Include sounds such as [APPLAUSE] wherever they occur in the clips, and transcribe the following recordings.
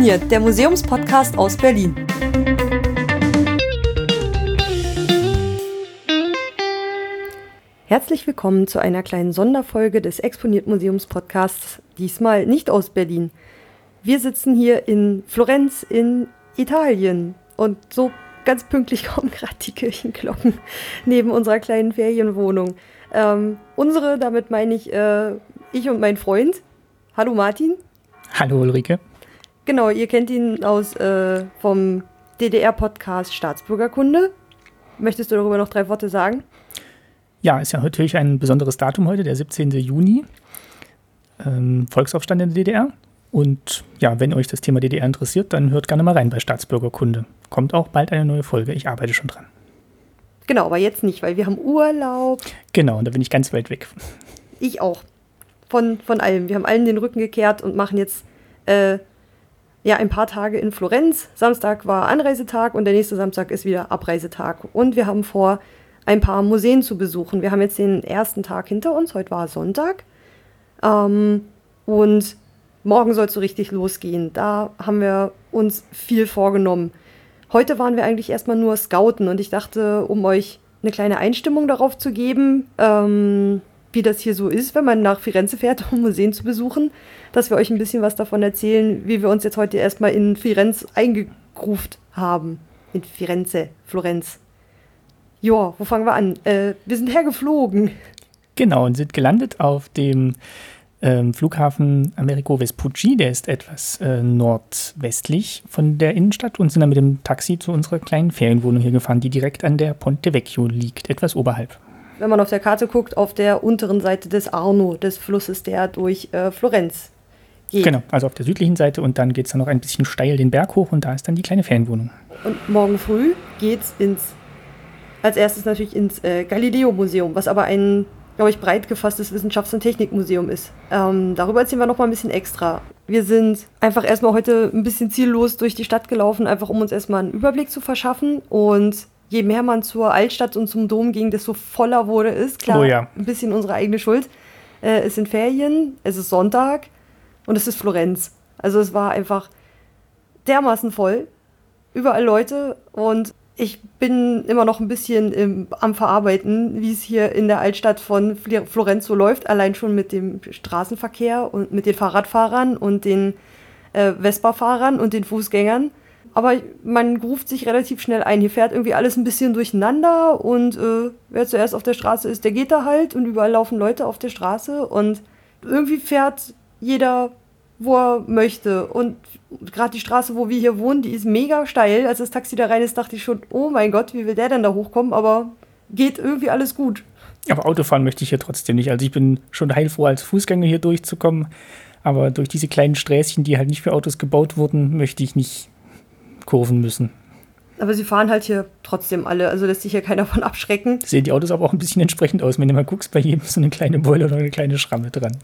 Exponiert, der Museumspodcast aus Berlin. Herzlich willkommen zu einer kleinen Sonderfolge des Exponiert Museumspodcasts, diesmal nicht aus Berlin. Wir sitzen hier in Florenz in Italien und so ganz pünktlich [LAUGHS] kommen gerade die Kirchenglocken neben unserer kleinen Ferienwohnung. Ähm, unsere, damit meine ich äh, ich und mein Freund. Hallo Martin. Hallo Ulrike. Genau, ihr kennt ihn aus äh, vom DDR-Podcast Staatsbürgerkunde. Möchtest du darüber noch drei Worte sagen? Ja, ist ja natürlich ein besonderes Datum heute, der 17. Juni. Ähm, Volksaufstand in der DDR. Und ja, wenn euch das Thema DDR interessiert, dann hört gerne mal rein bei Staatsbürgerkunde. Kommt auch bald eine neue Folge. Ich arbeite schon dran. Genau, aber jetzt nicht, weil wir haben Urlaub. Genau, und da bin ich ganz weit weg. Ich auch. Von, von allem. Wir haben allen den Rücken gekehrt und machen jetzt äh, ja ein paar Tage in Florenz. Samstag war Anreisetag und der nächste Samstag ist wieder Abreisetag. Und wir haben vor, ein paar Museen zu besuchen. Wir haben jetzt den ersten Tag hinter uns. Heute war Sonntag. Ähm, und morgen soll es so richtig losgehen. Da haben wir uns viel vorgenommen. Heute waren wir eigentlich erstmal nur Scouten und ich dachte, um euch eine kleine Einstimmung darauf zu geben, ähm, wie das hier so ist, wenn man nach Firenze fährt, [LAUGHS] um Museen zu besuchen, dass wir euch ein bisschen was davon erzählen, wie wir uns jetzt heute erstmal in Firenze eingegruft haben. In Firenze, Florenz. Ja, wo fangen wir an? Äh, wir sind hergeflogen. Genau, und sind gelandet auf dem ähm, Flughafen Americo Vespucci, der ist etwas äh, nordwestlich von der Innenstadt und sind dann mit dem Taxi zu unserer kleinen Ferienwohnung hier gefahren, die direkt an der Ponte Vecchio liegt, etwas oberhalb. Wenn man auf der Karte guckt, auf der unteren Seite des Arno, des Flusses, der durch äh, Florenz geht. Genau, also auf der südlichen Seite und dann geht es dann noch ein bisschen steil den Berg hoch und da ist dann die kleine Ferienwohnung. Und morgen früh geht's ins, als erstes natürlich ins äh, Galileo-Museum, was aber ein glaube ich, breit gefasstes Wissenschafts- und Technikmuseum ist. Ähm, darüber erzählen wir noch mal ein bisschen extra. Wir sind einfach erstmal heute ein bisschen ziellos durch die Stadt gelaufen, einfach um uns erstmal einen Überblick zu verschaffen. Und je mehr man zur Altstadt und zum Dom ging, desto voller wurde es. Klar, Oh ja. ein bisschen unsere eigene Schuld. Äh, es sind Ferien, es ist Sonntag und es ist Florenz. Also es war einfach dermaßen voll. Überall Leute und ich bin immer noch ein bisschen im, am Verarbeiten, wie es hier in der Altstadt von Florenz so läuft, allein schon mit dem Straßenverkehr und mit den Fahrradfahrern und den äh, Vespa-Fahrern und den Fußgängern. Aber man ruft sich relativ schnell ein. Hier fährt irgendwie alles ein bisschen durcheinander und äh, wer zuerst auf der Straße ist, der geht da halt und überall laufen Leute auf der Straße und irgendwie fährt jeder, wo er möchte. Und gerade die Straße, wo wir hier wohnen, die ist mega steil. Als das Taxi da rein ist, dachte ich schon, oh mein Gott, wie will der denn da hochkommen? Aber geht irgendwie alles gut. Aber Autofahren möchte ich hier trotzdem nicht. Also ich bin schon heilfroh, als Fußgänger hier durchzukommen. Aber durch diese kleinen Sträßchen, die halt nicht für Autos gebaut wurden, möchte ich nicht kurven müssen. Aber sie fahren halt hier trotzdem alle, also lässt sich hier keiner von abschrecken. Sehen die Autos aber auch ein bisschen entsprechend aus. Wenn du mal guckst, bei jedem ist so eine kleine Beule oder eine kleine Schramme dran.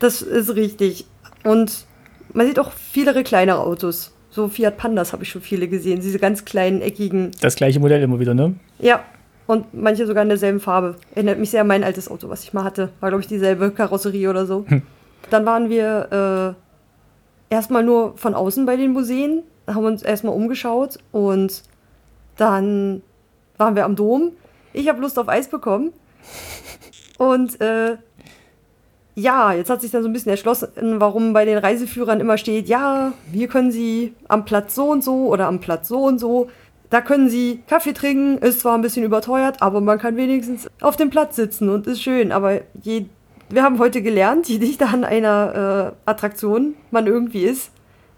Das ist richtig. Und man sieht auch vielere kleinere Autos. So Fiat Pandas habe ich schon viele gesehen. Diese ganz kleinen, eckigen. Das gleiche Modell immer wieder, ne? Ja. Und manche sogar in derselben Farbe. Erinnert mich sehr an mein altes Auto, was ich mal hatte. War, glaube ich, dieselbe Karosserie oder so. Dann waren wir äh, erstmal nur von außen bei den Museen, haben uns erstmal umgeschaut und dann waren wir am Dom. Ich habe Lust auf Eis bekommen. Und äh, ja, jetzt hat sich dann so ein bisschen erschlossen, warum bei den Reiseführern immer steht, ja, hier können Sie am Platz so und so oder am Platz so und so, da können Sie Kaffee trinken, ist zwar ein bisschen überteuert, aber man kann wenigstens auf dem Platz sitzen und ist schön. Aber je, wir haben heute gelernt, je dichter an einer äh, Attraktion man irgendwie ist,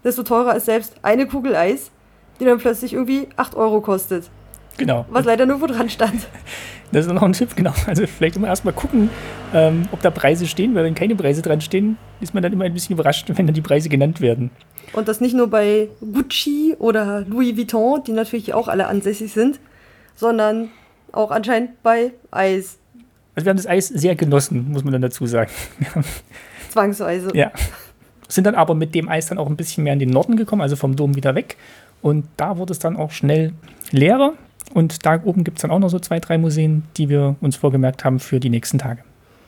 desto teurer ist selbst eine Kugel Eis, die dann plötzlich irgendwie 8 Euro kostet. Genau. Was leider nur wo dran stand. [LAUGHS] Das ist noch ein Tipp, genau. Also vielleicht immer erstmal gucken, ähm, ob da Preise stehen, weil wenn keine Preise dran stehen, ist man dann immer ein bisschen überrascht, wenn dann die Preise genannt werden. Und das nicht nur bei Gucci oder Louis Vuitton, die natürlich auch alle ansässig sind, sondern auch anscheinend bei Eis. Also wir haben das Eis sehr genossen, muss man dann dazu sagen. Zwangsweise. ja. Sind dann aber mit dem Eis dann auch ein bisschen mehr in den Norden gekommen, also vom Dom wieder weg. Und da wurde es dann auch schnell leerer. Und da oben gibt es dann auch noch so zwei, drei Museen, die wir uns vorgemerkt haben für die nächsten Tage.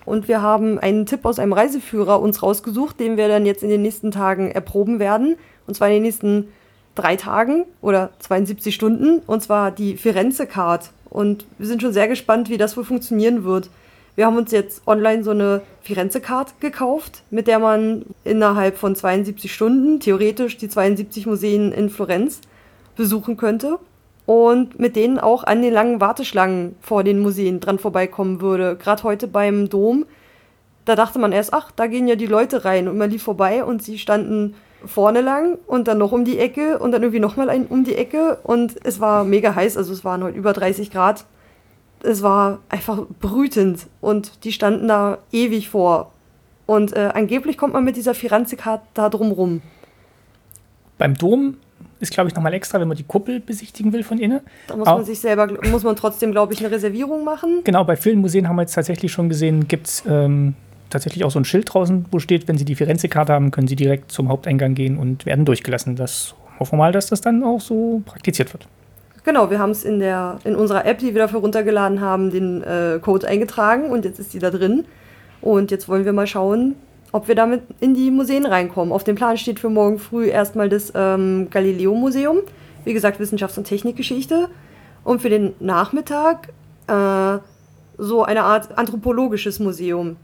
und wir haben einen Tipp aus einem Reiseführer uns rausgesucht, den wir dann jetzt in den nächsten Tagen erproben werden. Und zwar in den nächsten drei Tagen oder 72 Stunden. Und zwar die Firenze Card. Und wir sind schon sehr gespannt, wie das wohl funktionieren wird. Wir haben uns jetzt online so eine Firenze-Card gekauft, mit der man innerhalb von 72 Stunden theoretisch die 72 Museen in Florenz besuchen könnte und mit denen auch an den langen Warteschlangen vor den Museen dran vorbeikommen würde. Gerade heute beim Dom, da dachte man erst, ach, da gehen ja die Leute rein. Und man lief vorbei und sie standen vorne lang und dann noch um die Ecke und dann irgendwie nochmal um die Ecke. Und es war mega heiß, also es waren heute über 30 Grad es war einfach brütend und die standen da ewig vor. Und äh, angeblich kommt man mit dieser Firenze-Karte da drum rum. Beim Dom ist, glaube ich, nochmal extra, wenn man die Kuppel besichtigen will von innen. Da muss man sich selber, muss man trotzdem, glaube ich, eine Reservierung machen. Genau, bei vielen Museen haben wir jetzt tatsächlich schon gesehen, gibt es ähm, tatsächlich auch so ein Schild draußen, wo steht, wenn Sie die Firenze-Karte haben, können Sie direkt zum Haupteingang gehen und werden durchgelassen. Das hoffen wir mal, dass das dann auch so praktiziert wird. Genau, wir haben es in, in unserer App, die wir dafür runtergeladen haben, den äh, Code eingetragen und jetzt ist die da drin. Und jetzt wollen wir mal schauen, ob wir damit in die Museen reinkommen. Auf dem Plan steht für morgen früh erstmal das ähm, Galileo-Museum, wie gesagt Wissenschafts- und Technikgeschichte. Und für den Nachmittag äh, so eine Art anthropologisches Museum.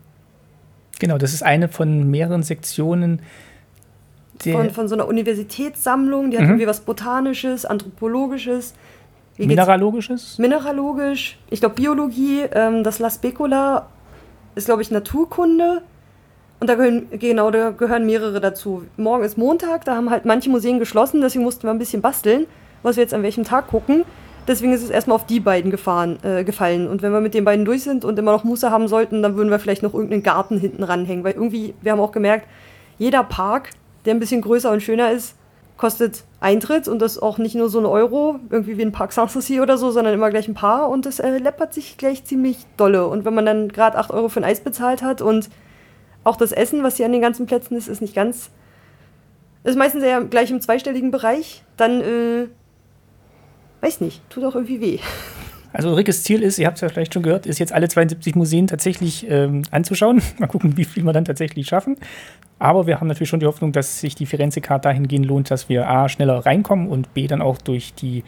Genau, das ist eine von mehreren Sektionen. Von, von so einer Universitätssammlung, die hat mhm. irgendwie was Botanisches, Anthropologisches. Mineralogisches? Mineralogisch. Ich glaube Biologie. Ähm, das La Specula ist, glaube ich, Naturkunde. Und da gehören, genau, da gehören mehrere dazu. Morgen ist Montag, da haben halt manche Museen geschlossen, deswegen mussten wir ein bisschen basteln, was wir jetzt an welchem Tag gucken. Deswegen ist es erstmal auf die beiden gefahren, äh, gefallen. Und wenn wir mit den beiden durch sind und immer noch Muße haben sollten, dann würden wir vielleicht noch irgendeinen Garten hinten ranhängen. Weil irgendwie, wir haben auch gemerkt, jeder Park, der ein bisschen größer und schöner ist, kostet Eintritt und das auch nicht nur so ein Euro, irgendwie wie ein Park Sanssouci oder so, sondern immer gleich ein paar und das äh, läppert sich gleich ziemlich dolle. Und wenn man dann gerade 8 Euro für ein Eis bezahlt hat und auch das Essen, was hier an den ganzen Plätzen ist, ist nicht ganz, ist meistens eher gleich im zweistelligen Bereich, dann, äh, weiß nicht, tut auch irgendwie weh. [LAUGHS] Also Rickes Ziel ist, ihr habt es ja vielleicht schon gehört, ist jetzt alle 72 Museen tatsächlich ähm, anzuschauen. [LAUGHS] Mal gucken, wie viel wir dann tatsächlich schaffen. Aber wir haben natürlich schon die Hoffnung, dass sich die Firenze-Card dahingehend lohnt, dass wir A, schneller reinkommen und B, dann auch durch die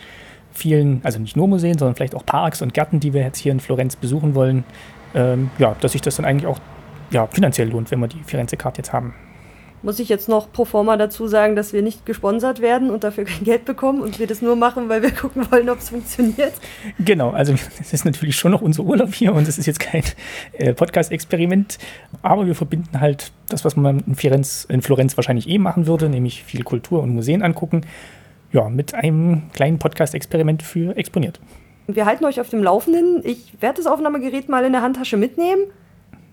vielen, also nicht nur Museen, sondern vielleicht auch Parks und Gärten, die wir jetzt hier in Florenz besuchen wollen, ähm, ja, dass sich das dann eigentlich auch ja, finanziell lohnt, wenn wir die Firenze-Card jetzt haben muss ich jetzt noch pro forma dazu sagen, dass wir nicht gesponsert werden und dafür kein Geld bekommen und wir das nur machen, weil wir [LAUGHS] gucken wollen, ob es funktioniert. Genau, also es ist natürlich schon noch unser Urlaub hier und es ist jetzt kein äh, Podcast-Experiment, aber wir verbinden halt das, was man in Florenz, in Florenz wahrscheinlich eh machen würde, nämlich viel Kultur und Museen angucken, ja, mit einem kleinen Podcast-Experiment für exponiert. Wir halten euch auf dem Laufenden. Ich werde das Aufnahmegerät mal in der Handtasche mitnehmen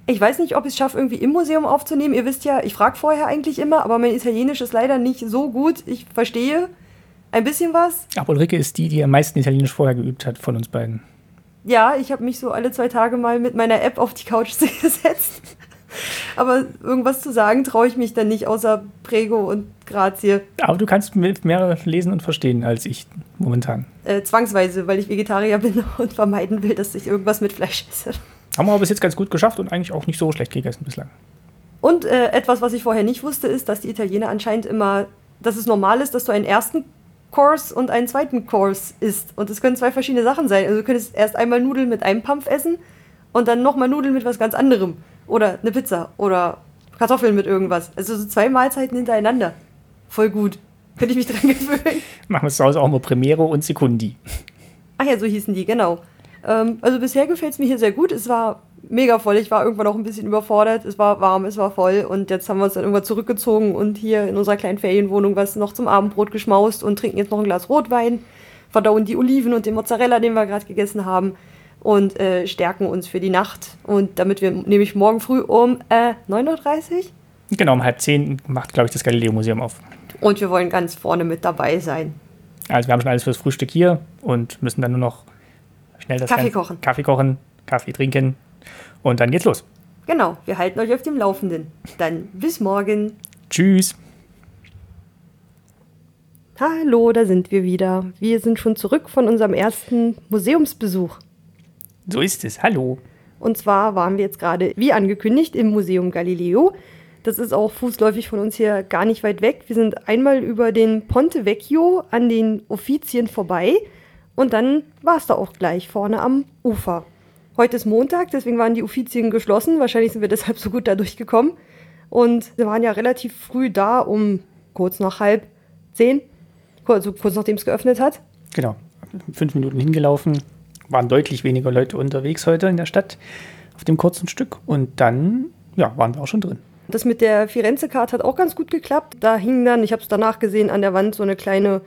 ich weiß nicht, ob ich es schaffe, irgendwie im Museum aufzunehmen. Ihr wisst ja, ich frage vorher eigentlich immer, aber mein Italienisch ist leider nicht so gut. Ich verstehe ein bisschen was. Aber Ulrike ist die, die am meisten Italienisch vorher geübt hat von uns beiden. Ja, ich habe mich so alle zwei Tage mal mit meiner App auf die Couch [LAUGHS] gesetzt. aber irgendwas zu sagen traue ich mich dann nicht, außer Prego und Grazie. Aber du kannst mehr lesen und verstehen als ich momentan. Äh, zwangsweise, weil ich Vegetarier bin [LAUGHS] und vermeiden will, dass ich irgendwas mit Fleisch esse. Haben wir aber bis jetzt ganz gut geschafft und eigentlich auch nicht so schlecht gegessen bislang. Und äh, etwas, was ich vorher nicht wusste, ist, dass die Italiener anscheinend immer, dass es normal ist, dass du einen ersten Kurs und einen zweiten Kurs isst. Und es können zwei verschiedene Sachen sein. Also du könntest erst einmal Nudeln mit einem Pampf essen und dann nochmal Nudeln mit was ganz anderem. Oder eine Pizza oder Kartoffeln mit irgendwas. Also so zwei Mahlzeiten hintereinander. Voll gut. Könnte ich mich dran [LAUGHS] gewöhnen. Machen wir zu Hause auch mal Primero und Sekundi. Ach ja, so hießen die, genau. Ähm, also bisher gefällt es mir hier sehr gut. Es war mega voll. Ich war irgendwann auch ein bisschen überfordert. Es war warm, es war voll. Und jetzt haben wir uns dann irgendwann zurückgezogen und hier in unserer kleinen Ferienwohnung was noch zum Abendbrot geschmaust und trinken jetzt noch ein Glas Rotwein, verdauen die Oliven und den Mozzarella, den wir gerade gegessen haben und äh, stärken uns für die Nacht. Und damit wir nämlich morgen früh um äh, 9.30 Uhr? Genau, um halb zehn macht, glaube ich, das Galileo-Museum auf. Und wir wollen ganz vorne mit dabei sein. Also wir haben schon alles fürs Frühstück hier und müssen dann nur noch Schnell das Kaffee kochen. Kaffee kochen, Kaffee trinken und dann geht's los. Genau, wir halten euch auf dem Laufenden. Dann bis morgen. Tschüss. Hallo, da sind wir wieder. Wir sind schon zurück von unserem ersten Museumsbesuch. So ist es. Hallo. Und zwar waren wir jetzt gerade, wie angekündigt, im Museum Galileo. Das ist auch fußläufig von uns hier gar nicht weit weg. Wir sind einmal über den Ponte Vecchio an den Offizien vorbei und dann war es da auch gleich vorne am Ufer. Heute ist Montag, deswegen waren die Offizien geschlossen. Wahrscheinlich sind wir [LAUGHS] deshalb so gut da durchgekommen. Und wir waren ja relativ früh da, um kurz nach halb zehn, also kurz nachdem es geöffnet hat. Genau, fünf Minuten hingelaufen, waren deutlich weniger Leute unterwegs heute in der Stadt auf dem kurzen Stück. Und dann, ja, waren wir auch schon drin. Das mit der Firenze-Card hat auch ganz gut geklappt. Da hing dann, ich habe es danach gesehen, an der Wand so eine kleine,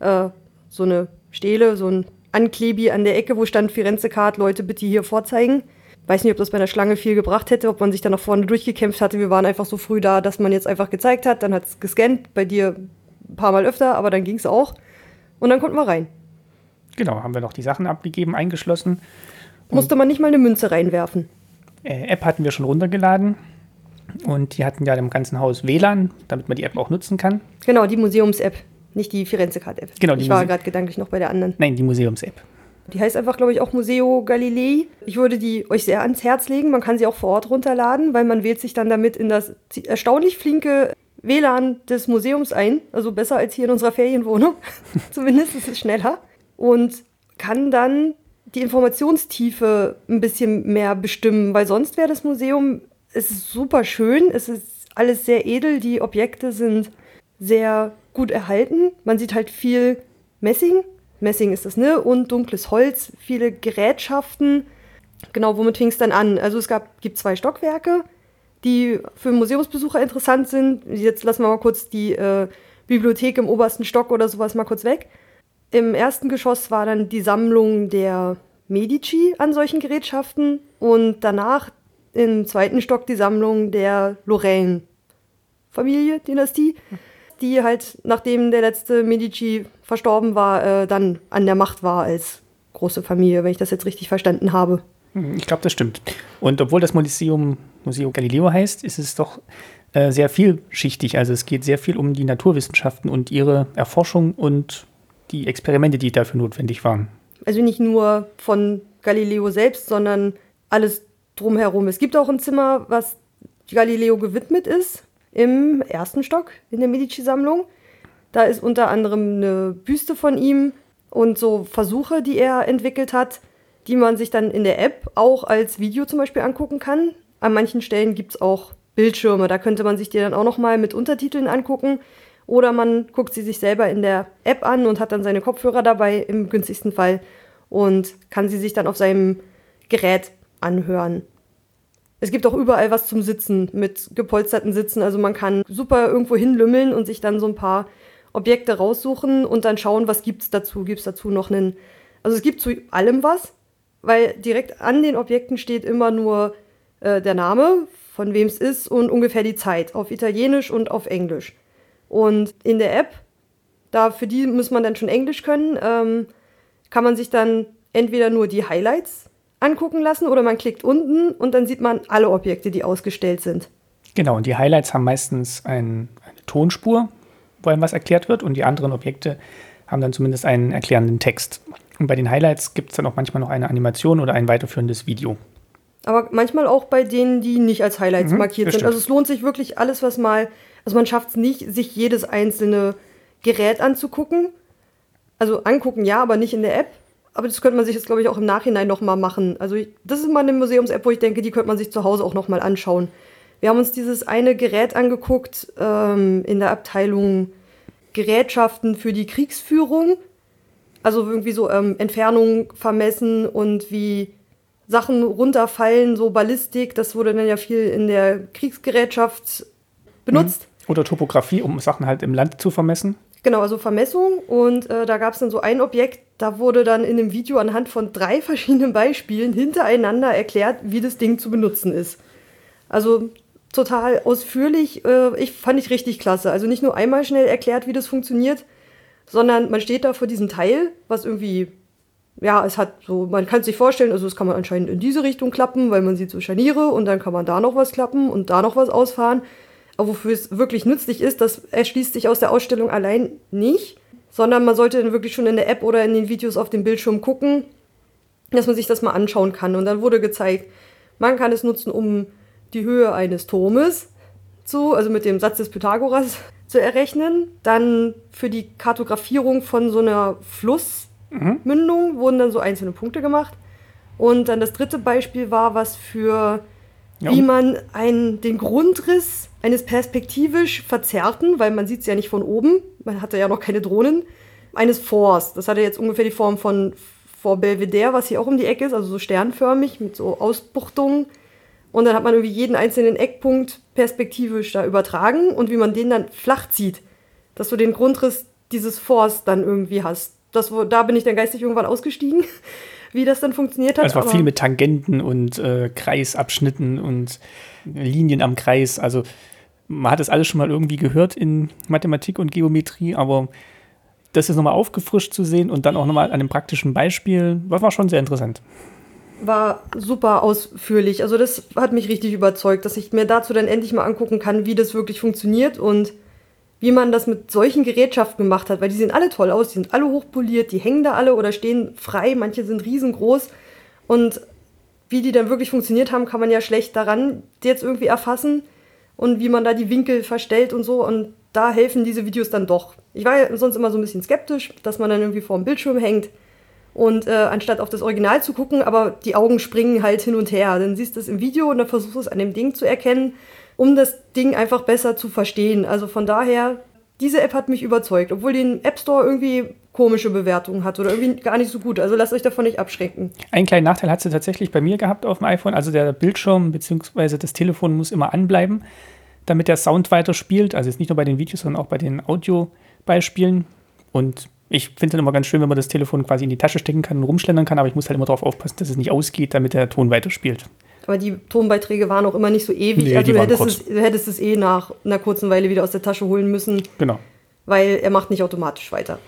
äh, so eine Stele, so ein Anklebi an der Ecke, wo stand Firenze-Card, Leute bitte hier vorzeigen. Weiß nicht, ob das bei der Schlange viel gebracht hätte, ob man sich da nach vorne durchgekämpft hatte. Wir waren einfach so früh da, dass man jetzt einfach gezeigt hat, dann hat es gescannt, bei dir ein paar Mal öfter, aber dann ging es auch. Und dann konnten wir rein. Genau, haben wir noch die Sachen abgegeben, eingeschlossen. Musste man nicht mal eine Münze reinwerfen. Äh, App hatten wir schon runtergeladen. Und die hatten ja im ganzen Haus WLAN, damit man die App auch nutzen kann. Genau, die Museums-App, nicht die Firenze-Card-App. Genau, ich war gerade gedanklich noch bei der anderen. Nein, die Museums-App. Die heißt einfach, glaube ich, auch Museo Galilei. Ich würde die euch sehr ans Herz legen. Man kann sie auch vor Ort runterladen, weil man wählt sich dann damit in das erstaunlich flinke WLAN des Museums ein. Also besser als hier in unserer Ferienwohnung. [LAUGHS] Zumindest ist es schneller. Und kann dann die Informationstiefe ein bisschen mehr bestimmen, weil sonst wäre das Museum, es ist super schön, es ist alles sehr edel, die Objekte sind sehr gut erhalten. Man sieht halt viel Messing, Messing ist das, ne? Und dunkles Holz, viele Gerätschaften. Genau, womit fing es dann an? Also es gab, gibt zwei Stockwerke, die für Museumsbesucher interessant sind. Jetzt lassen wir mal kurz die äh, Bibliothek im obersten Stock oder sowas mal kurz weg. Im ersten Geschoss war dann die Sammlung der Medici an solchen Gerätschaften und danach im zweiten Stock die Sammlung der Lorraine-Familie, Dynastie, die halt, nachdem der letzte Medici verstorben war, äh, dann an der Macht war als große Familie, wenn ich das jetzt richtig verstanden habe. Hm, ich glaube, das stimmt. Und obwohl das Museum Museo Galileo heißt, ist es doch äh, sehr vielschichtig. Also es geht sehr viel um die Naturwissenschaften und ihre Erforschung und die Experimente, die dafür notwendig waren. Also nicht nur von Galileo selbst, sondern alles drumherum. Es gibt auch ein Zimmer, was Galileo gewidmet ist, im ersten Stock in der Medici-Sammlung. Da ist unter anderem eine Büste von ihm und so Versuche, die er entwickelt hat, die man sich dann in der App auch als Video zum Beispiel angucken kann. An manchen Stellen gibt es auch Bildschirme, da könnte man sich die dann auch nochmal mit Untertiteln angucken. Oder man guckt sie sich selber in der App an und hat dann seine Kopfhörer dabei im günstigsten Fall und kann sie sich dann auf seinem Gerät anhören. Es gibt auch überall was zum Sitzen mit gepolsterten Sitzen. Also man kann super irgendwo hinlümmeln und sich dann so ein paar Objekte raussuchen und dann schauen, was gibt es dazu. Gibt es dazu noch einen. Also es gibt zu allem was, weil direkt an den Objekten steht immer nur äh, der Name, von wem es ist und ungefähr die Zeit. Auf Italienisch und auf Englisch. Und in der App, da für die muss man dann schon Englisch können, ähm, kann man sich dann entweder nur die Highlights angucken lassen oder man klickt unten und dann sieht man alle Objekte, die ausgestellt sind. Genau, und die Highlights haben meistens ein, eine Tonspur, wo einem was erklärt wird und die anderen Objekte haben dann zumindest einen erklärenden Text. Und bei den Highlights gibt es dann auch manchmal noch eine Animation oder ein weiterführendes Video. Aber manchmal auch bei denen, die nicht als Highlights mhm, markiert sind. Also es lohnt sich wirklich alles, was mal also man schafft es nicht, sich jedes einzelne Gerät anzugucken. Also angucken ja, aber nicht in der App. Aber das könnte man sich jetzt, glaube ich, auch im Nachhinein nochmal machen. Also ich, das ist mal eine Museums-App, wo ich denke, die könnte man sich zu Hause auch nochmal anschauen. Wir haben uns dieses eine Gerät angeguckt ähm, in der Abteilung Gerätschaften für die Kriegsführung. Also irgendwie so ähm, Entfernung vermessen und wie Sachen runterfallen, so Ballistik. Das wurde dann ja viel in der Kriegsgerätschaft benutzt. Mhm. Oder Topografie, um Sachen halt im Land zu vermessen? Genau, also Vermessung. Und äh, da gab es dann so ein Objekt, da wurde dann in dem Video anhand von drei [LAUGHS] verschiedenen Beispielen hintereinander erklärt, wie das Ding zu benutzen ist. Also total ausführlich. Äh, ich fand ich richtig klasse. Also nicht nur einmal schnell erklärt, wie das funktioniert, sondern man steht da vor diesem Teil, was irgendwie, ja, es hat so, man kann sich vorstellen, also das kann man anscheinend in diese Richtung klappen, weil man sieht so Scharniere und dann kann man da noch was klappen und da noch was ausfahren. Aber wofür es wirklich nützlich ist, das erschließt sich aus der Ausstellung allein nicht, sondern man sollte dann wirklich schon in der App oder in den Videos auf dem Bildschirm gucken, dass man sich das mal anschauen kann. Und dann wurde gezeigt, Man kann es nutzen, um die Höhe eines Turmes zu, also mit dem Satz des Pythagoras zu errechnen. Dann für die Kartografierung von so einer Flussmündung wurden dann so einzelne Punkte gemacht. Und dann das dritte Beispiel war was für, Ja, wie man einen, den Grundriss eines perspektivisch verzerrten, weil man sieht es ja nicht von oben, man hatte ja noch keine Drohnen, eines Forts. Das hatte jetzt ungefähr die Form von Fort Belvedere, was hier auch um die Ecke ist, also so sternförmig mit so Ausbuchtungen. Und dann hat man irgendwie jeden einzelnen Eckpunkt perspektivisch da übertragen und wie man den dann flach zieht, dass du den Grundriss dieses Forts dann irgendwie hast. Das, wo, da bin ich dann geistig irgendwann ausgestiegen, wie das dann funktioniert hat. Es war viel mit Tangenten und äh, Kreisabschnitten und Linien am Kreis. Also man hat das alles schon mal irgendwie gehört in Mathematik und Geometrie, aber das ist nochmal aufgefrischt zu sehen und dann auch nochmal an einem praktischen Beispiel, war schon sehr interessant. war super ausführlich. Also das hat mich richtig überzeugt, dass ich mir dazu dann endlich mal angucken kann, wie das wirklich funktioniert und wie man das mit solchen Gerätschaften gemacht hat, weil die sehen alle toll aus, die sind alle hochpoliert, die hängen da alle oder stehen frei, manche sind riesengroß und wie die dann wirklich funktioniert haben, kann man ja schlecht daran jetzt irgendwie erfassen und wie man da die Winkel verstellt und so und da helfen diese Videos dann doch. Ich war ja sonst immer so ein bisschen skeptisch, dass man dann irgendwie vor dem Bildschirm hängt und äh, anstatt auf das Original zu gucken, aber die Augen springen halt hin und her. Dann siehst du es im Video und dann versuchst du es an dem Ding zu erkennen, um das Ding einfach besser zu verstehen. Also von daher, diese App hat mich überzeugt, obwohl den App Store irgendwie komische Bewertungen hat oder irgendwie gar nicht so gut. Also lasst euch davon nicht abschrecken. Einen kleinen Nachteil hat sie tatsächlich bei mir gehabt auf dem iPhone. Also der Bildschirm bzw. das Telefon muss immer anbleiben, damit der Sound weiter spielt. Also jetzt nicht nur bei den Videos, sondern auch bei den Audiobeispielen. Und ich finde es immer ganz schön, wenn man das Telefon quasi in die Tasche stecken kann und rumschlendern kann, aber ich muss halt immer darauf aufpassen, dass es nicht ausgeht, damit der Ton weiterspielt. Aber die Tonbeiträge waren auch immer nicht so ewig. Nee, also du hättest, es, du hättest es eh nach einer kurzen Weile wieder aus der Tasche holen müssen, Genau. weil er macht nicht automatisch weiter.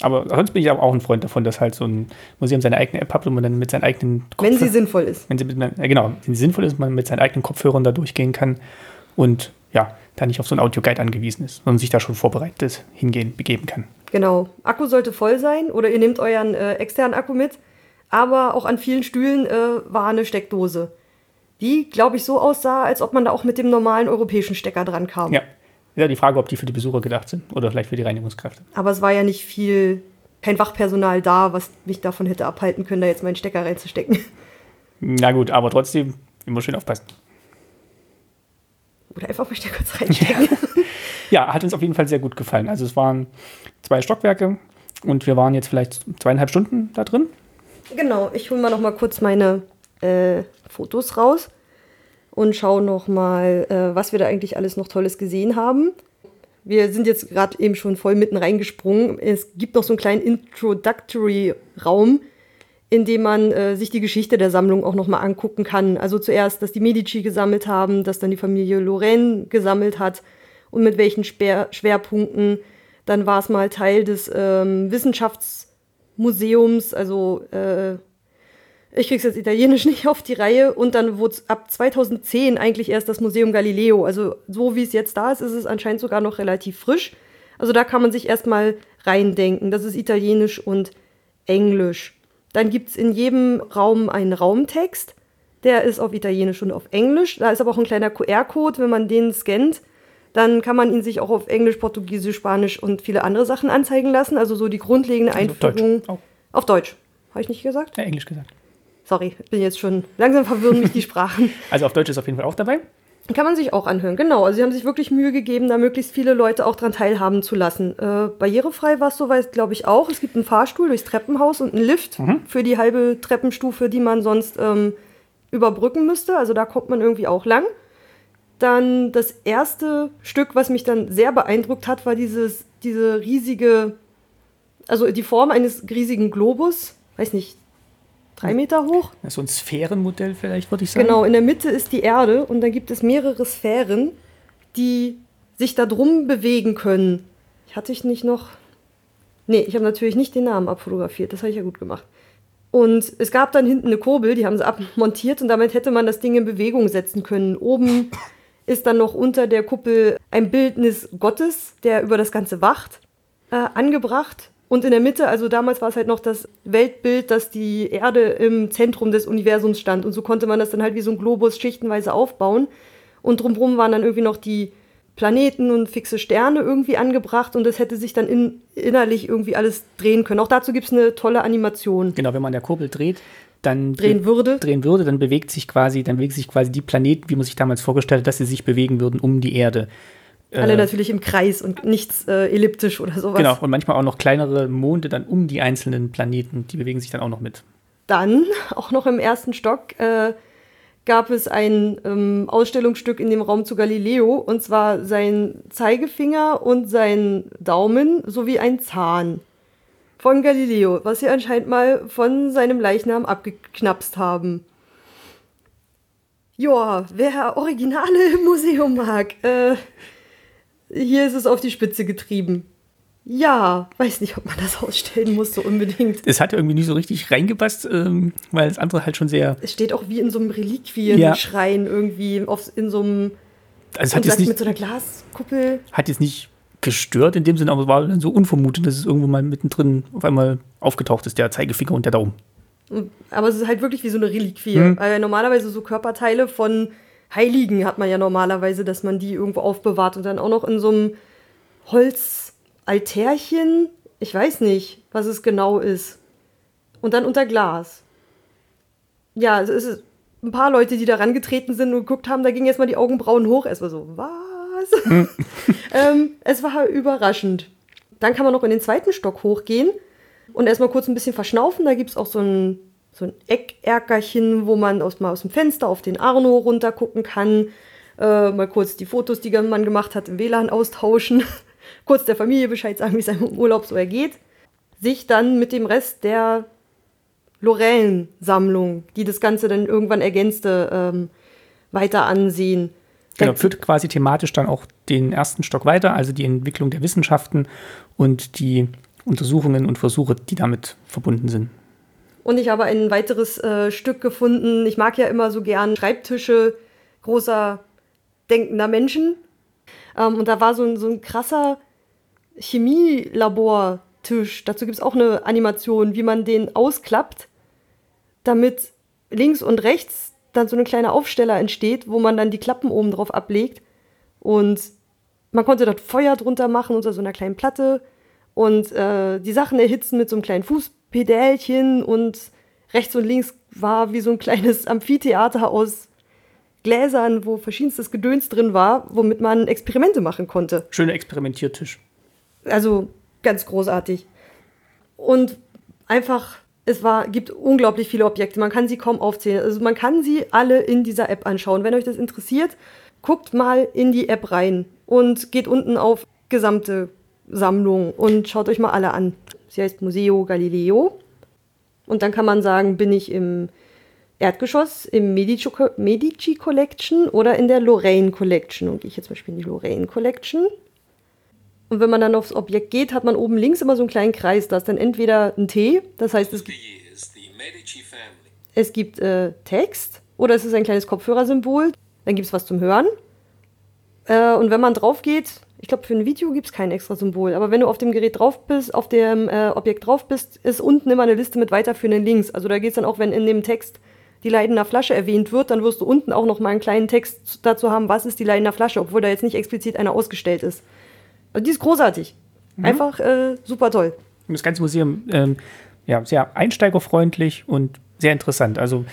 Aber sonst bin ich aber auch ein Freund davon, dass halt so ein Museum seine eigene App hat und man dann mit seinen eigenen Wenn sie sinnvoll ist. wenn sie mit, äh, genau, wenn sie sinnvoll ist, man mit seinen eigenen Kopfhörern da durchgehen kann und ja, da nicht auf so einen Audioguide angewiesen ist, sondern sich da schon vorbereitet hingehen, begeben kann. Genau. Akku sollte voll sein oder ihr nehmt euren äh, externen Akku mit. Aber auch an vielen Stühlen äh, war eine Steckdose, die, glaube ich, so aussah, als ob man da auch mit dem normalen europäischen Stecker dran kam. Ja. Ist ja die Frage, ob die für die Besucher gedacht sind oder vielleicht für die Reinigungskräfte. Aber es war ja nicht viel, kein Wachpersonal da, was mich davon hätte abhalten können, da jetzt meinen Stecker reinzustecken. [LAUGHS] Na gut, aber trotzdem immer schön aufpassen. Oder einfach mal Stecker kurz reinstecken. [LAUGHS] Ja, hat uns auf jeden Fall sehr gut gefallen. Also es waren zwei Stockwerke und wir waren jetzt vielleicht zweieinhalb Stunden da drin. Genau, ich hole mal noch mal kurz meine äh, Fotos raus und schaue noch mal, äh, was wir da eigentlich alles noch Tolles gesehen haben. Wir sind jetzt gerade eben schon voll mitten reingesprungen. Es gibt noch so einen kleinen Introductory-Raum, in dem man äh, sich die Geschichte der Sammlung auch noch mal angucken kann. Also zuerst, dass die Medici gesammelt haben, dass dann die Familie Lorraine gesammelt hat und mit welchen Sper Schwerpunkten. Dann war es mal Teil des ähm, Wissenschaftsmuseums, also äh, ich krieg's jetzt italienisch [LAUGHS] nicht auf die Reihe und dann wurde ab 2010 eigentlich erst das Museum Galileo. Also so wie es jetzt da ist, ist es anscheinend sogar noch relativ frisch. Also da kann man sich erstmal reindenken. Das ist italienisch und englisch. Dann gibt's in jedem Raum einen Raumtext. Der ist auf Italienisch und auf Englisch. Da ist aber auch ein kleiner QR-Code. Wenn man den scannt, dann kann man ihn sich auch auf Englisch, Portugiesisch, Spanisch und viele andere Sachen anzeigen lassen. Also so die grundlegende Also auf Deutsch. Einführung. Auch. Auf Deutsch. Habe ich nicht gesagt? Ja, Englisch gesagt. Sorry, bin jetzt schon langsam verwirren mich die [LAUGHS] Sprachen. Also auf Deutsch ist auf jeden Fall auch dabei. Kann man sich auch anhören, genau. Also sie haben sich wirklich Mühe gegeben, da möglichst viele Leute auch dran teilhaben zu lassen. Äh, barrierefrei war es soweit, glaube ich, auch. Es gibt einen Fahrstuhl durchs Treppenhaus und einen Lift für die halbe Treppenstufe, die man sonst ähm, überbrücken müsste. Also da kommt man irgendwie auch lang. Dann das erste Stück, was mich dann sehr beeindruckt hat, war dieses, diese riesige, also die Form eines riesigen Globus, weiß nicht, drei Meter hoch. Ist so ein Sphärenmodell vielleicht, würde ich sagen. Genau, in der Mitte ist die Erde und dann gibt es mehrere Sphären, die sich da drum bewegen können. Hatte ich nicht noch. Nee, ich habe natürlich nicht den Namen abfotografiert, das habe ich ja gut gemacht. Und es gab dann hinten eine Kurbel, die haben sie abmontiert und damit hätte man das Ding in Bewegung setzen können. Oben [LAUGHS] ist dann noch unter der Kuppel ein Bildnis Gottes, der über das Ganze wacht, äh, angebracht. Und in der Mitte, also damals war es halt noch das Weltbild, dass die Erde im Zentrum des Universums stand. Und so konnte man das dann halt wie so ein Globus schichtenweise aufbauen. Und drumherum waren dann irgendwie noch die Planeten und fixe Sterne irgendwie angebracht und das hätte sich dann in, innerlich irgendwie alles drehen können. Auch dazu gibt es eine tolle Animation. Genau, wenn man an der Kurbel dreht, dann drehen würde. drehen würde, dann bewegt sich quasi, dann bewegt sich quasi die Planeten, wie man sich damals vorgestellt hat, dass sie sich bewegen würden um die Erde. Alle äh, natürlich im Kreis und nichts äh, elliptisch oder sowas. Genau, und manchmal auch noch kleinere Monde dann um die einzelnen Planeten, die bewegen sich dann auch noch mit. Dann, [LAUGHS] auch noch im ersten Stock, äh, gab es ein ähm, Ausstellungsstück in dem Raum zu Galileo, und zwar sein Zeigefinger und sein Daumen sowie ein Zahn von Galileo, was sie anscheinend mal von seinem Leichnam abgeknapst haben. Joa, wer Originale im [LAUGHS] Museum mag, äh, hier ist es auf die Spitze getrieben. Ja, weiß nicht, ob man das ausstellen muss, so unbedingt. Es hat irgendwie nicht so richtig reingepasst, ähm, weil das andere halt schon sehr. Es steht auch wie in so einem Reliquien-Schrein ja. irgendwie, auf, in so einem. Also es hat jetzt nicht, mit so einer Glaskuppel. Hat jetzt nicht gestört in dem Sinne, aber war dann so unvermutet, dass es irgendwo mal mittendrin auf einmal aufgetaucht ist, der Zeigefinger und der Daumen. Aber es ist halt wirklich wie so eine Reliquie. Hm. Weil normalerweise so Körperteile von Heiligen hat man ja normalerweise, dass man die irgendwo aufbewahrt und dann auch noch in so einem Holzaltärchen. Ich weiß nicht, was es genau ist. Und dann unter Glas. Ja, es ist ein paar Leute, die da rangetreten sind und geguckt haben, da gingen jetzt mal die Augenbrauen hoch. Es war so, was? Hm. [LAUGHS] ähm, es war überraschend. Dann kann man noch in den zweiten Stock hochgehen und erstmal kurz ein bisschen verschnaufen. Da gibt es auch so ein so ein Eckerkerchen, wo man aus, mal aus dem Fenster auf den Arno runtergucken kann. Äh, mal kurz die Fotos, die man gemacht hat, im WLAN austauschen. [LAUGHS] kurz der Familie Bescheid sagen, wie es einem im Urlaub so ergeht. Sich dann mit dem Rest der Lorellen-Sammlung, die das Ganze dann irgendwann ergänzte, ähm, weiter ansehen. Genau, führt quasi thematisch dann auch den ersten Stock weiter, also die Entwicklung der Wissenschaften und die Untersuchungen und Versuche, die damit verbunden sind. Und ich habe ein weiteres äh, Stück gefunden. Ich mag ja immer so gern Schreibtische großer denkender Menschen. Ähm, und da war so ein, so ein krasser Chemielabortisch. Dazu gibt es auch eine Animation, wie man den ausklappt, damit links und rechts dann so ein kleiner Aufsteller entsteht, wo man dann die Klappen oben drauf ablegt. Und man konnte dort Feuer drunter machen unter so einer kleinen Platte und äh, die Sachen erhitzen mit so einem kleinen Fuß Pedälchen und rechts und links war wie so ein kleines [LAUGHS] Amphitheater aus Gläsern, wo verschiedenstes Gedöns drin war, womit man Experimente machen konnte. Schöner Experimentiertisch. Also ganz großartig. Und einfach, es war, gibt unglaublich viele Objekte. Man kann sie kaum aufzählen. Also man kann sie alle in dieser App anschauen. Wenn euch das interessiert, guckt mal in die App rein und geht unten auf gesamte Sammlung und schaut euch mal alle an. Sie heißt Museo Galileo. Und dann kann man sagen, bin ich im Erdgeschoss, im Medici, Medici Collection oder in der Lorraine Collection. Und gehe ich jetzt zum Beispiel in die Lorraine Collection. Und wenn man dann aufs Objekt geht, hat man oben links immer so einen kleinen Kreis. Da ist dann entweder ein T, das heißt, es gibt, es gibt äh, Text oder es ist ein kleines Kopfhörersymbol. Dann gibt es was zum Hören. Äh, und wenn man drauf geht, ich glaube, für ein Video gibt es kein extra Symbol. Aber wenn du auf dem Gerät drauf bist, auf dem äh, Objekt drauf bist, ist unten immer eine Liste mit weiterführenden Links. Also da geht es dann auch, wenn in dem Text die Leidener Flasche erwähnt wird, dann wirst du unten auch noch mal einen kleinen Text dazu haben, was ist die Leidener Flasche, obwohl da jetzt nicht explizit eine ausgestellt ist. Also die ist großartig. Mhm. Einfach äh, super toll. Das ganze Museum ähm, ja, sehr einsteigerfreundlich und sehr interessant. Also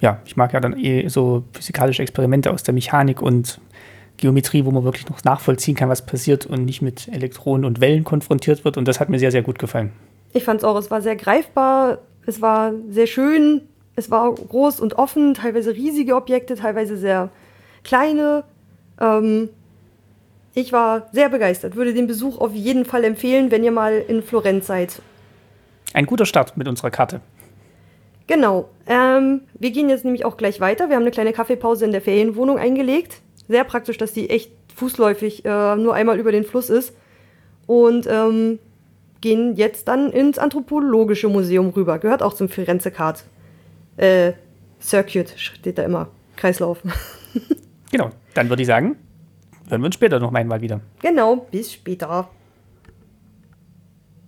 ja, ich mag ja dann eh so physikalische Experimente aus der Mechanik und Geometrie, wo man wirklich noch nachvollziehen kann, was passiert und nicht mit Elektronen und Wellen konfrontiert wird. Und das hat mir sehr, sehr gut gefallen. Ich fand es auch, es war sehr greifbar, es war sehr schön, es war groß und offen, teilweise riesige Objekte, teilweise sehr kleine. Ähm, ich war sehr begeistert, würde den Besuch auf jeden Fall empfehlen, wenn ihr mal in Florenz seid. Ein guter Start mit unserer Karte. Genau. Ähm, wir gehen jetzt nämlich auch gleich weiter. Wir haben eine kleine Kaffeepause in der Ferienwohnung eingelegt sehr praktisch, dass die echt fußläufig äh, nur einmal über den Fluss ist. Und ähm, gehen jetzt dann ins Anthropologische Museum rüber. Gehört auch zum Firenze Card. Äh, Circuit steht da immer. Kreislauf. [LAUGHS] genau, dann würde ich sagen, hören wir uns später noch einmal wieder. Genau, bis später.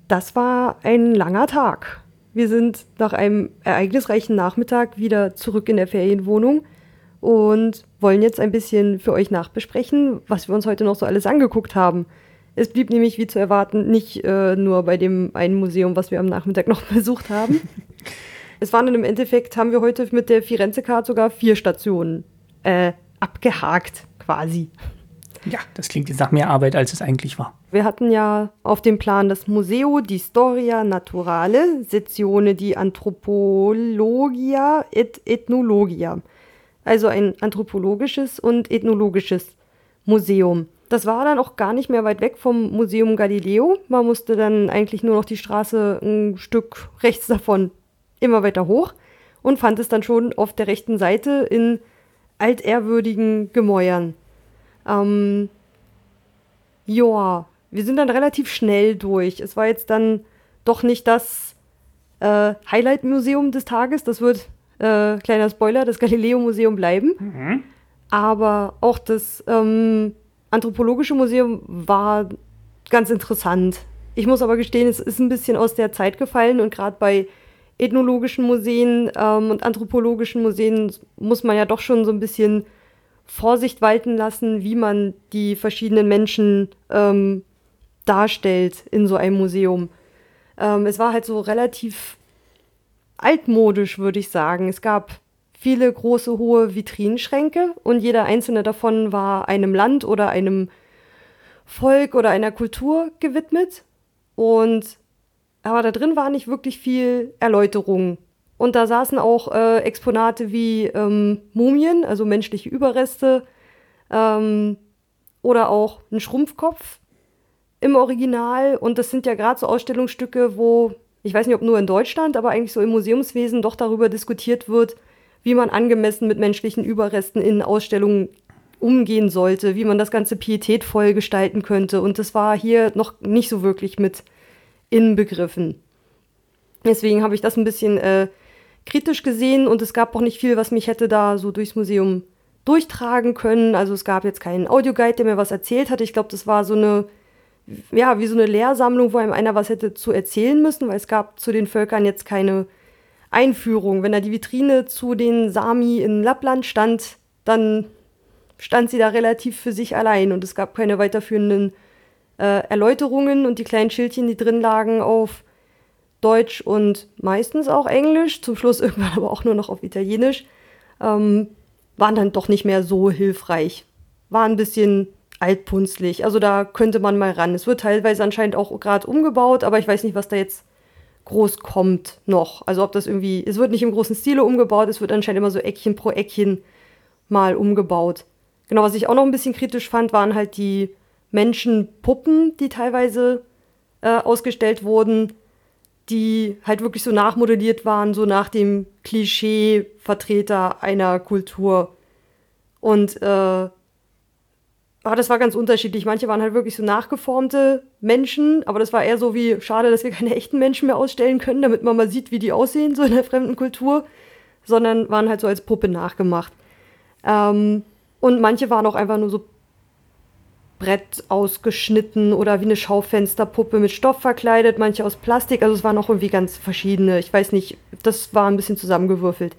das war ein langer Tag. Wir sind nach einem ereignisreichen Nachmittag wieder zurück in der Ferienwohnung und wollen jetzt ein bisschen für euch nachbesprechen, was wir uns heute noch so alles angeguckt haben. Es blieb nämlich, wie zu erwarten, nicht äh, nur bei dem einen Museum, was wir am Nachmittag noch [LAUGHS] besucht haben. es waren dann im Endeffekt, haben wir heute mit der Firenze-Card sogar vier Stationen äh, abgehakt, quasi. Ja, das klingt jetzt nach mehr Arbeit, als es eigentlich war. Wir hatten ja auf dem Plan das Museo di Storia Naturale, Sezione di Anthropologia et Ethnologia. Also ein anthropologisches und ethnologisches Museum. Das war dann auch gar nicht mehr weit weg vom Museum Galileo. Man musste dann eigentlich nur noch die Straße ein Stück rechts davon immer weiter hoch und fand es dann schon auf der rechten Seite in altehrwürdigen Gemäuern. Ähm, ja, wir sind dann relativ schnell durch. Es war jetzt dann doch nicht das äh, Highlight-Museum des Tages. Das wird, äh, kleiner Spoiler, das Galileo-Museum bleiben. Mhm. Aber auch das ähm, Anthropologische Museum war ganz interessant. Ich muss aber gestehen, es ist ein bisschen aus der Zeit gefallen und gerade bei ethnologischen Museen ähm, und anthropologischen Museen muss man ja doch schon so ein bisschen Vorsicht walten lassen, wie man die verschiedenen Menschen ähm, darstellt in so einem Museum. Ähm, es war halt so relativ altmodisch, würde ich sagen. Es gab viele große, hohe Vitrinenschränke und jeder einzelne davon war einem Land oder einem Volk oder einer Kultur gewidmet. Und aber da drin war nicht wirklich viel Erläuterung. Und da saßen auch äh, Exponate wie ähm, Mumien, also menschliche Überreste, ähm, oder auch ein Schrumpfkopf im Original. Und das sind ja gerade so Ausstellungsstücke, wo, ich weiß nicht, ob nur in Deutschland, aber eigentlich so im Museumswesen doch darüber diskutiert wird, wie man angemessen mit menschlichen Überresten in Ausstellungen umgehen sollte, wie man das Ganze pietätvoll gestalten könnte. Und das war hier noch nicht so wirklich mit inbegriffen. Deswegen habe ich das ein bisschen äh, kritisch gesehen und es gab auch nicht viel, was mich hätte da so durchs Museum durchtragen können. Also es gab jetzt keinen Audioguide, der mir was erzählt hat. Ich glaube, das war so eine, ja, wie so eine Lehrsammlung, wo einem einer was hätte zu erzählen müssen, weil es gab zu den Völkern jetzt keine Einführung. Wenn da die Vitrine zu den Sami in Lappland stand, dann stand sie da relativ für sich allein und es gab keine weiterführenden äh, Erläuterungen und die kleinen Schildchen, die drin lagen, auf Deutsch und meistens auch Englisch, zum Schluss [LAUGHS] irgendwann aber auch nur noch auf Italienisch, ähm, waren dann doch nicht mehr so hilfreich. War ein bisschen altpunzlig. Also da könnte man mal ran. Es wird teilweise anscheinend auch gerade umgebaut, aber ich weiß nicht, was da jetzt groß kommt noch. Also ob das irgendwie, es wird nicht im großen Stile umgebaut, es wird anscheinend immer so Eckchen pro Eckchen mal umgebaut. Genau, was ich auch noch ein bisschen kritisch fand, waren halt die Menschenpuppen, die teilweise äh, ausgestellt wurden, die halt wirklich so nachmodelliert waren, so nach dem Klischee-Vertreter einer Kultur. Und äh, aber das war ganz unterschiedlich. Manche waren halt wirklich so nachgeformte Menschen, aber das war eher so wie, schade, dass wir keine echten Menschen mehr ausstellen können, damit man mal sieht, wie die aussehen, so in der fremden Kultur, sondern waren halt so als Puppe nachgemacht. Ähm, und manche waren auch einfach nur so Brett ausgeschnitten oder wie eine Schaufensterpuppe mit Stoff verkleidet, manche aus Plastik. Also es waren auch irgendwie ganz verschiedene. Ich weiß nicht, das war ein bisschen zusammengewürfelt.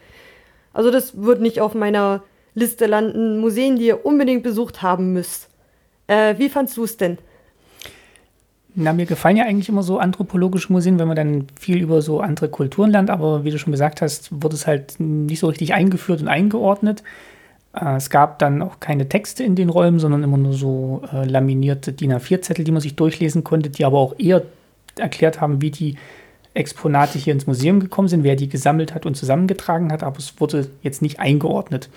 Also das wird nicht auf meiner Liste landen, Museen, die ihr unbedingt besucht haben müsst. Äh, wie fandst du es denn? Na, mir gefallen ja eigentlich immer so anthropologische Museen, wenn man dann viel über so andere Kulturen lernt, aber wie du schon gesagt hast, wurde es halt nicht so richtig eingeführt und eingeordnet. Äh, es gab dann auch keine Texte in den Räumen, sondern immer nur so äh, laminierte DIN A4-Zettel, die man sich durchlesen konnte, die aber auch eher erklärt haben, wie die Exponate hier ins Museum gekommen sind, wer die gesammelt hat und zusammengetragen hat, aber es wurde jetzt nicht eingeordnet.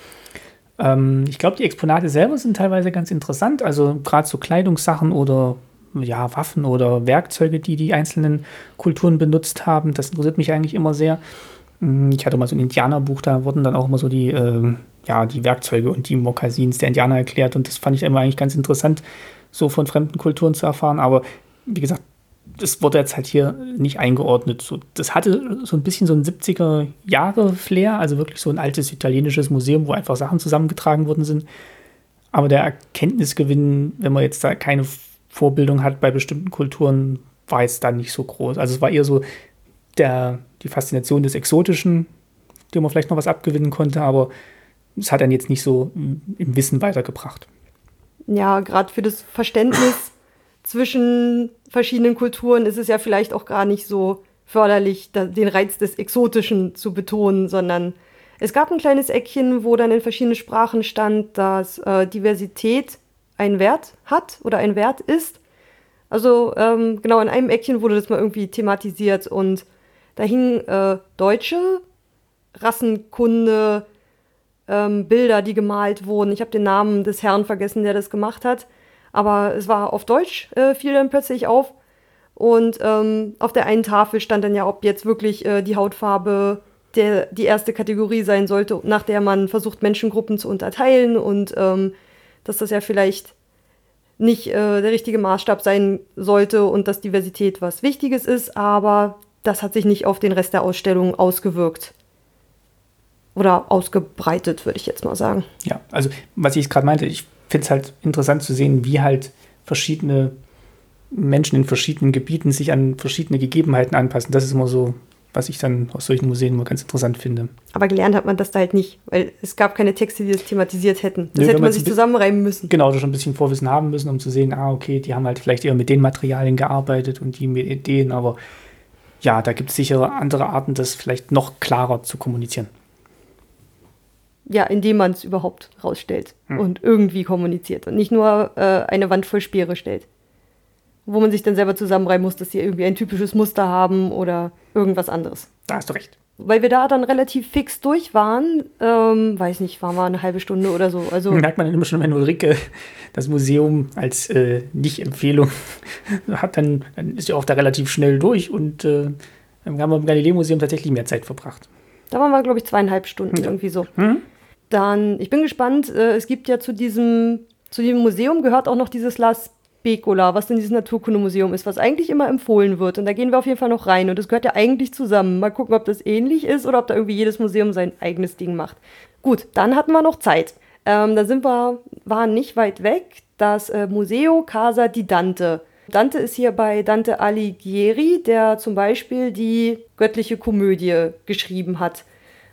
Ähm, ich glaube, die Exponate selber sind teilweise ganz interessant, also gerade so Kleidungssachen oder ja, Waffen oder Werkzeuge, die die einzelnen Kulturen benutzt haben. Das interessiert mich eigentlich immer sehr. Hm, ich hatte mal so ein Indianerbuch, da wurden dann auch immer so die, äh, ja, die Werkzeuge und die Mokassins der Indianer erklärt und das fand ich immer eigentlich ganz interessant, so von fremden Kulturen zu erfahren. Aber wie gesagt, das wurde jetzt halt hier nicht eingeordnet. So, das hatte so ein bisschen so ein 70er-Jahre-Flair, also wirklich so ein altes italienisches Museum, wo einfach Sachen zusammengetragen worden sind. Aber der Erkenntnisgewinn, wenn man jetzt da keine Vorbildung hat bei bestimmten Kulturen, war jetzt dann nicht so groß. Also es war eher so der, die Faszination des Exotischen, dem man vielleicht noch was abgewinnen konnte, aber es hat dann jetzt nicht so im Wissen weitergebracht. Ja, gerade für das Verständnis zwischen verschiedenen Kulturen ist es ja vielleicht auch gar nicht so förderlich, den Reiz des Exotischen zu betonen, sondern es gab ein kleines Eckchen, wo dann in verschiedenen Sprachen stand, dass äh, Diversität einen Wert hat oder ein Wert ist. Also ähm, genau in einem Eckchen wurde das mal irgendwie thematisiert und da hingen äh, deutsche Rassenkunde, ähm, Bilder, die gemalt wurden. Ich habe den Namen des Herrn vergessen, der das gemacht hat. Aber es war auf Deutsch, äh, fiel dann plötzlich auf. Und ähm, auf der einen Tafel stand dann ja, ob jetzt wirklich äh, die Hautfarbe der, die erste Kategorie sein sollte, nach der man versucht, Menschengruppen zu unterteilen und ähm, dass das ja vielleicht nicht äh, der richtige Maßstab sein sollte und dass Diversität was Wichtiges ist, aber das hat sich nicht auf den Rest der Ausstellung ausgewirkt oder ausgebreitet, würde ich jetzt mal sagen. Ja, also was ich gerade meinte, ich finde es halt interessant zu sehen, wie halt verschiedene Menschen in verschiedenen Gebieten sich an verschiedene Gegebenheiten anpassen. Das ist immer so, was ich dann aus solchen Museen immer ganz interessant finde. Aber gelernt hat man das da halt nicht, weil es gab keine Texte, die das thematisiert hätten. Das Nö, hätte man sich zusammenreimen müssen. Genau, schon ein bisschen Vorwissen haben müssen, um zu sehen, ah, okay, die haben halt vielleicht eher mit den Materialien gearbeitet und die mit Ideen, aber ja, da gibt es sicher andere Arten, das vielleicht noch klarer zu kommunizieren ja, indem man es überhaupt rausstellt hm. und irgendwie kommuniziert und nicht nur äh, eine Wand voll Speere stellt. Wo man sich dann selber zusammenreiben muss, dass sie irgendwie ein typisches Muster haben oder irgendwas anderes. Da hast du recht. Weil wir da dann relativ fix durch waren, ähm, weiß nicht, waren wir eine halbe Stunde oder so. Also [LAUGHS] merkt man dann immer schon, wenn Ulrike das Museum als äh, Nicht-Empfehlung [LAUGHS] hat, dann, dann, ist ja auch da relativ schnell durch und äh, dann haben wir im Galileo-Museum tatsächlich mehr Zeit verbracht. Da waren wir, glaube ich, zweieinhalb Stunden ja. irgendwie so. Hm? Dann, ich bin gespannt, äh, es gibt ja zu diesem, zu diesem Museum gehört auch noch dieses La Specola, was denn dieses Naturkundemuseum ist, was eigentlich immer empfohlen wird. Und da gehen wir auf jeden Fall noch rein. Und das gehört ja eigentlich zusammen. Mal gucken, ob das ähnlich ist oder ob da irgendwie jedes Museum sein eigenes Ding macht. Gut, dann hatten wir noch Zeit. Ähm, da sind wir, waren nicht weit weg, das äh, Museo Casa di Dante. Dante ist hier bei Dante Alighieri, der zum Beispiel die göttliche Komödie geschrieben hat,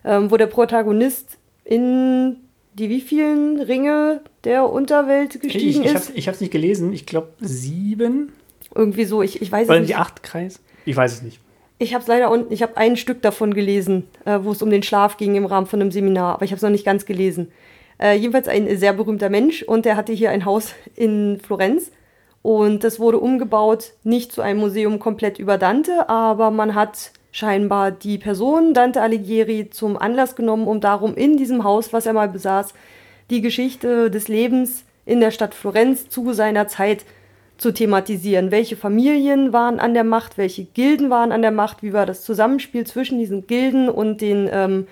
ähm, wo der Protagonist in die wievielen Ringe der Unterwelt gestiegen ich, ich ist? ich habe es nicht gelesen. Ich glaube sieben. Irgendwie so. Ich, ich weiß Oder es nicht. die acht Kreis? Ich weiß es nicht. Ich habe es leider unten. Ich habe ein Stück davon gelesen, äh, wo es um den Schlaf ging im Rahmen von einem Seminar, aber ich habe es noch nicht ganz gelesen. Äh, jedenfalls ein sehr berühmter Mensch und der hatte hier ein Haus in Florenz und das wurde umgebaut, nicht zu einem Museum komplett über Dante, aber man hat scheinbar die Person Dante Alighieri zum Anlass genommen, um darum in diesem Haus, was er mal besaß, die Geschichte des Lebens in der Stadt Florenz zu seiner Zeit zu thematisieren. Welche Familien waren an der Macht, welche Gilden waren an der Macht, wie war das Zusammenspiel zwischen diesen Gilden und den ähm,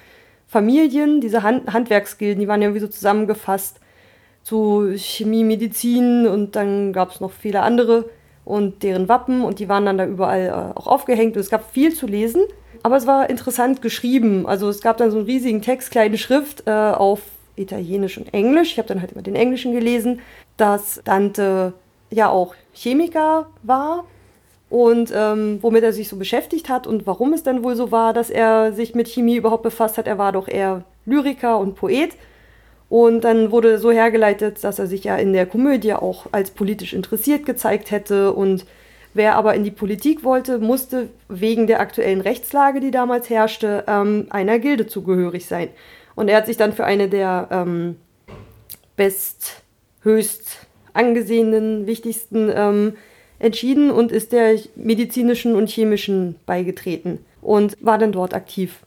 Familien, diese Hand Handwerksgilden, die waren ja irgendwie so zusammengefasst zu Chemie, Medizin und dann gab es noch viele andere und deren Wappen und die waren dann da überall äh, auch aufgehängt und es gab viel zu lesen, aber es war interessant geschrieben. Also es gab dann so einen riesigen Text, kleine Schrift äh, auf Italienisch und Englisch. Ich habe dann halt immer den Englischen gelesen, dass Dante ja auch Chemiker war und ähm, womit er sich so beschäftigt hat und warum es dann wohl so war, dass er sich mit Chemie überhaupt befasst hat. Er war doch eher Lyriker und Poet und dann wurde so hergeleitet, dass er sich ja in der Komödie auch als politisch interessiert gezeigt hätte. Und wer aber in die Politik wollte, musste wegen der aktuellen Rechtslage, die damals herrschte, ähm, einer Gilde zugehörig sein. Und er hat sich dann für eine der ähm, best, höchst angesehenen, wichtigsten ähm, entschieden und ist der medizinischen und chemischen beigetreten und war dann dort aktiv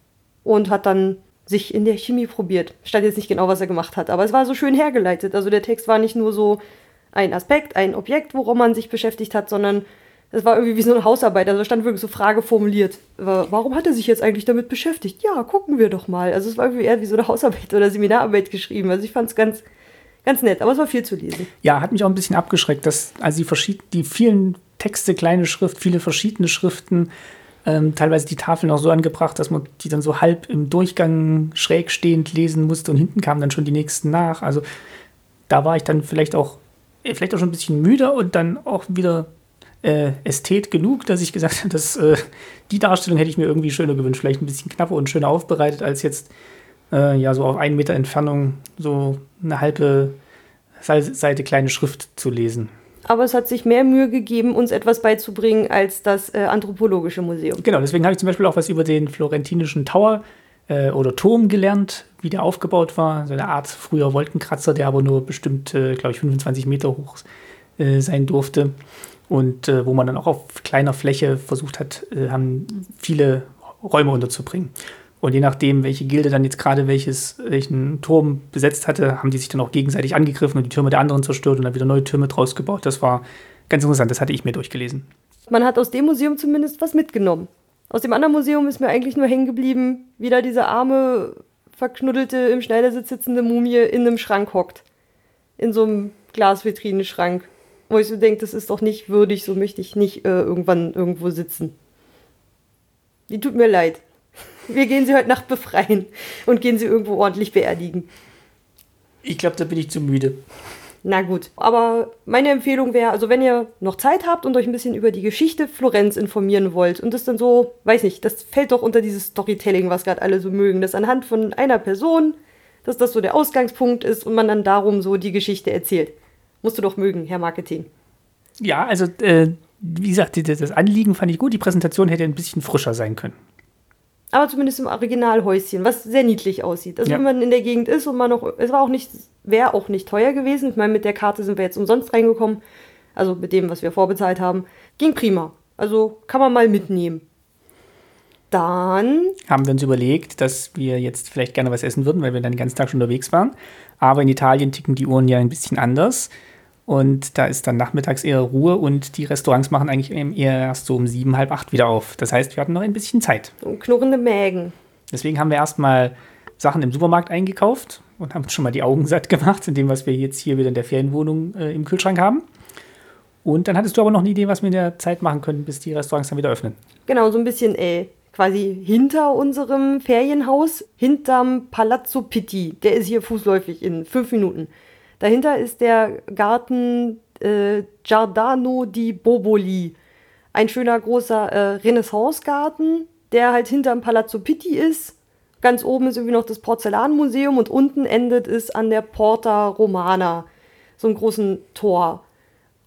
und hat dann sich in der Chemie probiert. Stand jetzt nicht genau, was er gemacht hat, aber es war so schön hergeleitet. Also der Text war nicht nur so ein Aspekt, ein Objekt, worum man sich beschäftigt hat, sondern es war irgendwie wie so eine Hausarbeit. Also stand wirklich so Frage formuliert. Warum hat er sich jetzt eigentlich damit beschäftigt? Ja, gucken wir doch mal. Also es war irgendwie eher wie so eine Hausarbeit oder Seminararbeit geschrieben. Also ich fand es ganz, ganz nett, aber es war viel zu lesen. Ja, hat mich auch ein bisschen abgeschreckt, dass also die, die vielen Texte, kleine Schrift, viele verschiedene Schriften, ähm, teilweise die Tafeln auch so angebracht, dass man die dann so halb im Durchgang schräg stehend lesen musste und hinten kamen dann schon die nächsten nach. Also da war ich dann vielleicht auch, äh, vielleicht auch schon ein bisschen müde und dann auch wieder äh, Ästhet genug, dass ich gesagt habe, dass äh, die Darstellung hätte ich mir irgendwie schöner gewünscht. Vielleicht ein bisschen knapper und schöner aufbereitet, als jetzt äh, ja so auf einen Meter Entfernung so eine halbe Seite kleine Schrift zu lesen. Aber es hat sich mehr Mühe gegeben, uns etwas beizubringen als das äh, Anthropologische Museum. Genau, deswegen habe ich zum Beispiel auch was über den florentinischen Tower äh, oder Turm gelernt, wie der aufgebaut war. So eine Art früher Wolkenkratzer, der aber nur bestimmt, äh, glaube ich, 25 Meter hoch äh, sein durfte. Und äh, wo man dann auch auf kleiner Fläche versucht hat, äh, haben viele Räume unterzubringen. Und je nachdem, welche Gilde dann jetzt gerade welches, welchen Turm besetzt hatte, haben die sich dann auch gegenseitig angegriffen und die Türme der anderen zerstört und dann wieder neue Türme draus gebaut. Das war ganz interessant, das hatte ich mir durchgelesen. Man hat aus dem Museum zumindest was mitgenommen. Aus dem anderen Museum ist mir eigentlich nur hängen geblieben, wie da diese arme, verknuddelte, im Schneidersitz sitzende Mumie in einem Schrank hockt. In so einem Glasvitrinenschrank. Wo ich so denke, das ist doch nicht würdig, so möchte ich nicht äh, irgendwann irgendwo sitzen. Die tut mir leid. Wir gehen sie heute Nacht befreien und gehen sie irgendwo ordentlich beerdigen. Ich glaube, da bin ich zu müde. Na gut, aber meine Empfehlung wäre, also wenn ihr noch Zeit habt und euch ein bisschen über die Geschichte Florenz informieren wollt und das dann so, weiß nicht, das fällt doch unter dieses Storytelling, was gerade alle so mögen, dass anhand von einer Person, dass das so der Ausgangspunkt ist und man dann darum so die Geschichte erzählt. Musst du doch mögen, Herr Marketing. Ja, also äh, wie gesagt, das Anliegen fand ich gut, die Präsentation hätte ein bisschen frischer sein können aber zumindest im Originalhäuschen, was sehr niedlich aussieht. Also ja. wenn man in der Gegend ist und man noch, es war auch nicht, wäre auch nicht teuer gewesen. Ich meine, mit der Karte sind wir jetzt umsonst reingekommen, also mit dem, was wir vorbezahlt haben, ging prima. Also kann man mal mitnehmen. Dann haben wir uns überlegt, dass wir jetzt vielleicht gerne was essen würden, weil wir dann den ganzen Tag schon unterwegs waren. Aber in Italien ticken die Uhren ja ein bisschen anders. Und da ist dann nachmittags eher Ruhe und die Restaurants machen eigentlich eher erst so um sieben, halb acht wieder auf. Das heißt, wir hatten noch ein bisschen Zeit. Und knurrende Mägen. Deswegen haben wir erstmal Sachen im Supermarkt eingekauft und haben schon mal die Augen [LAUGHS] satt gemacht, in dem, was wir jetzt hier wieder in der Ferienwohnung äh, im Kühlschrank haben. Und dann hattest du aber noch eine Idee, was wir in der Zeit machen können, bis die Restaurants dann wieder öffnen. Genau, so ein bisschen äh, quasi hinter unserem Ferienhaus, hinterm Palazzo Pitti. Der ist hier fußläufig in fünf Minuten. Dahinter ist der Garten äh, Giardano di Boboli. Ein schöner großer äh, Renaissance-Garten, der halt hinterm Palazzo Pitti ist. Ganz oben ist irgendwie noch das Porzellanmuseum und unten endet es an der Porta Romana, so einem großen Tor.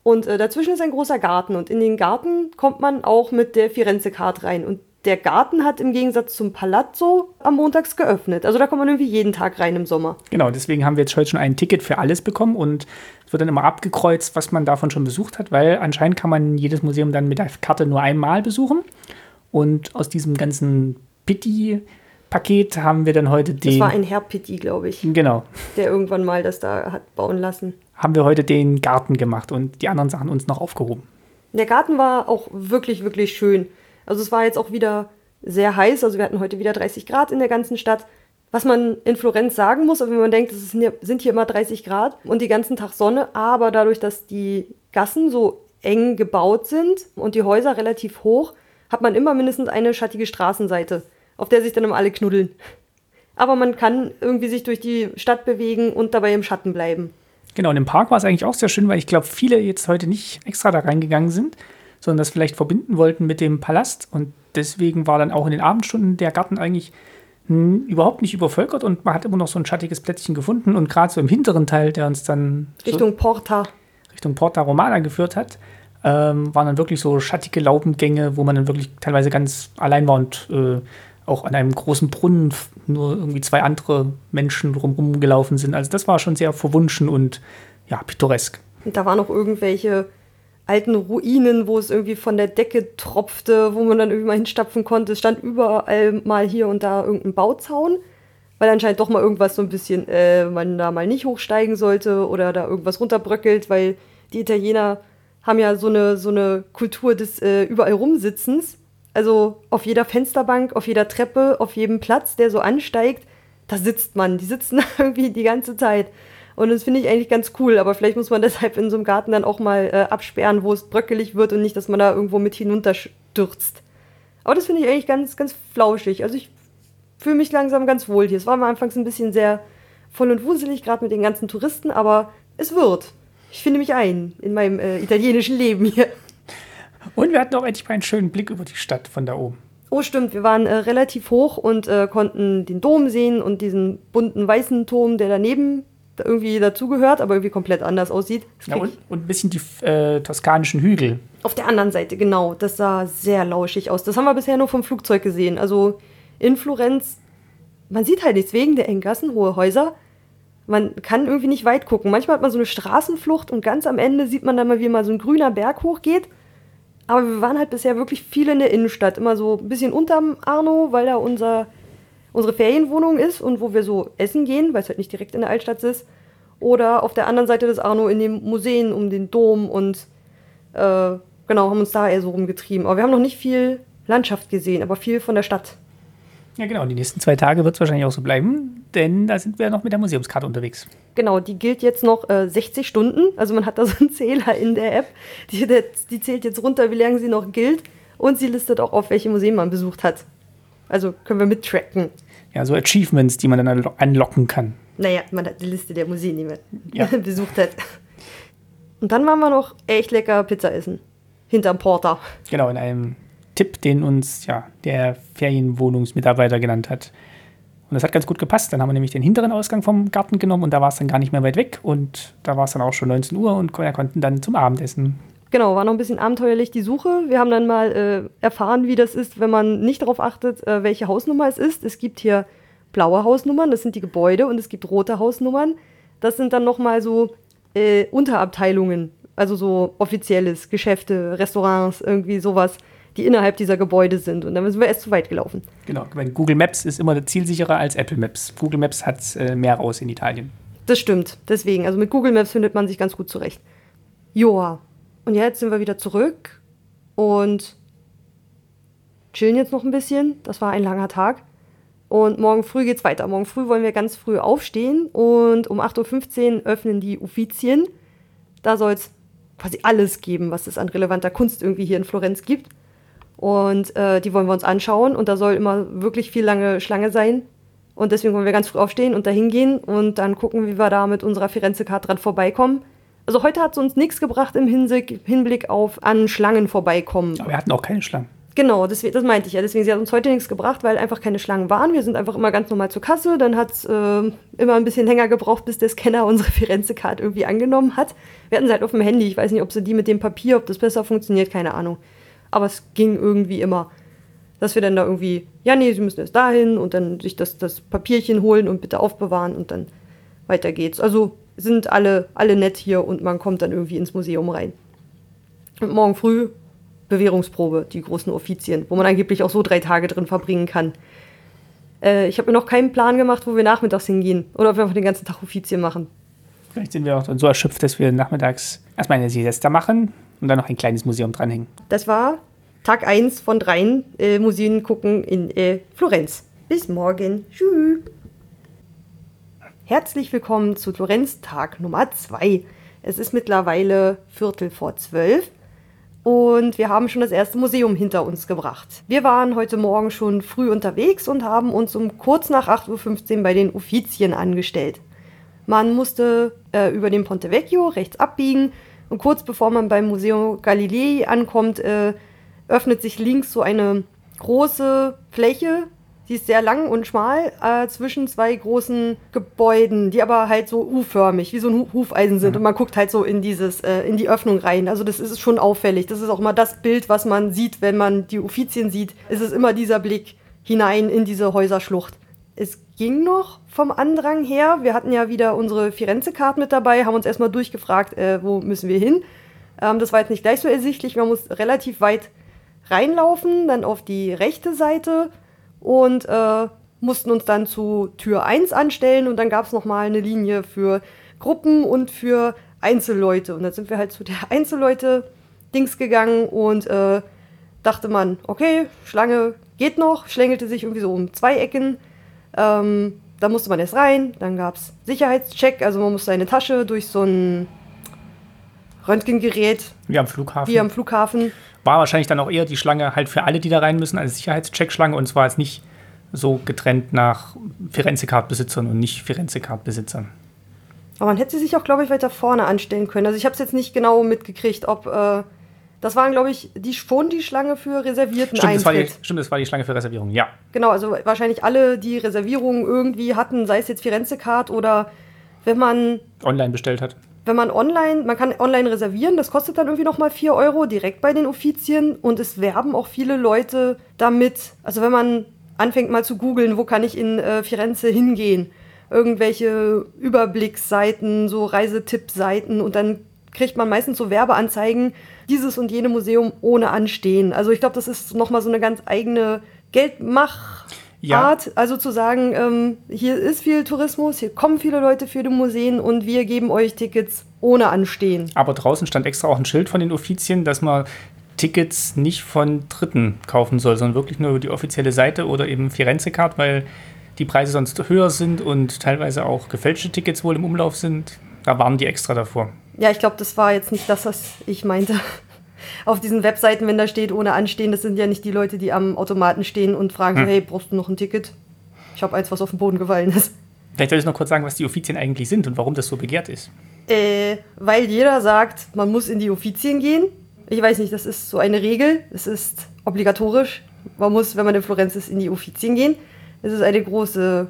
Und äh, dazwischen ist ein großer Garten und in den Garten kommt man auch mit der Firenze-Card rein. Und der Garten hat im Gegensatz zum Palazzo am Montags geöffnet. Also da kommt man irgendwie jeden Tag rein im Sommer. Genau, deswegen haben wir jetzt heute schon ein Ticket für alles bekommen und es wird dann immer abgekreuzt, was man davon schon besucht hat, weil anscheinend kann man jedes Museum dann mit der Karte nur einmal besuchen. Und aus diesem ganzen Pitti Paket haben wir dann heute den. Das war ein Herr Pitti, glaube ich. Genau. Der irgendwann mal das da hat bauen lassen. Haben wir heute den Garten gemacht und die anderen Sachen uns noch aufgehoben. Der Garten war auch wirklich, wirklich schön. Also es war jetzt auch wieder sehr heiß, also wir hatten heute wieder 30 Grad in der ganzen Stadt. Was man in Florenz sagen muss, wenn man denkt, es sind hier, sind hier immer 30 Grad und die ganzen Tag Sonne, aber dadurch, dass die Gassen so eng gebaut sind und die Häuser relativ hoch, hat man immer mindestens eine schattige Straßenseite, auf der sich dann immer alle knuddeln. Aber man kann irgendwie sich durch die Stadt bewegen und dabei im Schatten bleiben. Genau, und im Park war es eigentlich auch sehr schön, weil ich glaube, viele jetzt heute nicht extra da reingegangen sind, sondern das vielleicht verbinden wollten mit dem Palast. Und deswegen war dann auch in den Abendstunden der Garten eigentlich überhaupt nicht übervölkert und man hat immer noch so ein schattiges Plätzchen gefunden. Und gerade so im hinteren Teil, der uns dann Richtung so Porta. Richtung Porta Romana geführt hat, ähm, waren dann wirklich so schattige Laubengänge, wo man dann wirklich teilweise ganz allein war und äh, auch an einem großen Brunnen nur irgendwie zwei andere Menschen drumherum gelaufen sind. Also das war schon sehr verwunschen und ja, pittoresk. Und da waren noch irgendwelche alten Ruinen, wo es irgendwie von der Decke tropfte, wo man dann irgendwie mal hinstapfen konnte. Es stand überall mal hier und da irgendein Bauzaun, weil anscheinend doch mal irgendwas so ein bisschen, äh, man da mal nicht hochsteigen sollte oder da irgendwas runterbröckelt, weil die Italiener haben ja so eine, so eine Kultur des äh, überall rumsitzens. Also auf jeder Fensterbank, auf jeder Treppe, auf jedem Platz, der so ansteigt, da sitzt man. Die sitzen [LAUGHS] irgendwie die ganze Zeit. Und das finde ich eigentlich ganz cool, aber vielleicht muss man [LAUGHS] deshalb in so einem Garten dann auch mal äh, absperren, wo es bröckelig wird und nicht, dass man da irgendwo mit hinunterstürzt. Aber das finde ich eigentlich ganz, ganz flauschig. Also ich fühle mich langsam ganz wohl hier. Es war am Anfang ein bisschen sehr voll und wuselig, gerade mit den ganzen Touristen, aber es wird. Ich finde mich ein in meinem äh, italienischen Leben hier. Und wir hatten auch endlich mal einen schönen Blick über die Stadt von da oben. Oh, stimmt, wir waren äh, relativ hoch und äh, konnten den Dom sehen und diesen bunten weißen Turm, der daneben irgendwie dazugehört, aber irgendwie komplett anders aussieht. Ja, und, und, ein bisschen die äh, toskanischen Hügel. Auf der anderen Seite, genau. Das sah sehr lauschig aus. Das haben wir bisher nur vom Flugzeug gesehen. Also in Florenz, man sieht halt nichts wegen der engen Gassen, hohe Häuser. Man kann irgendwie nicht weit gucken. Manchmal hat man so eine Straßenflucht und ganz am Ende sieht man dann mal, wie mal so ein grüner Berg hochgeht. Aber wir waren halt bisher wirklich viel in der Innenstadt. Immer so ein bisschen unterm Arno, weil da unser, unsere Ferienwohnung ist und wo wir so essen gehen, weil es halt nicht direkt in der Altstadt ist. Oder auf der anderen Seite des Arno in den Museen um den Dom und äh, genau, haben uns da eher so rumgetrieben. Aber wir haben noch nicht viel Landschaft gesehen, aber viel von der Stadt. Ja, genau. Die nächsten zwei Tage wird es wahrscheinlich auch so bleiben, denn da sind wir noch mit der Museumskarte unterwegs. Genau, die gilt jetzt noch äh, 60 Stunden. Also man hat da [LAUGHS] so einen Zähler in der App. Die, der, die zählt jetzt runter, wie lange sie noch gilt. Und sie listet auch auf, welche Museen man besucht hat. Also können wir mittracken. Ja, so Achievements, die man dann anlocken kann. Naja, man hat die Liste der Museen, die man ja. [LAUGHS] besucht hat. Und dann waren wir noch echt lecker Pizza essen. Hinterm Porter. Genau, in einem Tipp, den uns ja, der Ferienwohnungsmitarbeiter genannt hat. Und das hat ganz gut gepasst. Dann haben wir nämlich den hinteren Ausgang vom Garten genommen und da war es dann gar nicht mehr weit weg. Und da war es dann auch schon 19 Uhr und wir konnten dann zum Abendessen. Genau, war noch ein bisschen abenteuerlich die Suche. Wir haben dann mal äh, erfahren, wie das ist, wenn man nicht darauf achtet, äh, welche Hausnummer es ist. Es gibt hier blaue Hausnummern, das sind die Gebäude, und es gibt rote Hausnummern. Das sind dann nochmal so äh, Unterabteilungen, also so offizielles, Geschäfte, Restaurants, irgendwie sowas die innerhalb dieser Gebäude sind. Und dann sind wir erst zu weit gelaufen. Genau, weil Google Maps ist immer zielsicherer als Apple Maps. Google Maps hat äh, mehr raus in Italien. Das stimmt, deswegen. Also mit Google Maps findet man sich ganz gut zurecht. Joa. Und jetzt sind wir wieder zurück und chillen jetzt noch ein bisschen. Das war ein langer Tag. Und morgen früh geht's weiter. Morgen früh wollen wir ganz früh aufstehen und um 8.15 Uhr öffnen die Uffizien. Da soll es quasi alles geben, was es an relevanter Kunst irgendwie hier in Florenz gibt. Und äh, die wollen wir uns anschauen und da soll immer wirklich viel lange Schlange sein. Und deswegen wollen wir ganz früh aufstehen und da hingehen und dann gucken, wie wir da mit unserer Firenze-Card dran vorbeikommen. Also heute hat es uns nichts gebracht im Hinblick auf an Schlangen vorbeikommen. Aber wir hatten auch keine Schlangen. Genau, das, das meinte ich ja. Deswegen, sie hat uns heute nichts gebracht, weil einfach keine Schlangen waren. Wir sind einfach immer ganz normal zur Kasse. Dann hat es äh, immer ein bisschen länger gebraucht, bis der Scanner [LAUGHS] unsere Firenze-Card irgendwie angenommen hat. Wir hatten sie halt auf dem Handy. Ich weiß nicht, ob sie die mit dem Papier, ob das besser funktioniert, keine Ahnung aber es ging irgendwie immer. Dass wir dann da irgendwie, ja, nee, sie müssen erst dahin und dann sich das, das Papierchen holen und bitte aufbewahren und dann weiter geht's. Also sind alle, alle nett hier und man kommt dann irgendwie ins Museum rein. Und morgen früh Bewährungsprobe, die großen Offizien, wo man angeblich auch so drei Tage drin verbringen kann. Äh, ich habe mir noch keinen Plan gemacht, wo wir nachmittags hingehen oder ob wir einfach den ganzen Tag Offizien machen. Vielleicht sind wir auch dann so erschöpft, dass wir nachmittags erstmal eine Siesta machen, und dann noch ein kleines Museum dranhängen. Das war Tag 1 von dreien äh, Museen gucken in äh, Florenz. Bis morgen. Tschüss. Herzlich willkommen zu Florenz Tag Nummer 2. Es ist mittlerweile Viertel vor zwölf und wir haben schon das erste Museum hinter uns gebracht. Wir waren heute Morgen schon früh unterwegs und haben uns um kurz nach 8.15 Uhr bei den Uffizien angestellt. Man musste äh, über den Ponte Vecchio rechts abbiegen und kurz bevor man beim Museum Galilei ankommt, äh, öffnet sich links so eine große Fläche. Die ist sehr lang und schmal äh, zwischen zwei großen Gebäuden, die aber halt so U-förmig, wie so ein Hufeisen sind. Mhm. Und man guckt halt so in dieses, äh, in die Öffnung rein. Also das ist schon auffällig. Das ist auch immer das Bild, was man sieht, wenn man die Uffizien sieht. Es ist immer dieser Blick hinein in diese Häuserschlucht. Es ging noch vom Andrang her. Wir hatten ja wieder unsere Firenze-Card mit dabei, haben uns erstmal durchgefragt, äh, wo müssen wir hin. Ähm, das war jetzt nicht gleich so ersichtlich. Man muss relativ weit reinlaufen, dann auf die rechte Seite und äh, mussten uns dann zu Tür 1 anstellen und dann gab es nochmal eine Linie für Gruppen und für Einzelleute. Und dann sind wir halt zu der [LAUGHS] Einzelleute-Dings gegangen und äh, dachte man, okay, Schlange geht noch, schlängelte sich irgendwie so um zwei Ecken. Ähm, da musste man erst rein, dann gab es Sicherheitscheck, also man musste seine Tasche durch so ein Röntgengerät. Wie am Flughafen. Wie am Flughafen. War wahrscheinlich dann auch eher die Schlange halt für alle, die da rein müssen, als Sicherheitscheckschlange und zwar jetzt nicht so getrennt nach Firenze-Card-Besitzern und nicht Firenze-Card-Besitzern. Aber man hätte sich auch, glaube ich, weiter vorne anstellen können. Also ich habe es jetzt nicht genau mitgekriegt, ob äh, Das waren, glaube ich, die, schon die Schlange für reservierten Stimmt das, war die, stimmt, das war die Schlange für Reservierung, ja. Genau, also wahrscheinlich alle, die Reservierungen irgendwie hatten, sei es jetzt Firenze Card oder wenn man Online bestellt hat. Wenn man online, man kann online reservieren, das kostet dann irgendwie nochmal 4 Euro direkt bei den Offizien und es werben auch viele Leute damit. Also wenn man anfängt mal zu googeln, wo kann ich in äh, Firenze hingehen, irgendwelche Überblicksseiten, so Reisetippseiten und dann kriegt man meistens so Werbeanzeigen, dieses und jene Museum ohne Anstehen. Also ich glaube, das ist nochmal so eine ganz eigene Geldmach. Ja. Art, also zu sagen, ähm, hier ist viel Tourismus, hier kommen viele Leute für die Museen und wir geben euch Tickets ohne Anstehen. Aber draußen stand extra auch ein Schild von den Offizien, dass man Tickets nicht von Dritten kaufen soll, sondern wirklich nur über die offizielle Seite oder eben Firenze Card, weil die Preise sonst höher sind und teilweise auch gefälschte Tickets wohl im Umlauf sind. Da warnen die extra davor. Ja, ich glaube, das war jetzt nicht das, was ich meinte. Auf diesen Webseiten, wenn da steht ohne Anstehen, das sind ja nicht die Leute, die am Automaten stehen und fragen, so, hey, brauchst du noch ein Ticket? Ich habe eins, was auf den Boden gefallen ist. Vielleicht soll ich noch kurz sagen, was die Offizien eigentlich sind und warum das so begehrt ist. Äh, weil jeder sagt, man muss in die Offizien gehen. Ich weiß nicht, das ist so eine Regel. Es ist obligatorisch. Man muss, wenn man in Florenz ist, in die Offizien gehen. Es ist eine große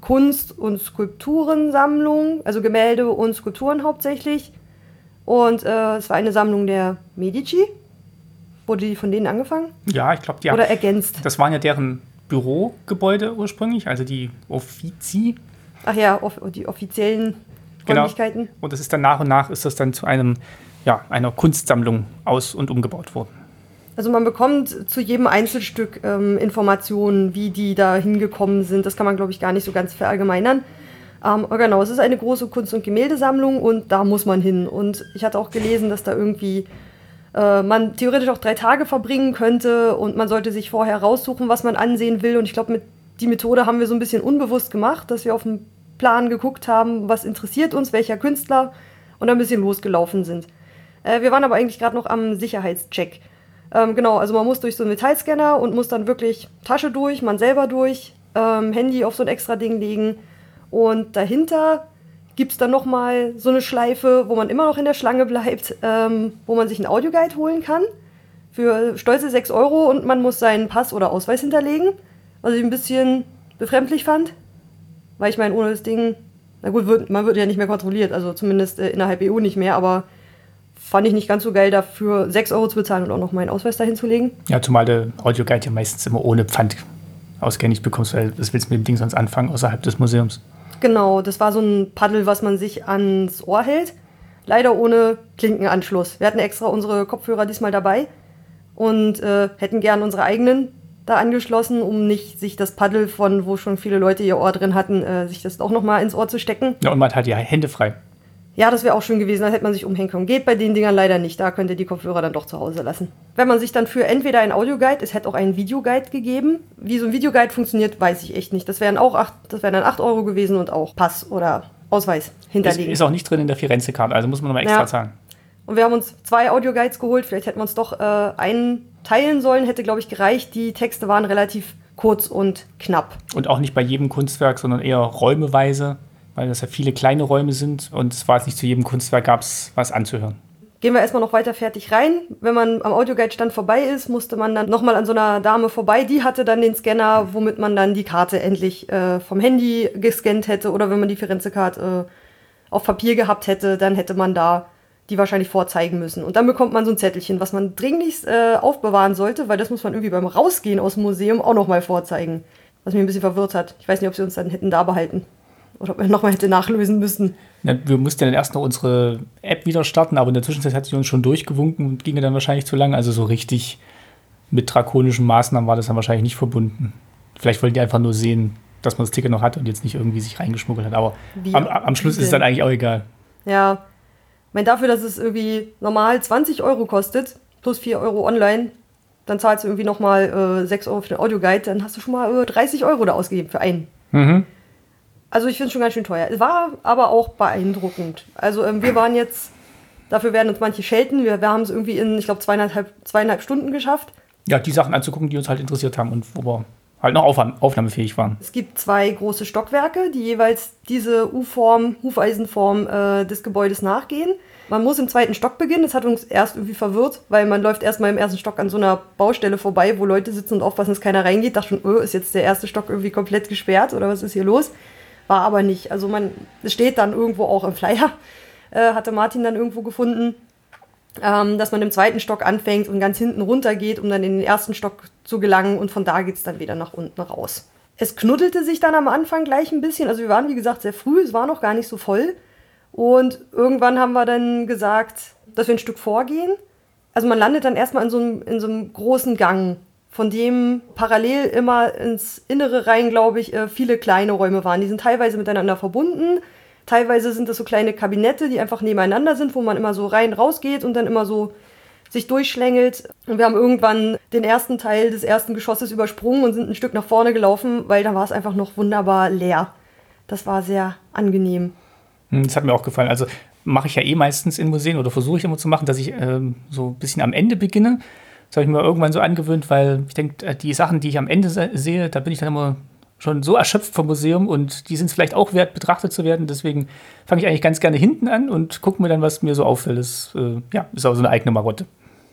Kunst- und Skulpturensammlung, also Gemälde und Skulpturen hauptsächlich. Und äh, es war eine Sammlung der Medici. Wurde die von denen angefangen? Ja, ich glaube, ja. Oder ergänzt? Das waren ja deren Bürogebäude ursprünglich, also die Offizi. Ach ja, off die offiziellen Genau. Räumlichkeiten. Und das ist dann nach und nach ist das dann zu einem, ja, einer Kunstsammlung aus- und umgebaut worden. Also man bekommt zu jedem Einzelstück ähm, Informationen, wie die da hingekommen sind. Das kann man, glaube ich, gar nicht so ganz verallgemeinern. Ähm, genau, es ist eine große Kunst- und Gemäldesammlung und da muss man hin. Und ich hatte auch gelesen, dass da irgendwie äh, man theoretisch auch drei Tage verbringen könnte und man sollte sich vorher raussuchen, was man ansehen will. Und ich glaube, mit die Methode haben wir so ein bisschen unbewusst gemacht, dass wir auf den Plan geguckt haben, was interessiert uns, welcher Künstler und ein bisschen losgelaufen sind. Äh, wir waren aber eigentlich gerade noch am Sicherheitscheck. Ähm, genau, also man muss durch so einen Metallscanner und muss dann wirklich Tasche durch, man selber durch, ähm, Handy auf so ein extra Ding legen. Und dahinter gibt es dann nochmal so eine Schleife, wo man immer noch in der Schlange bleibt, ähm, wo man sich einen Audioguide holen kann. Für stolze 6 Euro und man muss seinen Pass oder Ausweis hinterlegen. Was ich ein bisschen befremdlich fand. Weil ich meine, ohne das Ding, na gut, wird, man wird ja nicht mehr kontrolliert, also zumindest äh, innerhalb EU nicht mehr, aber fand ich nicht ganz so geil, dafür 6 Euro zu bezahlen und auch noch meinen Ausweis dahin zu legen. Ja, zumal der Audioguide ja meistens immer ohne Pfand ausgängig bekommst, weil was willst du mit dem Ding sonst anfangen außerhalb des Museums? Genau, das war so ein Paddel, was man sich ans Ohr hält. Leider ohne Klinkenanschluss. Wir hatten extra unsere Kopfhörer diesmal dabei und äh, hätten gern unsere eigenen da angeschlossen, um nicht sich das Paddel von, wo schon viele Leute ihr Ohr drin hatten, äh, sich das auch nochmal ins Ohr zu stecken. Ja, und man hat die Hände frei. Ja, das wäre auch schön gewesen, da hätte man sich umhängen können. Geht bei den Dingern leider nicht, da könnt ihr die Kopfhörer dann doch zu Hause lassen. Wenn man sich dann für entweder ein Audioguide, es hätte auch einen Videoguide gegeben. Wie so ein Videoguide funktioniert, weiß ich echt nicht. Das wären auch acht, das wären dann 8 Euro gewesen und auch Pass oder Ausweis Ist, hinterlegen. ist auch nicht drin in der Firenze-Karte, also muss man nochmal extra Ja. zahlen. Und wir haben uns zwei Audioguides geholt. Vielleicht hätten wir uns doch äh, einen teilen sollen, hätte, glaube ich, gereicht. Die Texte waren relativ kurz und knapp. Und auch nicht bei jedem Kunstwerk, sondern eher räumeweise, weil das ja viele kleine Räume sind und es war jetzt nicht zu jedem Kunstwerk gab es was anzuhören. Gehen wir erstmal noch weiter fertig rein. Wenn man am Audioguide-Stand vorbei ist, musste man dann nochmal an so einer Dame vorbei. Die hatte dann den Scanner, womit man dann die Karte endlich äh, vom Handy gescannt hätte. Oder wenn man die Firenze-Karte äh, auf Papier gehabt hätte, dann hätte man da die wahrscheinlich vorzeigen müssen. Und dann bekommt man so ein Zettelchen, was man dringlichst äh, aufbewahren sollte, weil das muss man irgendwie beim Rausgehen aus dem Museum auch nochmal vorzeigen. Was mich ein bisschen verwirrt hat. Ich weiß nicht, ob sie uns dann hätten da behalten. Oder ob man nochmal hätte nachlösen müssen. Ja, wir mussten ja dann erst noch unsere App wieder starten, aber in der Zwischenzeit hat sie uns schon durchgewunken und ging dann wahrscheinlich zu lang. Also so richtig mit drakonischen Maßnahmen war das dann wahrscheinlich nicht verbunden. Vielleicht wollten die einfach nur sehen, dass man das Ticket noch hat und jetzt nicht irgendwie sich reingeschmuggelt hat. Aber Wie- am, am Schluss ist es dann eigentlich auch egal. Ja, ich meine, dafür, dass es irgendwie normal 20 Euro kostet, plus 4 Euro online, dann zahlst du irgendwie nochmal äh, 6 Euro für den Audioguide, dann hast du schon mal äh, 30 Euro da ausgegeben für einen. Mhm. Also ich finde es schon ganz schön teuer. Es war aber auch beeindruckend. Also ähm, wir waren jetzt, dafür werden uns manche schelten, wir, wir haben es irgendwie in, ich glaube, zweieinhalb, zweieinhalb Stunden geschafft. Ja, die Sachen anzugucken, die uns halt interessiert haben und wo wir halt noch aufnahmefähig waren. Es gibt zwei große Stockwerke, die jeweils diese U-Form, Hufeisenform äh, des Gebäudes nachgehen. Man muss im zweiten Stock beginnen. Das hat uns erst irgendwie verwirrt, weil man läuft erstmal im ersten Stock an so einer Baustelle vorbei, wo Leute sitzen und aufpassen, dass keiner reingeht. Dachte schon, oh, ist jetzt der erste Stock irgendwie komplett gesperrt oder was ist hier los? War aber nicht. Also man, steht dann irgendwo auch im Flyer, äh, hatte Martin dann irgendwo gefunden, ähm, dass man im zweiten Stock anfängt und ganz hinten runter geht, um dann in den ersten Stock zu gelangen und von da geht es dann wieder nach unten raus. Es knuddelte sich dann am Anfang gleich ein bisschen. Also wir waren, wie gesagt, sehr früh, es war noch gar nicht so voll. Und irgendwann haben wir dann gesagt, dass wir ein Stück vorgehen. Also man landet dann erstmal in so einem, in so einem großen Gang, von dem parallel immer ins Innere rein, glaube ich, äh, viele kleine Räume waren. Die sind teilweise miteinander verbunden. Teilweise sind das so kleine Kabinette, die einfach nebeneinander sind, wo man immer so rein rausgeht und dann immer so sich durchschlängelt. Und wir haben irgendwann den ersten Teil des ersten Geschosses übersprungen und sind ein Stück nach vorne gelaufen, weil da war es einfach noch wunderbar leer. Das war sehr angenehm. Hm, das hat mir auch gefallen. Also mache ich ja eh meistens in Museen oder versuche ich immer zu machen, dass ich ähm, so ein bisschen am Ende beginne. Das habe ich mir irgendwann so angewöhnt, weil ich denke, äh, die Sachen, die ich am Ende sehe, da bin ich dann immer schon so erschöpft vom Museum und die sind es vielleicht auch wert, betrachtet zu werden. Deswegen fange ich eigentlich ganz gerne hinten an und gucke mir dann, was mir so auffällt. Das äh, ja, ist auch so eine eigene Marotte.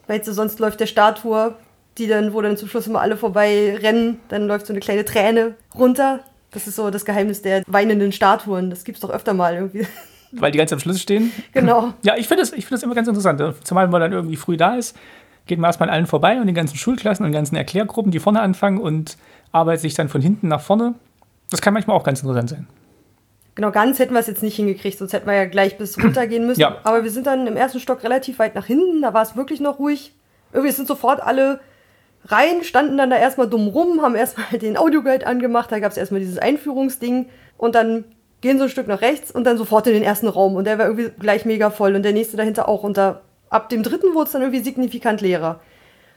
Weißt du, sonst läuft der Statue, die dann, wo dann zum Schluss immer alle vorbei rennen, dann läuft so eine kleine Träne runter. Das ist so das Geheimnis der weinenden Statuen. Das gibt es doch öfter mal irgendwie. Weil die ganz am Schluss stehen? Genau. [LAUGHS] Ja, ich finde das, find das immer ganz interessant. Zumal man dann irgendwie früh da ist, geht man erstmal an allen vorbei und den ganzen Schulklassen und den ganzen Erklärgruppen, die vorne anfangen und arbeitet sich dann von hinten nach vorne. Das kann manchmal auch ganz interessant sein. Genau, ganz hätten wir es jetzt nicht hingekriegt, sonst hätten wir ja gleich bis runter gehen müssen. Ja. Aber wir sind dann im ersten Stock relativ weit nach hinten, da war es wirklich noch ruhig. Irgendwie sind sofort alle rein, standen dann da erstmal dumm rum, haben erstmal [LAUGHS] den Audioguide angemacht, da gab es erstmal dieses Einführungsding und dann gehen so ein Stück nach rechts und dann sofort in den ersten Raum und der war irgendwie gleich mega voll und der nächste dahinter auch und da, ab dem dritten wurde es dann irgendwie signifikant leerer.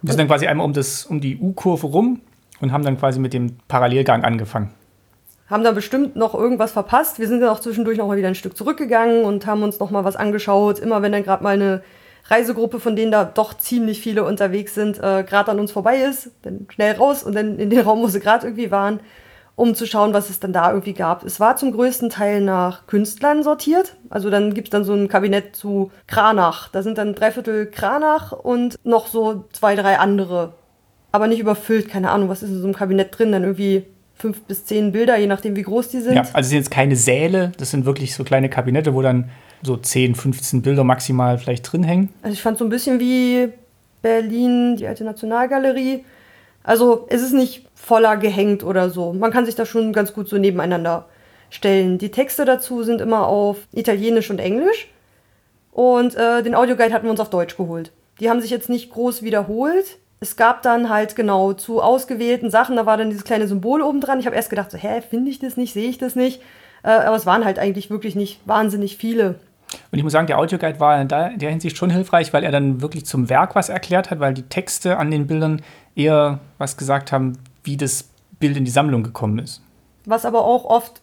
Wir sind dann quasi einmal um, das, um die U-Kurve rum und haben dann quasi mit dem Parallelgang angefangen. Haben dann bestimmt noch irgendwas verpasst. Wir sind dann auch zwischendurch noch mal wieder ein Stück zurückgegangen und haben uns noch mal was angeschaut. Immer wenn dann gerade mal eine Reisegruppe, von denen da doch ziemlich viele unterwegs sind, äh, gerade an uns vorbei ist, dann schnell raus und dann in den Raum, wo sie gerade irgendwie waren, um zu schauen, was es dann da irgendwie gab. Es war zum größten Teil nach Künstlern sortiert. Also dann gibt es dann so ein Kabinett zu Kranach. Da sind dann dreiviertel Kranach und noch so zwei, drei andere aber nicht überfüllt. Keine Ahnung, was ist in so einem Kabinett drin? Dann irgendwie fünf bis zehn Bilder, je nachdem, wie groß die sind. Ja, also es sind jetzt keine Säle, das sind wirklich so kleine Kabinette, wo dann so 10, 15 Bilder maximal vielleicht drin hängen. Also ich fand so ein bisschen wie Berlin, die alte Nationalgalerie. Also es ist nicht voller gehängt oder so. Man kann sich da schon ganz gut so nebeneinander stellen. Die Texte dazu sind immer auf Italienisch und Englisch. Und äh, den Audioguide hatten wir uns auf Deutsch geholt. Die haben sich jetzt nicht groß wiederholt es gab dann halt genau zu ausgewählten Sachen, da war dann dieses kleine Symbol oben dran. Ich habe erst gedacht, so, hä, finde ich das nicht, sehe ich das nicht? Äh, aber es waren halt eigentlich wirklich nicht wahnsinnig viele. Und ich muss sagen, der Audioguide war in der Hinsicht schon hilfreich, weil er dann wirklich zum Werk was erklärt hat, weil die Texte an den Bildern eher was gesagt haben, wie das Bild in die Sammlung gekommen ist. Was aber auch oft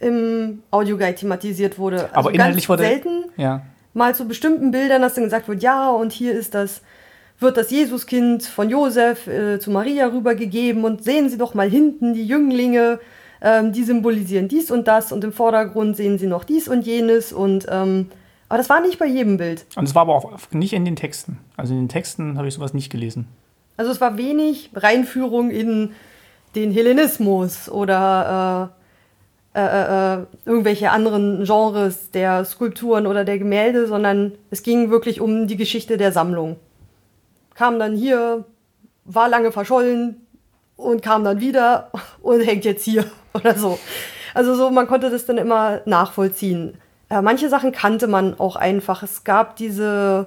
im Audioguide thematisiert wurde. Also aber inhaltlich wurde selten ja. mal zu bestimmten Bildern, dass dann gesagt wird, ja, und hier ist das wird das Jesuskind von Josef äh, zu Maria rübergegeben und sehen Sie doch mal hinten die Jünglinge, ähm, die symbolisieren dies und das und im Vordergrund sehen Sie noch dies und jenes und ähm, aber das war nicht bei jedem Bild. Und es war aber auch nicht in den Texten. Also in den Texten habe ich sowas nicht gelesen. Also es war wenig Reinführung in den Hellenismus oder äh, äh, äh, äh irgendwelche anderen Genres der Skulpturen oder der Gemälde, sondern es ging wirklich um die Geschichte der Sammlung kam dann hier, war lange verschollen und kam dann wieder [LAUGHS] und hängt jetzt hier [LAUGHS] oder so. Also so, man konnte das dann immer nachvollziehen. Äh, manche Sachen kannte man auch einfach. Es gab diese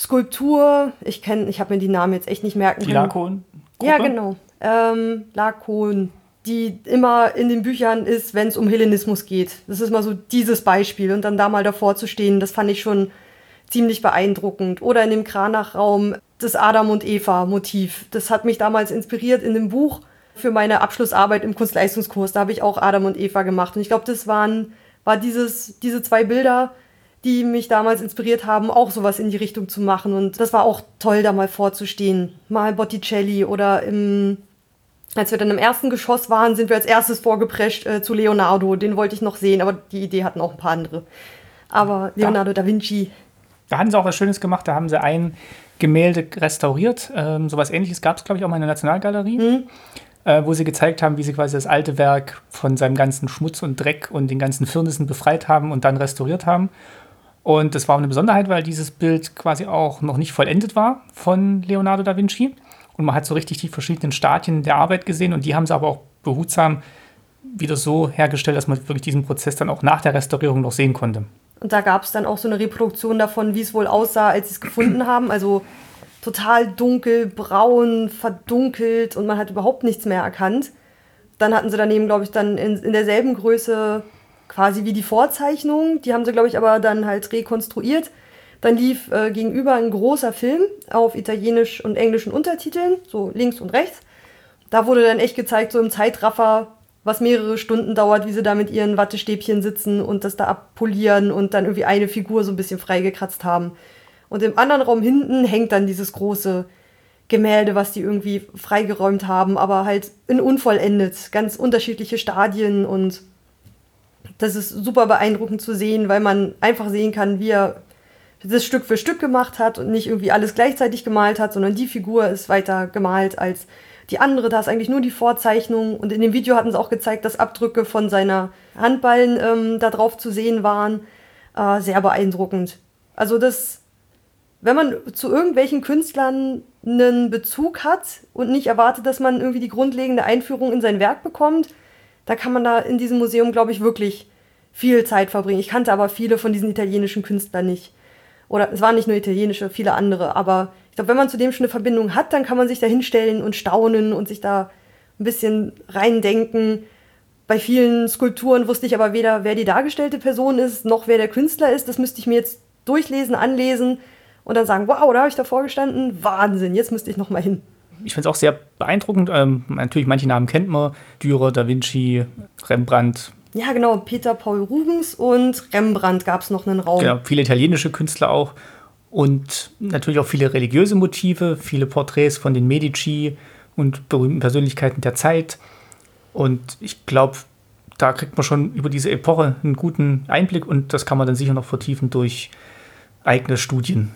Skulptur, ich kenne, ich habe mir die Namen jetzt echt nicht merken können. Die Lakon? Ja, genau. Ähm, Lakon, die immer in den Büchern ist, wenn es um Hellenismus geht. Das ist mal so dieses Beispiel. Und dann da mal davor zu stehen, das fand ich schon ziemlich beeindruckend. Oder in dem Kranachraum das Adam und Eva Motiv. Das hat mich damals inspiriert in dem Buch für meine Abschlussarbeit im Kunstleistungskurs. Da habe ich auch Adam und Eva gemacht. Und ich glaube, das waren war dieses, diese zwei Bilder, die mich damals inspiriert haben, auch sowas in die Richtung zu machen. Und das war auch toll, da mal vorzustehen. Mal Botticelli oder im Als wir dann im ersten Geschoss waren, sind wir als erstes vorgeprescht äh, zu Leonardo. Den wollte ich noch sehen, aber die Idee hatten auch ein paar andere. Aber Leonardo da Vinci. Da hatten sie auch was Schönes gemacht. Da haben sie ein Gemälde restauriert. Ähm, sowas ähnliches gab es, glaube ich, auch mal in der Nationalgalerie. Mhm. Äh, wo sie gezeigt haben, wie sie quasi das alte Werk von seinem ganzen Schmutz und Dreck und den ganzen Firnissen befreit haben und dann restauriert haben. Und das war eine Besonderheit, weil dieses Bild quasi auch noch nicht vollendet war von Leonardo da Vinci. Und man hat so richtig die verschiedenen Stadien der Arbeit gesehen und die haben sie aber auch behutsam wieder so hergestellt, dass man wirklich diesen Prozess dann auch nach der Restaurierung noch sehen konnte. Und da gab es dann auch so eine Reproduktion davon, wie es wohl aussah, als sie es gefunden haben. Also total dunkel, braun, verdunkelt und man hat überhaupt nichts mehr erkannt. Dann hatten sie daneben, glaube ich, dann in, in derselben Größe quasi wie die Vorzeichnung. Die haben sie, glaube ich, aber dann halt rekonstruiert. Dann lief äh, gegenüber ein großer Film auf italienisch und englischen Untertiteln, so links und rechts. Da wurde dann echt gezeigt, so im Zeitraffer, was mehrere Stunden dauert, wie sie da mit ihren Wattestäbchen sitzen und das da abpolieren und dann irgendwie eine Figur so ein bisschen freigekratzt haben. Und im anderen Raum hinten hängt dann dieses große Gemälde, was die irgendwie freigeräumt haben, aber halt in unvollendet, ganz unterschiedliche Stadien und das ist super beeindruckend zu sehen, weil man einfach sehen kann, wie er das Stück für Stück gemacht hat und nicht irgendwie alles gleichzeitig gemalt hat, sondern die Figur ist weiter gemalt als die andere. Da ist eigentlich nur die Vorzeichnung. Und in dem Video hatten sie auch gezeigt, dass Abdrücke von seiner Handballen ähm, da drauf zu sehen waren. Äh, sehr beeindruckend. Also das, wenn man zu irgendwelchen Künstlern einen Bezug hat und nicht erwartet, dass man irgendwie die grundlegende Einführung in sein Werk bekommt, da kann man da in diesem Museum, glaube ich, wirklich viel Zeit verbringen. Ich kannte aber viele von diesen italienischen Künstlern nicht. Oder es waren nicht nur italienische, viele andere. Aber ich glaube, wenn man zu dem schon eine Verbindung hat, dann kann man sich da hinstellen und staunen und sich da ein bisschen reindenken. Bei vielen Skulpturen wusste ich aber weder, wer die dargestellte Person ist, noch wer der Künstler ist. Das müsste ich mir jetzt durchlesen, anlesen und dann sagen, wow, da habe ich davor gestanden. Wahnsinn, jetzt müsste ich noch mal hin ich finde es auch sehr beeindruckend. Ähm, natürlich, manche Namen kennt man. Dürer, Da Vinci, Rembrandt. Ja, genau. Peter Paul Rubens und Rembrandt gab es noch einen Raum. Genau, viele italienische Künstler auch. Und natürlich auch viele religiöse Motive, viele Porträts von den Medici und berühmten Persönlichkeiten der Zeit. Und ich glaube, da kriegt man schon über diese Epoche einen guten Einblick und das kann man dann sicher noch vertiefen durch eigene Studien.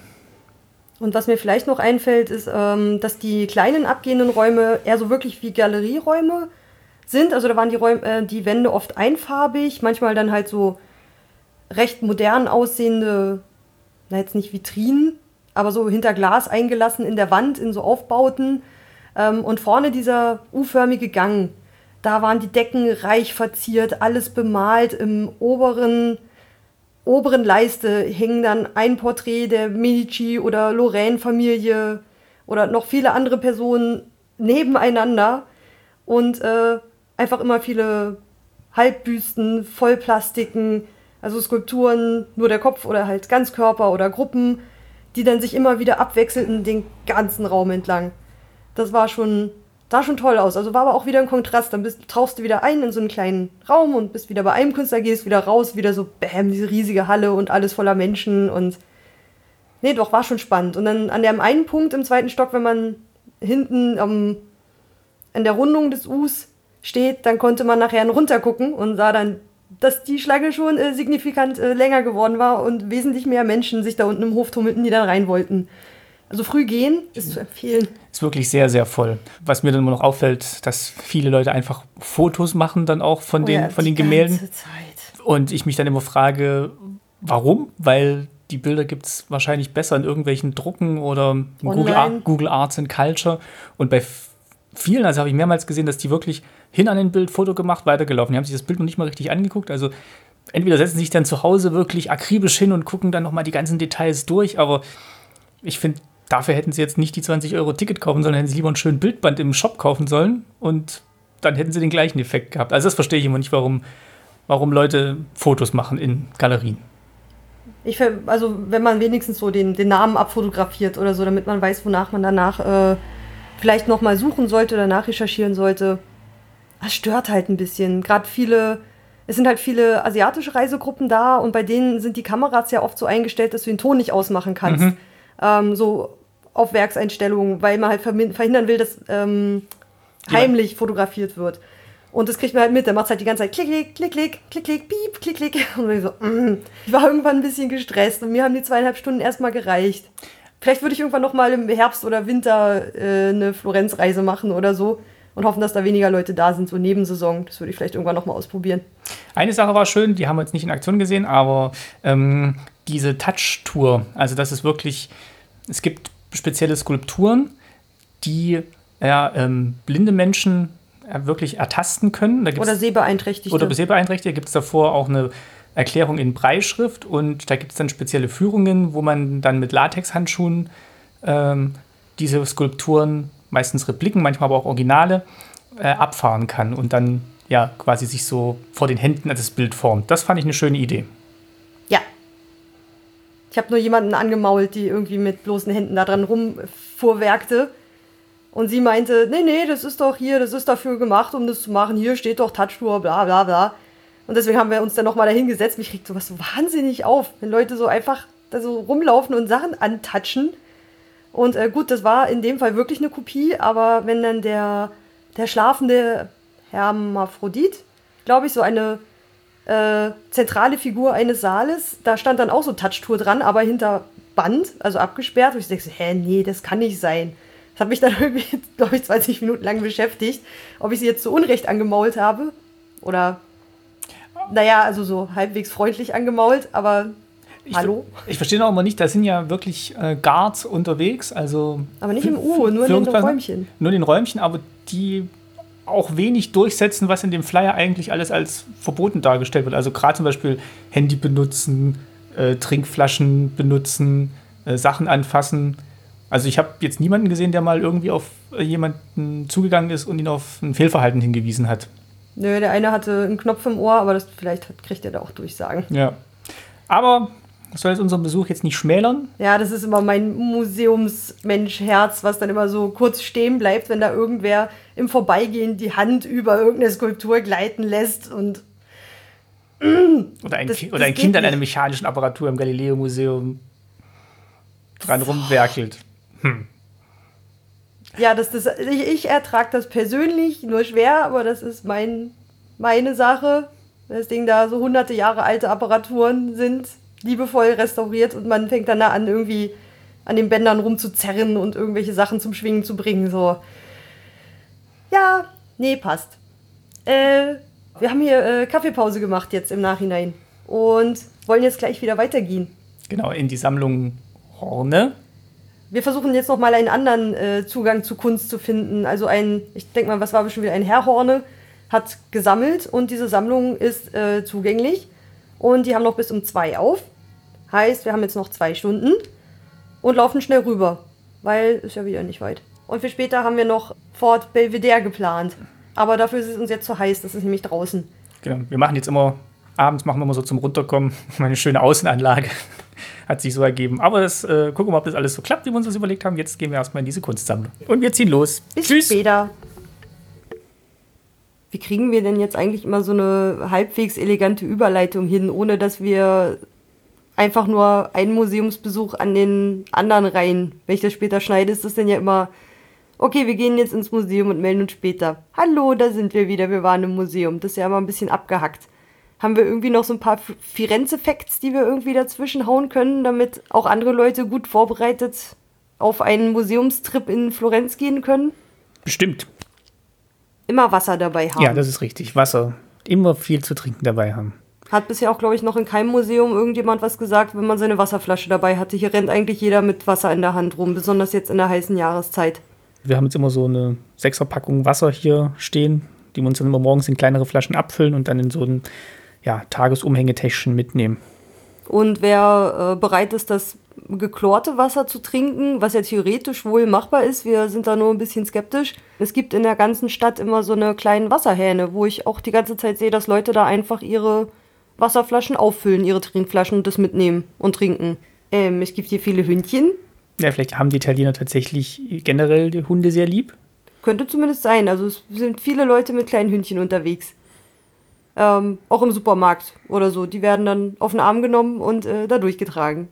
Und was mir vielleicht noch einfällt, ist, ähm, dass die kleinen abgehenden Räume eher so wirklich wie Galerieräume sind. Also da waren die, Räume, äh, die Wände oft einfarbig, manchmal dann halt so recht modern aussehende, na jetzt nicht Vitrinen, aber so hinter Glas eingelassen in der Wand, in so Aufbauten. Ähm, und vorne dieser U-förmige Gang, da waren die Decken reich verziert, alles bemalt im oberen oberen Leiste hing dann ein Porträt der Medici oder Lorraine-Familie oder noch viele andere Personen nebeneinander und äh, einfach immer viele Halbbüsten, Vollplastiken, also Skulpturen, nur der Kopf oder halt Ganzkörper oder Gruppen, die dann sich immer wieder abwechselten den ganzen Raum entlang. Das war schon sah schon toll aus. Also war aber auch wieder ein Kontrast. Dann bist, tauchst du wieder ein in so einen kleinen Raum und bist wieder bei einem Künstler, gehst wieder raus, wieder so, bäm, diese riesige Halle und alles voller Menschen und. Nee, doch, war schon spannend. Und dann an dem einen Punkt im zweiten Stock, wenn man hinten ähm, an der Rundung des Us steht, dann konnte man nachher runtergucken und sah dann, dass die Schlange schon äh, signifikant äh, länger geworden war und wesentlich mehr Menschen sich da unten im Hof tummelten, die dann rein wollten. Also früh gehen ist zu empfehlen. Ist wirklich sehr, sehr voll. Was mir dann immer noch auffällt, dass viele Leute einfach Fotos machen dann auch von oh den, ja, von den Gemälden. Und ich mich dann immer frage, warum? Weil die Bilder gibt es wahrscheinlich besser in irgendwelchen Drucken oder Google, Art, Google Arts and Culture. Und bei vielen, also habe ich mehrmals gesehen, dass die wirklich hin an den Bild Foto gemacht, weitergelaufen. Die haben sich das Bild noch nicht mal richtig angeguckt. Also entweder setzen sich dann zu Hause wirklich akribisch hin und gucken dann nochmal die ganzen Details durch, aber ich finde, dafür hätten sie jetzt nicht die 20 Euro Ticket kaufen sollen, hätten sie lieber ein schönes Bildband im Shop kaufen sollen und dann hätten sie den gleichen Effekt gehabt. Also das verstehe ich immer nicht, warum, warum Leute Fotos machen in Galerien. Ich, also wenn man wenigstens so den, den Namen abfotografiert oder so, damit man weiß, wonach man danach äh, vielleicht nochmal suchen sollte oder nachrecherchieren sollte, das stört halt ein bisschen. Gerade viele, es sind halt viele asiatische Reisegruppen da und bei denen sind die Kameras ja oft so eingestellt, dass du den Ton nicht ausmachen kannst. Mhm. Ähm, so auf Werkseinstellungen, weil man halt verhindern will, dass ähm, heimlich fotografiert wird. Und das kriegt man halt mit, der macht halt die ganze Zeit klick, klick, klick, klick, klick, klick, piep, klick, klick. [LAUGHS] Und ich so, mm. ich war irgendwann ein bisschen gestresst und mir haben die zweieinhalb Stunden erstmal gereicht. Vielleicht würde ich irgendwann noch mal im Herbst oder Winter äh, eine Florenzreise machen oder so und hoffen, dass da weniger Leute da sind, so Nebensaison. Das würde ich vielleicht irgendwann noch mal ausprobieren. Eine Sache war schön, die haben wir jetzt nicht in Aktion gesehen, aber ähm, diese Touch-Tour, also das ist wirklich, es gibt spezielle Skulpturen, die ja, ähm, blinde Menschen äh, wirklich ertasten können. oder Sehbeeinträchtigte. Oder Sehbeeinträchtigte. Da gibt es davor auch eine Erklärung in Breitschrift und da gibt es dann spezielle Führungen, wo man dann mit Latexhandschuhen ähm, diese Skulpturen, meistens Repliken, manchmal aber auch Originale, äh, abfahren kann und dann ja quasi sich so vor den Händen das Bild formt. Das fand ich eine schöne Idee. Ja. Ich habe nur jemanden angemault, die irgendwie mit bloßen Händen da dran rumfuhrwerkte. Und sie meinte, nee, nee, das ist doch hier, das ist dafür gemacht, um das zu machen. Hier steht doch Touchtour, bla bla bla. Und deswegen haben wir uns dann nochmal dahin gesetzt. Mich regt sowas so wahnsinnig auf, wenn Leute so einfach da so rumlaufen und Sachen antatschen. Und äh, gut, das war in dem Fall wirklich eine Kopie, aber wenn dann der, der schlafende Hermaphrodit, glaube ich, so eine äh, zentrale Figur eines Saales, da stand dann auch so Touchtour dran, aber hinter Band, also abgesperrt. Und ich denke so, hä, nee, das kann nicht sein. Das hat mich dann [LAUGHS] irgendwie, glaube ich, 20 Minuten lang beschäftigt, ob ich sie jetzt zu Unrecht angemault habe. Oder, naja, also so halbwegs freundlich angemault, aber ich, hallo? Ich verstehe auch immer nicht, da sind ja wirklich äh, Guards unterwegs, also. Aber nicht im U, nur in den Räumchen. Nur in den Räumchen, aber die auch wenig durchsetzen, was in dem Flyer eigentlich alles als verboten dargestellt wird. Also gerade zum Beispiel Handy benutzen, äh, Trinkflaschen benutzen, äh, Sachen anfassen. Also ich habe jetzt niemanden gesehen, der mal irgendwie auf äh, jemanden zugegangen ist und ihn auf ein Fehlverhalten hingewiesen hat. Nö, der eine hatte einen Knopf im Ohr, aber das vielleicht kriegt er da auch Durchsagen. Ja. Aber das soll jetzt unseren Besuch jetzt nicht schmälern. Ja, das ist immer mein Museumsmensch-Herz, was dann immer so kurz stehen bleibt, wenn da irgendwer im Vorbeigehen die Hand über irgendeine Skulptur gleiten lässt und. oder ein, das, oder ein Kind an einer mechanischen Apparatur im Galileo-Museum dran rumwerkelt. Hm. Ja, das, das, ich, ich ertrage das persönlich nur schwer, aber das ist mein, meine Sache. Das Ding da so hunderte Jahre alte Apparaturen sind liebevoll restauriert und man fängt dann da an, irgendwie an den Bändern rumzuzerren und irgendwelche Sachen zum Schwingen zu bringen. So. Ja, nee, passt. Äh, wir haben hier äh, Kaffeepause gemacht jetzt im Nachhinein und wollen jetzt gleich wieder weitergehen. Genau, in die Sammlung Horne wir versuchen jetzt noch mal einen anderen äh, Zugang zu Kunst zu finden. Also ein, ich denke mal, was war bestimmt wieder ein Herr Horne, hat gesammelt und diese Sammlung ist äh, zugänglich. Und die haben noch bis um zwei auf. Heißt, wir haben jetzt noch zwei Stunden und laufen schnell rüber, weil ist ja wieder nicht weit. Und für später haben wir noch Fort Belvedere geplant. Aber dafür ist es uns jetzt zu heiß, das ist nämlich draußen. Genau, wir machen jetzt immer, abends machen wir immer so zum Runterkommen [LAUGHS] eine schöne Außenanlage [LAUGHS] hat sich so ergeben. Aber das äh, gucken wir mal, ob das alles so klappt, wie wir uns das überlegt haben. Jetzt gehen wir erstmal in diese Kunstsammlung. Und wir ziehen los. Bis Tschüss. später. Wie kriegen wir denn jetzt eigentlich immer so eine halbwegs elegante Überleitung hin, ohne dass wir einfach nur einen Museumsbesuch an den anderen rein. Wenn ich das später schneide, ist das dann ja immer, okay, wir gehen jetzt ins Museum und melden uns später. Hallo, da sind wir wieder, wir waren im Museum. Das ist ja immer ein bisschen abgehackt haben wir irgendwie noch so ein paar Firenze-Facts, die wir irgendwie dazwischen hauen können, damit auch andere Leute gut vorbereitet auf einen Museumstrip in Florenz gehen können? Bestimmt. Immer Wasser dabei haben. Ja, das ist richtig. Wasser. Immer viel zu trinken dabei haben. Hat bisher auch, glaube ich, noch in keinem Museum irgendjemand was gesagt, wenn man seine Wasserflasche dabei hatte. Hier rennt eigentlich jeder mit Wasser in der Hand rum, besonders jetzt in der heißen Jahreszeit. Wir haben jetzt immer so eine Sechserpackung Wasser hier stehen, die wir uns dann immer morgens in kleinere Flaschen abfüllen und dann in so ein ja, Tagesumhängetäschchen mitnehmen. Und wer äh, bereit ist, das geklorte Wasser zu trinken, was ja theoretisch wohl machbar ist, wir sind da nur ein bisschen skeptisch. Es gibt in der ganzen Stadt immer so eine kleinen Wasserhähne, wo ich auch die ganze Zeit sehe, dass Leute da einfach ihre Wasserflaschen auffüllen, ihre Trinkflaschen und das mitnehmen und trinken. Ähm, es gibt hier viele Hündchen. Ja, vielleicht haben die Italiener tatsächlich generell die Hunde sehr lieb. Könnte zumindest sein. Also es sind viele Leute mit kleinen Hündchen unterwegs. Ähm, auch im Supermarkt oder so. Die werden dann auf den Arm genommen und äh, da durchgetragen.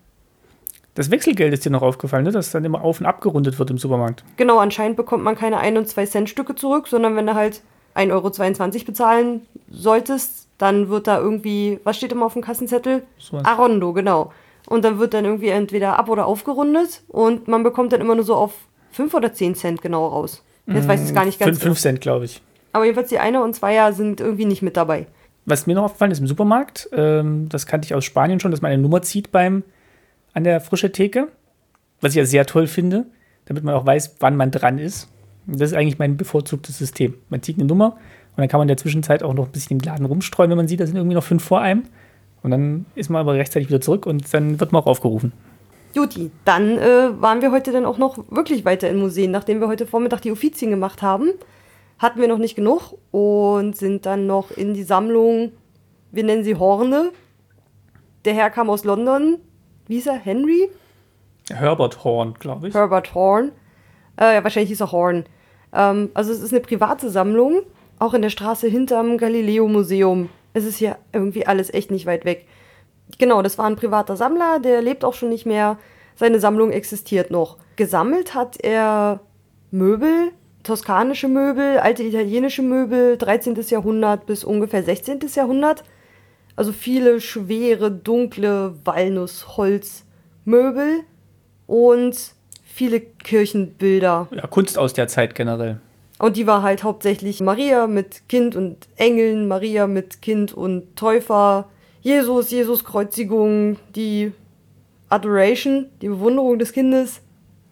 Das Wechselgeld ist dir noch aufgefallen, ne? dass dann immer auf und abgerundet wird im Supermarkt. Genau, anscheinend bekommt man keine 1 und 2 Cent Stücke zurück, sondern wenn du halt 1,22 Euro bezahlen solltest, dann wird da irgendwie, was steht immer auf dem Kassenzettel? So. Arondo, genau. Und dann wird dann irgendwie entweder ab- oder aufgerundet und man bekommt dann immer nur so auf 5 oder 10 Cent genau raus. Jetzt weiß ich es gar nicht ganz 5, 5 Cent, glaube ich. Aber jedenfalls die Einer und Zweier sind irgendwie nicht mit dabei. Was mir noch aufgefallen ist im Supermarkt, ähm, das kannte ich aus Spanien schon, dass man eine Nummer zieht beim, an der frische Theke. Was ich ja sehr toll finde, damit man auch weiß, wann man dran ist. Und das ist eigentlich mein bevorzugtes System. Man zieht eine Nummer und dann kann man in der Zwischenzeit auch noch ein bisschen im Laden rumstreuen, wenn man sieht, da sind irgendwie noch fünf vor einem. Und dann ist man aber rechtzeitig wieder zurück und dann wird man auch aufgerufen. Juti, dann äh, waren wir heute dann auch noch wirklich weiter in Museen. Nachdem wir heute Vormittag die Offizien gemacht haben, hatten wir noch nicht genug und sind dann noch in die Sammlung, wir nennen sie Horne. Der Herr kam aus London. Wie ist er? Henry? Herbert Horn, glaube ich. Herbert Horn. Äh, ja, wahrscheinlich hieß er Horn. Ähm, also es ist eine private Sammlung, auch in der Straße hinterm Galileo-Museum. Es ist hier irgendwie alles echt nicht weit weg. Genau, das war ein privater Sammler, der lebt auch schon nicht mehr. Seine Sammlung existiert noch. Gesammelt hat er Möbel, toskanische Möbel, alte italienische Möbel, 13. Jahrhundert bis ungefähr 16. Jahrhundert. Also viele schwere, dunkle Walnussholzmöbel und viele Kirchenbilder. Ja, Kunst aus der Zeit generell. Und die war halt hauptsächlich Maria mit Kind und Engeln, Maria mit Kind und Täufer, Jesus, Jesus Kreuzigung, die Adoration, die Bewunderung des Kindes.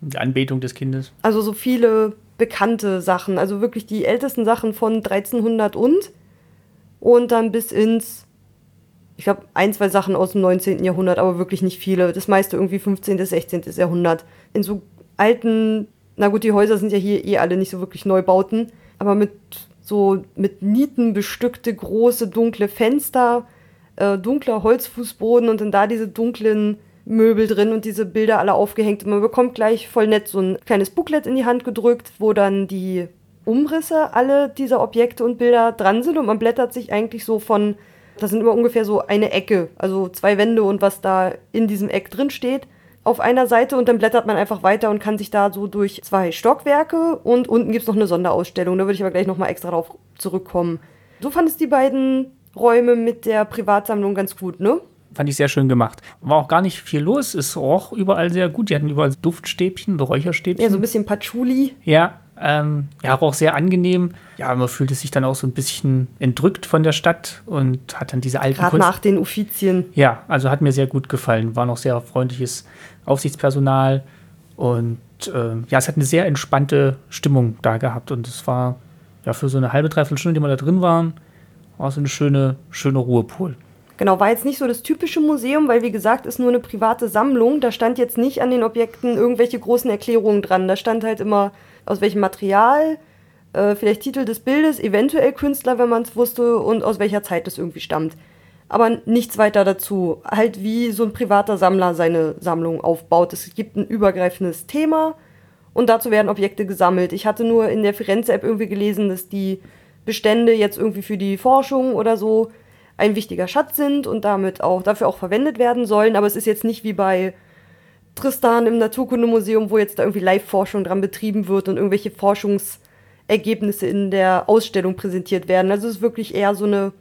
Die Anbetung des Kindes. Also so viele bekannte Sachen, also wirklich die ältesten Sachen von 1300 und und dann bis ins ich glaube, ein, zwei Sachen aus dem 19. Jahrhundert, aber wirklich nicht viele. Das meiste irgendwie 15. bis 16. Jahrhundert. In so alten, na gut, die Häuser sind ja hier eh alle nicht so wirklich Neubauten, aber mit so mit Nieten bestückte große dunkle Fenster, äh, dunkler Holzfußboden und dann da diese dunklen Möbel drin und diese Bilder alle aufgehängt. Und man bekommt gleich voll nett so ein kleines Booklet in die Hand gedrückt, wo dann die Umrisse alle dieser Objekte und Bilder dran sind und man blättert sich eigentlich so von das sind immer ungefähr so eine Ecke, also zwei Wände und was da in diesem Eck drin steht auf einer Seite und dann blättert man einfach weiter und kann sich da so durch zwei Stockwerke und unten gibt es noch eine Sonderausstellung. Da würde ich aber gleich nochmal extra drauf zurückkommen. Du fandest die beiden Räume mit der Privatsammlung ganz gut, ne? Fand ich sehr schön gemacht. War auch gar nicht viel los, ist auch überall sehr gut. Die hatten überall Duftstäbchen, Räucherstäbchen. Ja, so ein bisschen Patchouli. Ja, ähm, ja, aber auch sehr angenehm. Ja, man fühlte sich dann auch so ein bisschen entrückt von der Stadt und hat dann diese alten Gerade Kunst- nach den Uffizien. Ja, also hat mir sehr gut gefallen. War noch sehr freundliches Aufsichtspersonal und äh, ja, es hat eine sehr entspannte Stimmung da gehabt und es war ja für so eine halbe, dreiviertel Stunde, die wir da drin waren, war so eine schöne, schöne Ruhepol. Genau, war jetzt nicht so das typische Museum, weil wie gesagt, ist nur eine private Sammlung. Da stand jetzt nicht an den Objekten irgendwelche großen Erklärungen dran. Da stand halt immer, aus welchem Material, äh, vielleicht Titel des Bildes, eventuell Künstler, wenn man es wusste, und aus welcher Zeit es irgendwie stammt. Aber nichts weiter dazu. Halt wie so ein privater Sammler seine Sammlung aufbaut. Es gibt ein übergreifendes Thema und dazu werden Objekte gesammelt. Ich hatte nur in der Firenze-App irgendwie gelesen, dass die Bestände jetzt irgendwie für die Forschung oder so ein wichtiger Schatz sind und damit auch dafür auch verwendet werden sollen. Aber es ist jetzt nicht wie bei Tristan im Naturkundemuseum, wo jetzt da irgendwie Live-Forschung dran betrieben wird und irgendwelche Forschungsergebnisse in der Ausstellung präsentiert werden. Also es ist wirklich eher so eine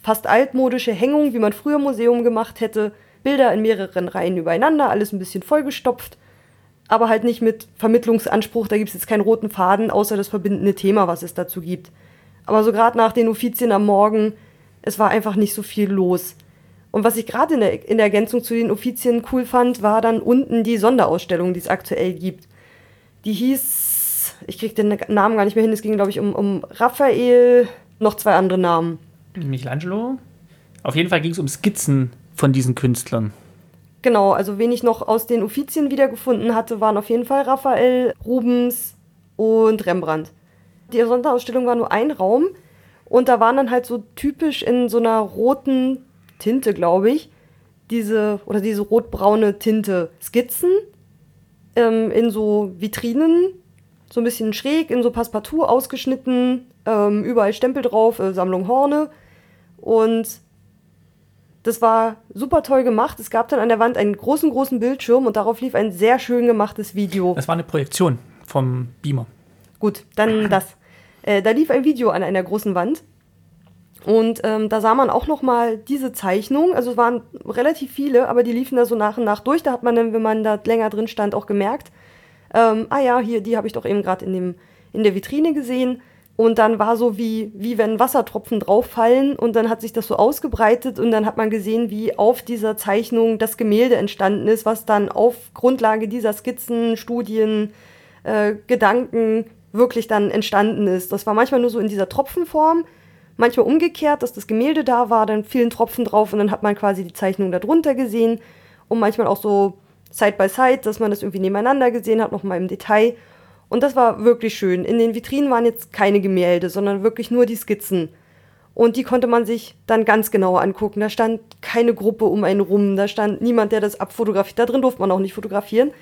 fast altmodische Hängung, wie man früher Museum gemacht hätte. Bilder in mehreren Reihen übereinander, alles ein bisschen vollgestopft, aber halt nicht mit Vermittlungsanspruch. Da gibt es jetzt keinen roten Faden, außer das verbindende Thema, was es dazu gibt. Aber so gerade nach den Uffizien am Morgen, es war einfach nicht so viel los. Und was ich gerade in der, in der Ergänzung zu den Uffizien cool fand, war dann unten die Sonderausstellung, die es aktuell gibt. Die hieß, ich krieg den Namen gar nicht mehr hin, es ging, glaube ich, um, um Raphael, noch zwei andere Namen. Michelangelo? Auf jeden Fall ging es um Skizzen von diesen Künstlern. Genau, also wen ich noch aus den Uffizien wiedergefunden hatte, waren auf jeden Fall Raphael, Rubens und Rembrandt. Die Sonderausstellung war nur ein Raum und da waren dann halt so typisch in so einer roten Tinte, glaube ich, diese oder diese rotbraune Tinte Skizzen ähm, in so Vitrinen, so ein bisschen schräg, in so Passepartout ausgeschnitten, ähm, überall Stempel drauf, äh, Sammlung Horne und Das war super toll gemacht. Es gab dann an der Wand einen großen, großen Bildschirm und darauf lief ein sehr schön gemachtes Video. Das war eine Projektion vom Beamer. Gut, dann das. Äh, da lief ein Video an einer großen Wand und ähm, da sah man auch noch mal diese Zeichnung. Also es waren relativ viele, aber die liefen da so nach und nach durch. Da hat man dann, wenn man da länger drin stand, auch gemerkt, ähm, ah ja, hier, die habe ich doch eben gerade in, in der Vitrine gesehen. Und dann war so wie, wie wenn Wassertropfen drauffallen und dann hat sich das so ausgebreitet und dann hat man gesehen, wie auf dieser Zeichnung das Gemälde entstanden ist, was dann auf Grundlage dieser Skizzen, Studien, äh, Gedanken wirklich dann entstanden ist. Das war manchmal nur so in dieser Tropfenform, manchmal umgekehrt, dass das Gemälde da war, dann fielen Tropfen drauf und dann hat man quasi die Zeichnung darunter gesehen und manchmal auch so Side by Side, dass man das irgendwie nebeneinander gesehen hat, nochmal im Detail. Und das war wirklich schön. In den Vitrinen waren jetzt keine Gemälde, sondern wirklich nur die Skizzen. Und die konnte man sich dann ganz genau angucken. Da stand keine Gruppe um einen rum, da stand niemand, der das abfotografiert. Da drin durfte man auch nicht fotografieren.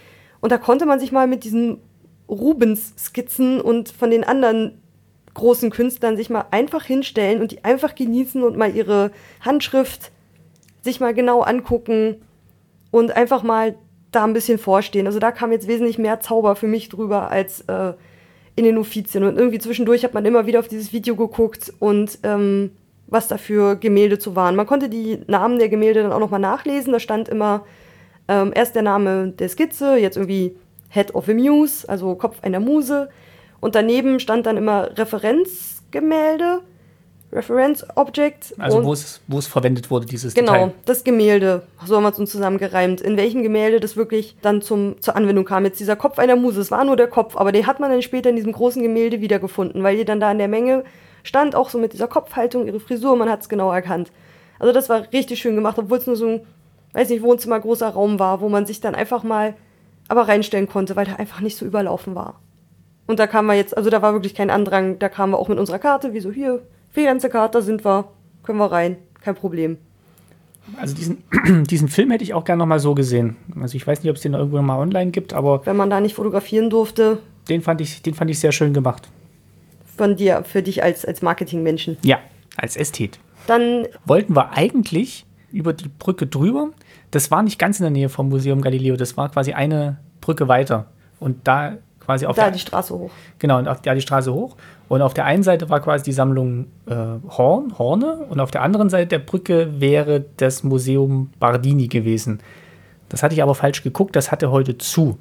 Und da konnte man sich mal mit diesen Rubens-Skizzen und von den anderen großen Künstlern sich mal einfach hinstellen und die einfach genießen und mal ihre Handschrift sich mal genau angucken und einfach mal da ein bisschen vorstehen. Also da kam jetzt wesentlich mehr Zauber für mich drüber als äh, in den Offizien. Und irgendwie zwischendurch hat man immer wieder auf dieses Video geguckt und ähm, was da für Gemälde zu waren. Man konnte die Namen der Gemälde dann auch nochmal nachlesen. Da stand immer ähm, erst der Name der Skizze, jetzt irgendwie Head of a Muse, also Kopf einer Muse. Und daneben stand dann immer Referenzgemälde Reference Object. Also wo es, wo es verwendet wurde, dieses genau, Detail. Genau, das Gemälde. So haben wir es uns zusammengereimt. In welchem Gemälde das wirklich dann zum, zur Anwendung kam. Jetzt dieser Kopf einer Muse, es war nur der Kopf, aber den hat man dann später in diesem großen Gemälde wiedergefunden, weil die dann da in der Menge stand, auch so mit dieser Kopfhaltung, ihre Frisur, man hat es genau erkannt. Also das war richtig schön gemacht, obwohl es nur so ein, weiß nicht, Wohnzimmer großer Raum war, wo man sich dann einfach mal aber reinstellen konnte, weil der einfach nicht so überlaufen war. Und da kam man jetzt, also da war wirklich kein Andrang, da kamen wir auch mit unserer Karte, wie so hier, Freelancer-Karte sind wir, können wir rein, kein Problem. Also diesen, [CLEARS THROAT] diesen Film hätte ich auch gerne nochmal so gesehen. Also ich weiß nicht, ob es den irgendwo mal online gibt, aber. Wenn man da nicht fotografieren durfte. Den fand ich, den fand ich sehr schön gemacht. Von dir, für dich als, als Marketingmenschen. Ja, als Ästhet. Dann wollten wir eigentlich über die Brücke drüber. Das war nicht ganz in der Nähe vom Museum Galileo, das war quasi eine Brücke weiter. Und da quasi auf da der, die Straße hoch. Genau, und auf, ja, die Straße hoch. Und auf der einen Seite war quasi die Sammlung äh, Horn, Horne und auf der anderen Seite der Brücke wäre das Museum Bardini gewesen. Das hatte ich aber falsch geguckt, das hatte heute zu,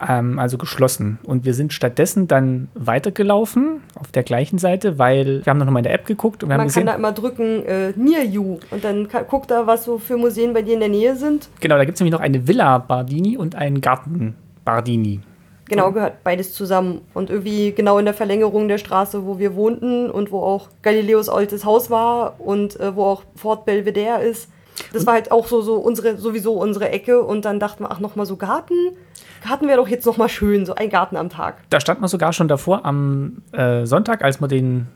ähm, also geschlossen. Und wir sind stattdessen dann weitergelaufen auf der gleichen Seite, weil wir haben noch mal in der App geguckt und wir Man haben gesehen. kann da immer drücken äh, Near You und dann kann, guckt da, was so für Museen bei dir in der Nähe sind. Genau, da gibt es nämlich noch eine Villa Bardini und einen Garten Bardini. Genau, gehört beides zusammen. Und irgendwie genau in der Verlängerung der Straße, wo wir wohnten und wo auch Galileos altes Haus war und äh, wo auch Fort Belvedere ist. Das war halt auch so, so unsere, sowieso unsere Ecke. Und dann dachten wir, ach, nochmal so Garten. Garten wäre doch jetzt nochmal schön, so ein Garten am Tag. Da stand man sogar schon davor am äh, Sonntag, als wir, den,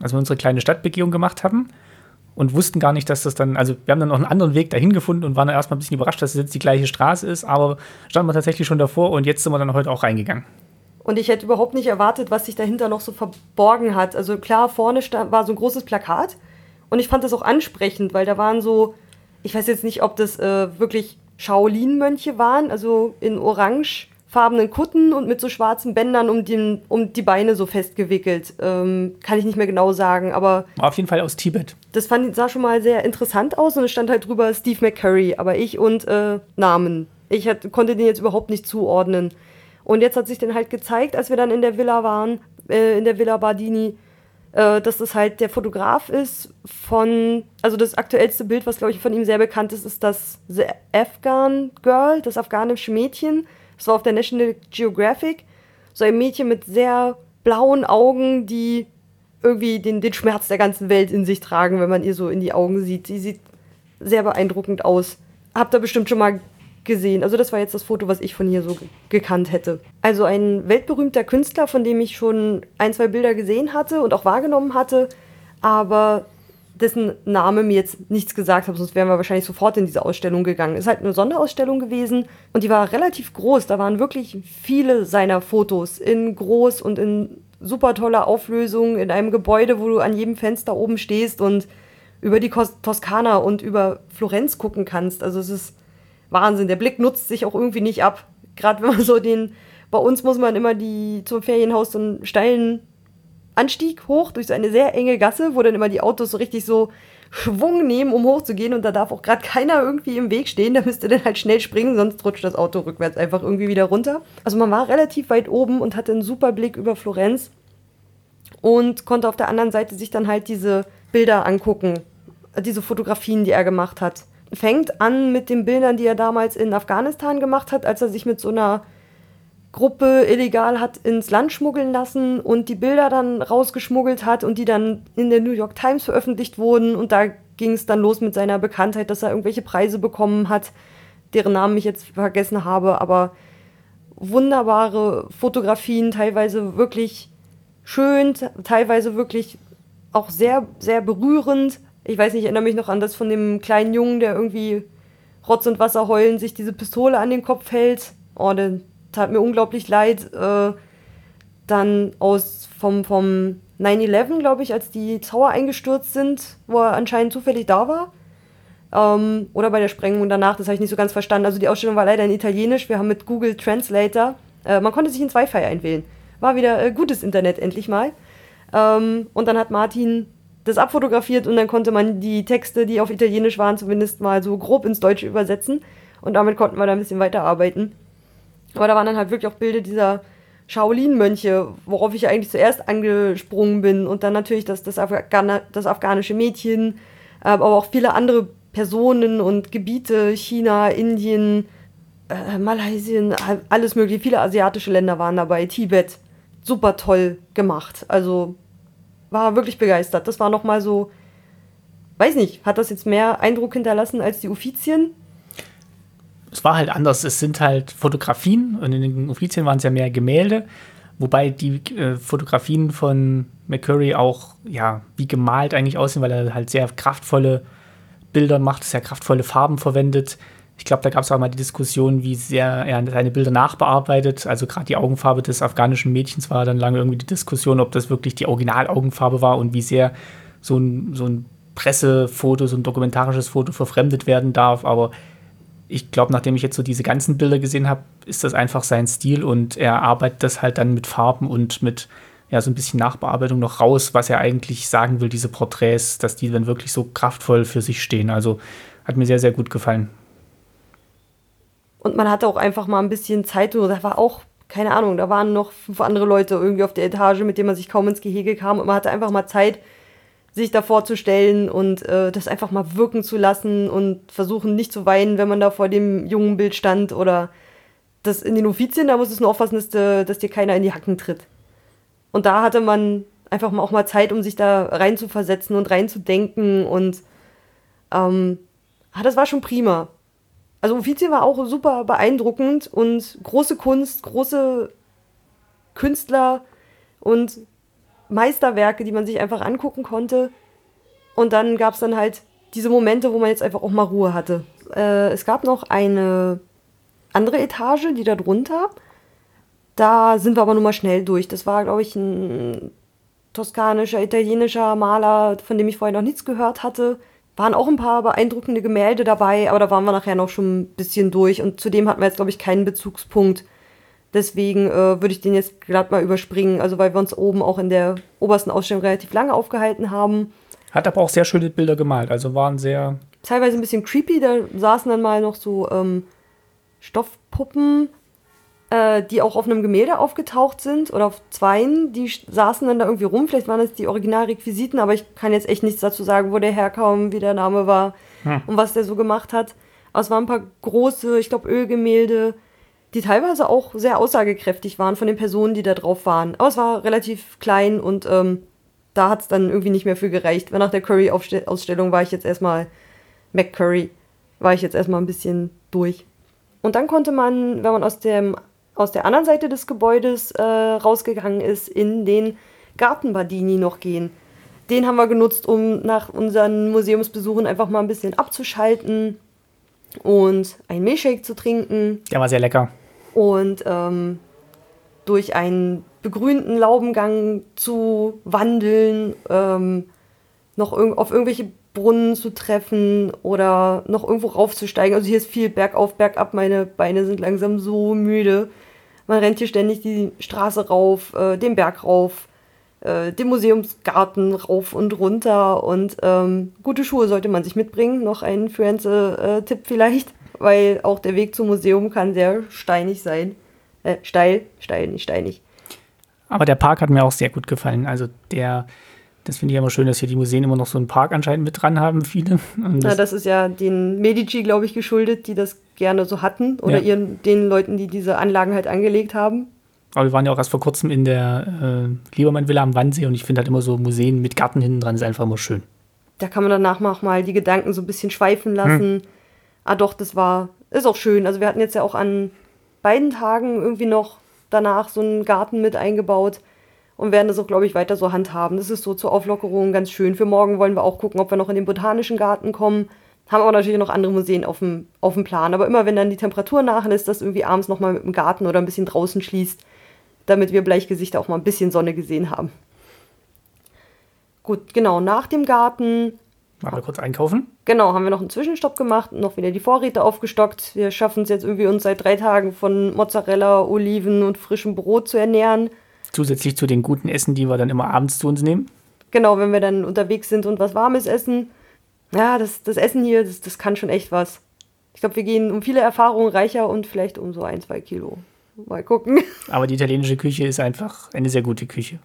als wir unsere kleine Stadtbegehung gemacht haben und wussten gar nicht, dass das dann, also wir haben dann noch einen anderen Weg dahin gefunden und waren dann erstmal ein bisschen überrascht, dass es jetzt die gleiche Straße ist, aber standen wir tatsächlich schon davor und jetzt sind wir dann heute auch reingegangen. Und ich hätte überhaupt nicht erwartet, was sich dahinter noch so verborgen hat. Also klar, vorne war so ein großes Plakat und ich fand das auch ansprechend, weil da waren so, ich weiß jetzt nicht, ob das äh, wirklich Shaolin-Mönche waren, also in Orange farbenen Kutten und mit so schwarzen Bändern um, den, um die Beine so festgewickelt. Ähm, kann ich nicht mehr genau sagen, aber. Auf jeden Fall aus Tibet. Das fand, sah schon mal sehr interessant aus und es stand halt drüber Steve McCurry, aber ich und äh, Namen. Ich hat, konnte den jetzt überhaupt nicht zuordnen. Und jetzt hat sich dann halt gezeigt, als wir dann in der Villa waren, äh, in der Villa Bardini, äh, dass das halt der Fotograf ist von, also das aktuellste Bild, was glaube ich von ihm sehr bekannt ist, ist das The Afghan Girl, das afghanische Mädchen das war auf der National Geographic. So ein Mädchen mit sehr blauen Augen, die irgendwie den, den Schmerz der ganzen Welt in sich tragen, wenn man ihr so in die Augen sieht. Die sieht sehr beeindruckend aus. Habt ihr bestimmt schon mal gesehen. Also das war jetzt das Foto, was ich von hier so gekannt hätte. Also ein weltberühmter Künstler, von dem ich schon ein, zwei Bilder gesehen hatte und auch wahrgenommen hatte, aber dessen Name mir jetzt nichts gesagt hat, sonst wären wir wahrscheinlich sofort in diese Ausstellung gegangen. Ist halt eine Sonderausstellung gewesen und die war relativ groß. Da waren wirklich viele seiner Fotos in groß und in super toller Auflösung in einem Gebäude, wo du an jedem Fenster oben stehst und über die Toskana und über Florenz gucken kannst. Also es ist Wahnsinn. Der Blick nutzt sich auch irgendwie nicht ab. Gerade wenn man so den, bei uns muss man immer die zum Ferienhaus so einen steilen Anstieg hoch durch so eine sehr enge Gasse, wo dann immer die Autos so richtig so Schwung nehmen, um hochzugehen und da darf auch gerade keiner irgendwie im Weg stehen. Da müsste dann halt schnell springen, sonst rutscht das Auto rückwärts einfach irgendwie wieder runter. Also man war relativ weit oben und hatte einen super Blick über Florenz und konnte auf der anderen Seite sich dann halt diese Bilder angucken, diese Fotografien, die er gemacht hat. Fängt an mit den Bildern, die er damals in Afghanistan gemacht hat, als er sich mit so einer Gruppe illegal hat ins Land schmuggeln lassen und die Bilder dann rausgeschmuggelt hat und die dann in der New York Times veröffentlicht wurden. Und da ging es dann los mit seiner Bekanntheit, dass er irgendwelche Preise bekommen hat, deren Namen ich jetzt vergessen habe, aber wunderbare Fotografien, teilweise wirklich schön, teilweise wirklich auch sehr, sehr berührend. Ich weiß nicht, ich erinnere mich noch an das von dem kleinen Jungen, der irgendwie Rotz und Wasser heulen sich diese Pistole an den Kopf hält. Oh, der tat mir unglaublich leid. Äh, dann aus vom, vom 9-11, glaube ich, als die Tower eingestürzt sind, wo er anscheinend zufällig da war. Ähm, oder bei der Sprengung danach, das habe ich nicht so ganz verstanden. Also die Ausstellung war leider in Italienisch. Wir haben mit Google Translator, äh, man konnte sich ins Wi-Fi einwählen. War wieder äh, gutes Internet endlich mal. Ähm, und dann hat Martin das abfotografiert und dann konnte man die Texte, die auf Italienisch waren, zumindest mal so grob ins Deutsche übersetzen. Und damit konnten wir da ein bisschen weiterarbeiten. Aber da waren dann halt wirklich auch Bilder dieser Shaolin-Mönche, worauf ich eigentlich zuerst angesprungen bin. Und dann natürlich das, das, Afghan das afghanische Mädchen, aber auch viele andere Personen und Gebiete, China, Indien, äh, Malaysien, alles mögliche. Viele asiatische Länder waren dabei, Tibet. Super toll gemacht. Also war wirklich begeistert. Das war nochmal so, weiß nicht, hat das jetzt mehr Eindruck hinterlassen als die Uffizien? Es war halt anders. Es sind halt Fotografien und in den Offizien waren es ja mehr Gemälde, wobei die äh, Fotografien von McCurry auch ja wie gemalt eigentlich aussehen, weil er halt sehr kraftvolle Bilder macht, sehr kraftvolle Farben verwendet. Ich glaube, da gab es auch mal die Diskussion, wie sehr er seine Bilder nachbearbeitet. Also gerade die Augenfarbe des afghanischen Mädchens war dann lange irgendwie die Diskussion, ob das wirklich die Originalaugenfarbe war und wie sehr so ein, so ein Pressefoto, so ein dokumentarisches Foto verfremdet werden darf. Aber ich glaube, nachdem ich jetzt so diese ganzen Bilder gesehen habe, ist das einfach sein Stil und er arbeitet das halt dann mit Farben und mit ja, so ein bisschen Nachbearbeitung noch raus, was er eigentlich sagen will, diese Porträts, dass die dann wirklich so kraftvoll für sich stehen. Also hat mir sehr, sehr gut gefallen. Und man hatte auch einfach mal ein bisschen Zeit, da war auch, keine Ahnung, da waren noch fünf andere Leute irgendwie auf der Etage, mit denen man sich kaum ins Gehege kam und man hatte einfach mal Zeit, sich da vorzustellen und äh, das einfach mal wirken zu lassen und versuchen nicht zu weinen, wenn man da vor dem jungen Bild stand oder das in den Offizien, da muss es nur aufpassen, dass, de, dass dir keiner in die Hacken tritt. Und da hatte man einfach mal auch mal Zeit, um sich da reinzuversetzen und reinzudenken und ähm, ah, das war schon prima. Also Offizien war auch super beeindruckend und große Kunst, große Künstler und Meisterwerke, die man sich einfach angucken konnte. Und dann gab es dann halt diese Momente, wo man jetzt einfach auch mal Ruhe hatte. Äh, es gab noch eine andere Etage, die da drunter. Da sind wir aber nur mal schnell durch. Das war, glaube ich, ein toskanischer, italienischer Maler, von dem ich vorher noch nichts gehört hatte. Waren auch ein paar beeindruckende Gemälde dabei, aber da waren wir nachher noch schon ein bisschen durch. Und zudem hatten wir jetzt, glaube ich, keinen Bezugspunkt. Deswegen äh, würde ich den jetzt glatt mal überspringen, also weil wir uns oben auch in der obersten Ausstellung relativ lange aufgehalten haben. Hat aber auch sehr schöne Bilder gemalt, also waren sehr. Teilweise ein bisschen creepy, da saßen dann mal noch so ähm, Stoffpuppen, äh, die auch auf einem Gemälde aufgetaucht sind oder auf zweien, die saßen dann da irgendwie rum. Vielleicht waren das die Originalrequisiten, aber ich kann jetzt echt nichts dazu sagen, wo der herkam, wie der Name war hm. und was der so gemacht hat. Aber es waren ein paar große, ich glaube, Ölgemälde die teilweise auch sehr aussagekräftig waren von den Personen, die da drauf waren. Aber es war relativ klein und ähm, da hat es dann irgendwie nicht mehr für gereicht. Nach der Curry-Ausstellung war ich jetzt erstmal, McCurry, war ich jetzt erstmal ein bisschen durch. Und dann konnte man, wenn man aus, dem, aus der anderen Seite des Gebäudes äh, rausgegangen ist, in den Garten Badini noch gehen. Den haben wir genutzt, um nach unseren Museumsbesuchen einfach mal ein bisschen abzuschalten, und ein Milchshake zu trinken. Der war sehr lecker. Und ähm, durch einen begrünten Laubengang zu wandeln, ähm, noch irg auf irgendwelche Brunnen zu treffen oder noch irgendwo raufzusteigen. Also hier ist viel bergauf, bergab. Meine Beine sind langsam so müde. Man rennt hier ständig die Straße rauf, äh, den Berg rauf, äh, den Museumsgarten rauf und runter. Und ähm, gute Schuhe sollte man sich mitbringen. Noch ein Firenze-Tipp vielleicht, [LAUGHS] weil auch der Weg zum Museum kann sehr steinig sein. Äh, steil, steil, nicht steinig. Aber der Park hat mir auch sehr gut gefallen. Also der, das finde ich immer schön, dass hier die Museen immer noch so einen Park anscheinend mit dran haben, viele. Und das, ja, das ist ja den Medici, glaube ich, geschuldet, die das gerne so hatten. Oder ja. ihren, den Leuten, die diese Anlagen halt angelegt haben. Aber wir waren ja auch erst vor kurzem in der äh, Liebermann-Villa am Wannsee und ich finde halt immer so Museen mit Garten hinten dran ist einfach immer schön. Da kann man danach auch mal die Gedanken so ein bisschen schweifen lassen. Hm. Ah doch, das war, ist auch schön. Also wir hatten jetzt ja auch an beiden Tagen irgendwie noch danach so einen Garten mit eingebaut und werden das auch, glaube ich, weiter so handhaben. Das ist so zur Auflockerung ganz schön. Für morgen wollen wir auch gucken, ob wir noch in den Botanischen Garten kommen. Haben aber natürlich noch andere Museen auf dem, auf dem Plan. Aber immer wenn dann die Temperatur nachlässt, dass irgendwie abends nochmal mit dem Garten oder ein bisschen draußen schließt, damit wir Bleichgesichter auch mal ein bisschen Sonne gesehen haben. Gut, genau, nach dem Garten Machen wir kurz einkaufen? Genau, haben wir noch einen Zwischenstopp gemacht und noch wieder die Vorräte aufgestockt. Wir schaffen es jetzt irgendwie uns seit drei Tagen von Mozzarella, Oliven und frischem Brot zu ernähren. Zusätzlich zu den guten Essen, die wir dann immer abends zu uns nehmen? Genau, wenn wir dann unterwegs sind und was Warmes essen. Ja, das, das Essen hier, das, das kann schon echt was. Ich glaube, wir gehen um viele Erfahrungen reicher und vielleicht um so ein, zwei Kilo. Mal gucken. [LAUGHS] Aber die italienische Küche ist einfach eine sehr gute Küche.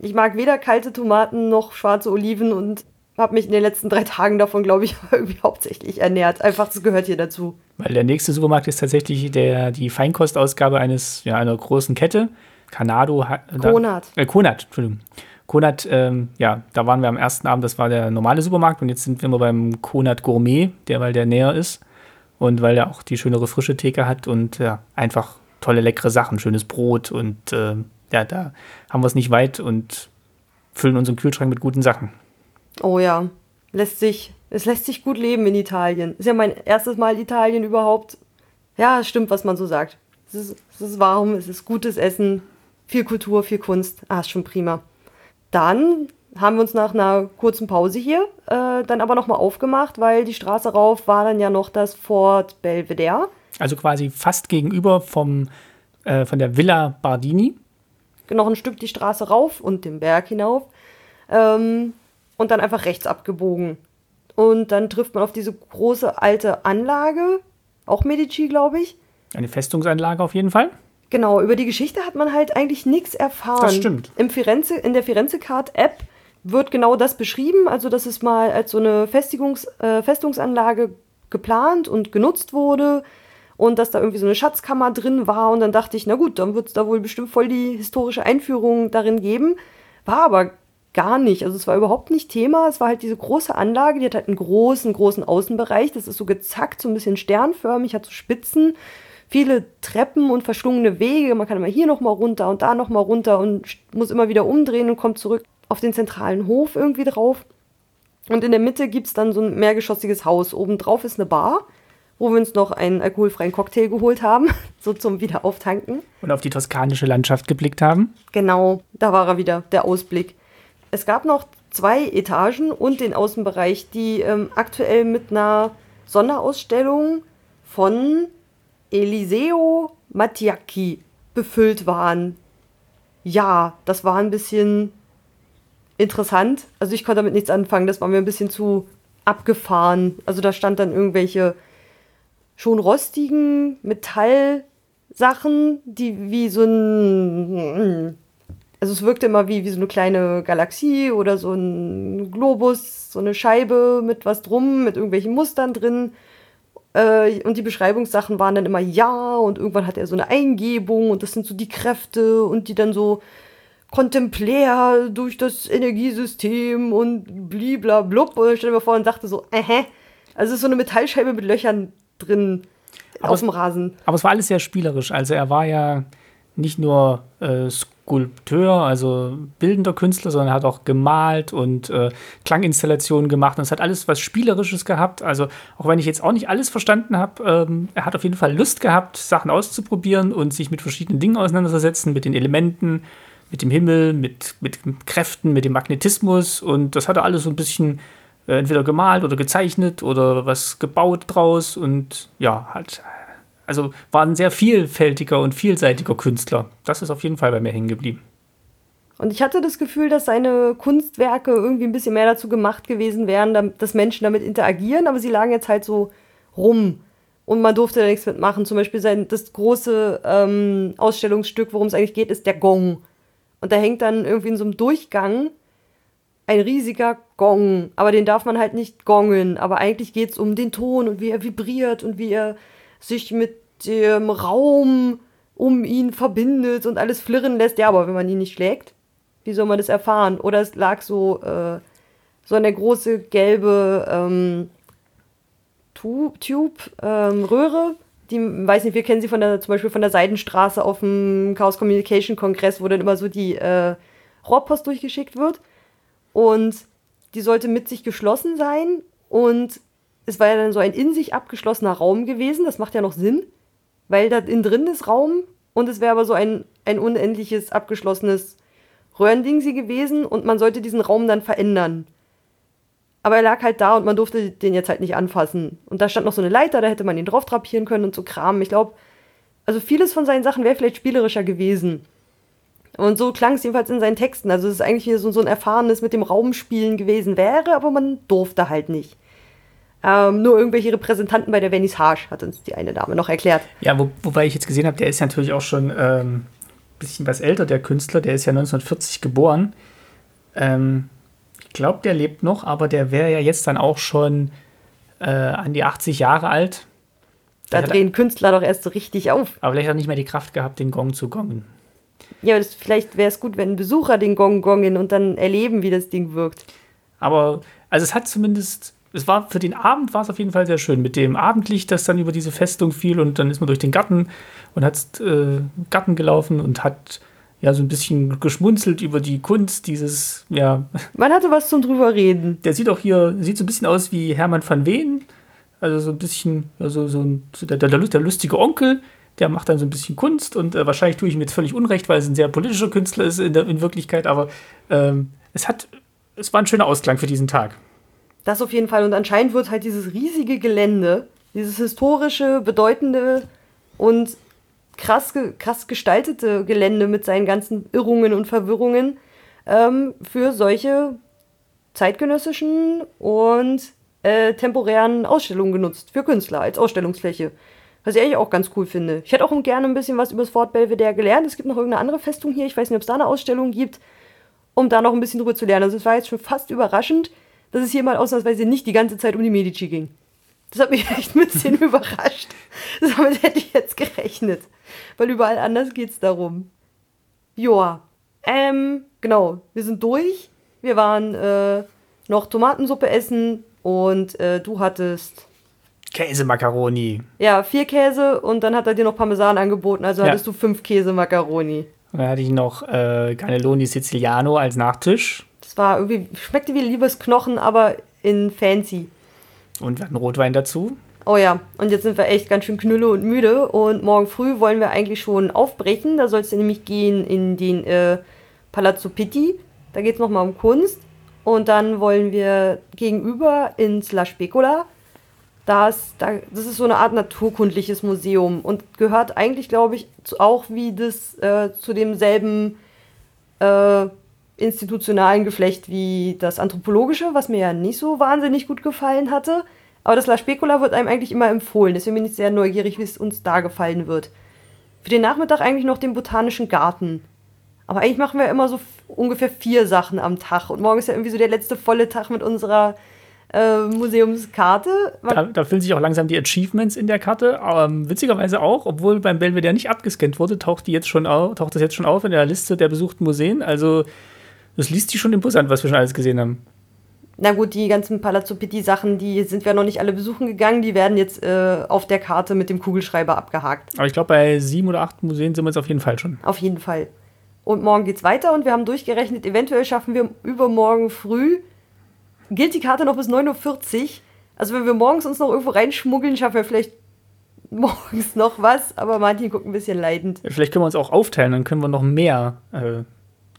Ich mag weder kalte Tomaten noch schwarze Oliven und habe mich in den letzten drei Tagen davon, glaube ich, [LAUGHS] irgendwie hauptsächlich ernährt. Einfach, das gehört hier dazu. Weil der nächste Supermarkt ist tatsächlich der, die Feinkostausgabe eines, ja, einer großen Kette. Canado. Konat. Äh, Konat, Entschuldigung. Konat, ähm, ja, da waren wir am ersten Abend, das war der normale Supermarkt und jetzt sind wir beim Konat Gourmet, der, weil der näher ist und weil er auch die schönere frische Theke hat und ja, einfach tolle, leckere Sachen, schönes Brot und äh, ja, da haben wir es nicht weit und füllen unseren Kühlschrank mit guten Sachen. Oh ja, lässt sich, es lässt sich gut leben in Italien. Ist ja mein erstes Mal Italien überhaupt. Ja, stimmt, was man so sagt. Es ist, es ist warm, es ist gutes Essen, viel Kultur, viel Kunst. Ah, ist schon prima. Dann haben wir uns nach einer kurzen Pause hier äh, dann aber nochmal aufgemacht, weil die Straße rauf war dann ja noch das Fort Belvedere. Also quasi fast gegenüber vom, äh, von der Villa Bardini. Noch ein Stück die Straße rauf und den Berg hinauf. Ähm, und dann einfach rechts abgebogen. Und dann trifft man auf diese große alte Anlage, auch Medici, glaube ich. Eine Festungsanlage auf jeden Fall. Genau, über die Geschichte hat man halt eigentlich nichts erfahren. Das stimmt. Im Firenze, in der Firenze-Card-App wird genau das beschrieben, also dass es mal als so eine Festigungs, äh, Festungsanlage geplant und genutzt wurde und dass da irgendwie so eine Schatzkammer drin war und dann dachte ich, na gut, dann wird es da wohl bestimmt voll die historische Einführung darin geben. War aber gar nicht. Also es war überhaupt nicht Thema. Es war halt diese große Anlage, die hat halt einen großen, großen Außenbereich. Das ist so gezackt, so ein bisschen sternförmig, hat so Spitzen, viele Treppen und verschlungene Wege. Man kann immer hier nochmal runter und da nochmal runter und muss immer wieder umdrehen und kommt zurück auf den zentralen Hof irgendwie drauf. Und in der Mitte gibt es dann so ein mehrgeschossiges Haus. Obendrauf ist eine Bar, wo wir uns noch einen alkoholfreien Cocktail geholt haben, [LAUGHS] so zum Wiederauftanken. Und auf die toskanische Landschaft geblickt haben. Genau, da war er wieder, der Ausblick. Es gab noch zwei Etagen und den Außenbereich, die ähm, aktuell mit einer Sonderausstellung von Eliseo Mattiacchi befüllt waren. Ja, das war ein bisschen interessant. Also ich konnte damit nichts anfangen, das war mir ein bisschen zu abgefahren. Also da stand dann irgendwelche schon rostigen Metallsachen, die wie so ein also es wirkte immer wie, wie so eine kleine Galaxie oder so ein Globus, so eine Scheibe mit was drum, mit irgendwelchen Mustern drin. Äh, und die Beschreibungssachen waren dann immer ja und irgendwann hat er so eine Eingebung und das sind so die Kräfte und die dann so kontemplär durch das Energiesystem und bliblablub. Und ich stelle mir vor und dachte so, äh, also es ist so eine Metallscheibe mit Löchern drin aber auf dem Rasen. Aber es war alles sehr spielerisch. Also er war ja nicht nur äh, Skulpteur, also bildender Künstler, sondern hat auch gemalt und äh, Klanginstallationen gemacht. Und es hat alles was Spielerisches gehabt. Also, auch wenn ich jetzt auch nicht alles verstanden habe, ähm, er hat auf jeden Fall Lust gehabt, Sachen auszuprobieren und sich mit verschiedenen Dingen auseinanderzusetzen, mit den Elementen, mit dem Himmel, mit, mit Kräften, mit dem Magnetismus. Und das hat er alles so ein bisschen äh, entweder gemalt oder gezeichnet oder was gebaut draus und ja, hat also war ein sehr vielfältiger und vielseitiger Künstler. Das ist auf jeden Fall bei mir hängen geblieben. Und ich hatte das Gefühl, dass seine Kunstwerke irgendwie ein bisschen mehr dazu gemacht gewesen wären, dass Menschen damit interagieren, aber sie lagen jetzt halt so rum und man durfte da nichts mitmachen. Zum Beispiel sein, das große ähm, Ausstellungsstück, worum es eigentlich geht, ist der Gong. Und da hängt dann irgendwie in so einem Durchgang ein riesiger Gong, aber den darf man halt nicht gongen. Aber eigentlich geht es um den Ton und wie er vibriert und wie er sich mit dem Raum um ihn verbindet und alles flirren lässt. Ja, aber wenn man ihn nicht schlägt, wie soll man das erfahren? Oder es lag so, äh, so eine große gelbe ähm, Tube, ähm, Röhre. Die, weiß nicht, wir kennen sie von der, zum Beispiel von der Seidenstraße auf dem Chaos Communication Kongress, wo dann immer so die äh, Rohrpost durchgeschickt wird. Und die sollte mit sich geschlossen sein und es war ja dann so ein in sich abgeschlossener Raum gewesen. Das macht ja noch Sinn, weil da innen drin ist Raum und es wäre aber so ein, ein unendliches abgeschlossenes Röhrending sie gewesen und man sollte diesen Raum dann verändern. Aber er lag halt da und man durfte den jetzt halt nicht anfassen. Und da stand noch so eine Leiter, da hätte man ihn drauf drapieren können und so Kram. Ich glaube, also vieles von seinen Sachen wäre vielleicht spielerischer gewesen. Und so klang es jedenfalls in seinen Texten. Also es ist eigentlich so, so ein erfahrenes mit dem Raumspielen gewesen wäre, aber man durfte halt nicht. Ähm, nur irgendwelche Repräsentanten bei der Venice Harsh, hat uns die eine Dame noch erklärt. Ja, wo, wobei ich jetzt gesehen habe, der ist natürlich auch schon ein ähm, bisschen was älter, der Künstler. Der ist ja 1940 geboren. Ähm, ich glaube, der lebt noch, aber der wäre ja jetzt dann auch schon äh, an die 80 Jahre alt. Da drehen Künstler doch erst so richtig auf. Aber vielleicht hat er nicht mehr die Kraft gehabt, den Gong zu gongen. Ja, das, vielleicht wäre es gut, wenn Besucher den Gong gongen und dann erleben, wie das Ding wirkt. Aber, also es hat zumindest es war für den Abend war es auf jeden Fall sehr schön mit dem Abendlicht, das dann über diese Festung fiel und dann ist man durch den Garten und hat äh, Garten gelaufen und hat ja so ein bisschen geschmunzelt über die Kunst dieses ja. Man hatte was zum drüber reden. Der sieht auch hier sieht so ein bisschen aus wie Hermann van Ween, also so ein bisschen also so ein, der, der, der, lustige Onkel. Der macht dann so ein bisschen Kunst und äh, wahrscheinlich tue ich ihm jetzt völlig unrecht, weil es ein sehr politischer Künstler ist in, der, in Wirklichkeit, aber ähm, es hat, es war ein schöner Ausklang für diesen Tag. Das auf jeden Fall. Und anscheinend wird halt dieses riesige Gelände, dieses historische, bedeutende und krass, krass gestaltete Gelände mit seinen ganzen Irrungen und Verwirrungen ähm, für solche zeitgenössischen und äh, temporären Ausstellungen genutzt, für Künstler als Ausstellungsfläche. Was ich eigentlich auch ganz cool finde. Ich hätte auch gerne ein bisschen was über das Fort Belvedere gelernt. Es gibt noch irgendeine andere Festung hier. Ich weiß nicht, ob es da eine Ausstellung gibt, um da noch ein bisschen drüber zu lernen. Also es war jetzt schon fast überraschend, dass es hier mal ausnahmsweise nicht die ganze Zeit um die Medici ging. Das hat mich [LAUGHS] echt ein bisschen [LAUGHS] überrascht. Damit hätte ich jetzt gerechnet. Weil überall anders geht es darum. Joa. Ähm, genau. Wir sind durch. Wir waren äh, noch Tomatensuppe essen und äh, du hattest. Käsemakaroni. Ja, vier Käse und dann hat er dir noch Parmesan angeboten, also ja. hattest du fünf Käsemakaroni. Und dann hatte ich noch äh, Cannelloni Siciliano als Nachtisch war irgendwie, schmeckte wie Liebesknochen, aber in fancy. Und wir hatten Rotwein dazu. Oh ja, und jetzt sind wir echt ganz schön knülle und müde. Und morgen früh wollen wir eigentlich schon aufbrechen. Da soll es nämlich gehen in den äh, Palazzo Pitti. Da geht es nochmal um Kunst. Und dann wollen wir gegenüber ins La Specola. Das, das ist so eine Art naturkundliches Museum und gehört eigentlich, glaube ich, auch wie das äh, zu demselben äh, institutionalen Geflecht wie das anthropologische, was mir ja nicht so wahnsinnig gut gefallen hatte. Aber das La Specula wird einem eigentlich immer empfohlen. Deswegen bin ich sehr neugierig, wie es uns da gefallen wird. Für den Nachmittag eigentlich noch den botanischen Garten. Aber eigentlich machen wir immer so ungefähr vier Sachen am Tag. Und morgen ist ja irgendwie so der letzte volle Tag mit unserer äh, Museumskarte. Da, da, füllen sich auch langsam die Achievements in der Karte. Ähm, witzigerweise auch, obwohl beim Belvedere nicht abgescannt wurde, taucht, die jetzt schon auf, taucht das jetzt schon auf in der Liste der besuchten Museen. Also das liest sich schon imposant, was wir schon alles gesehen haben. Na gut, die ganzen Palazzo Pitti-Sachen, die sind wir noch nicht alle besuchen gegangen. Die werden jetzt äh, auf der Karte mit dem Kugelschreiber abgehakt. Aber ich glaube, bei sieben oder acht Museen sind wir jetzt auf jeden Fall schon. Auf jeden Fall. Und morgen geht's weiter und wir haben durchgerechnet, eventuell schaffen wir übermorgen früh, gilt die Karte noch bis 9.40 Uhr. Also wenn wir morgens uns noch irgendwo reinschmuggeln, schaffen wir vielleicht [LAUGHS] morgens noch was, aber Martin guckt ein bisschen leidend. Vielleicht können wir uns auch aufteilen, dann können wir noch mehr äh,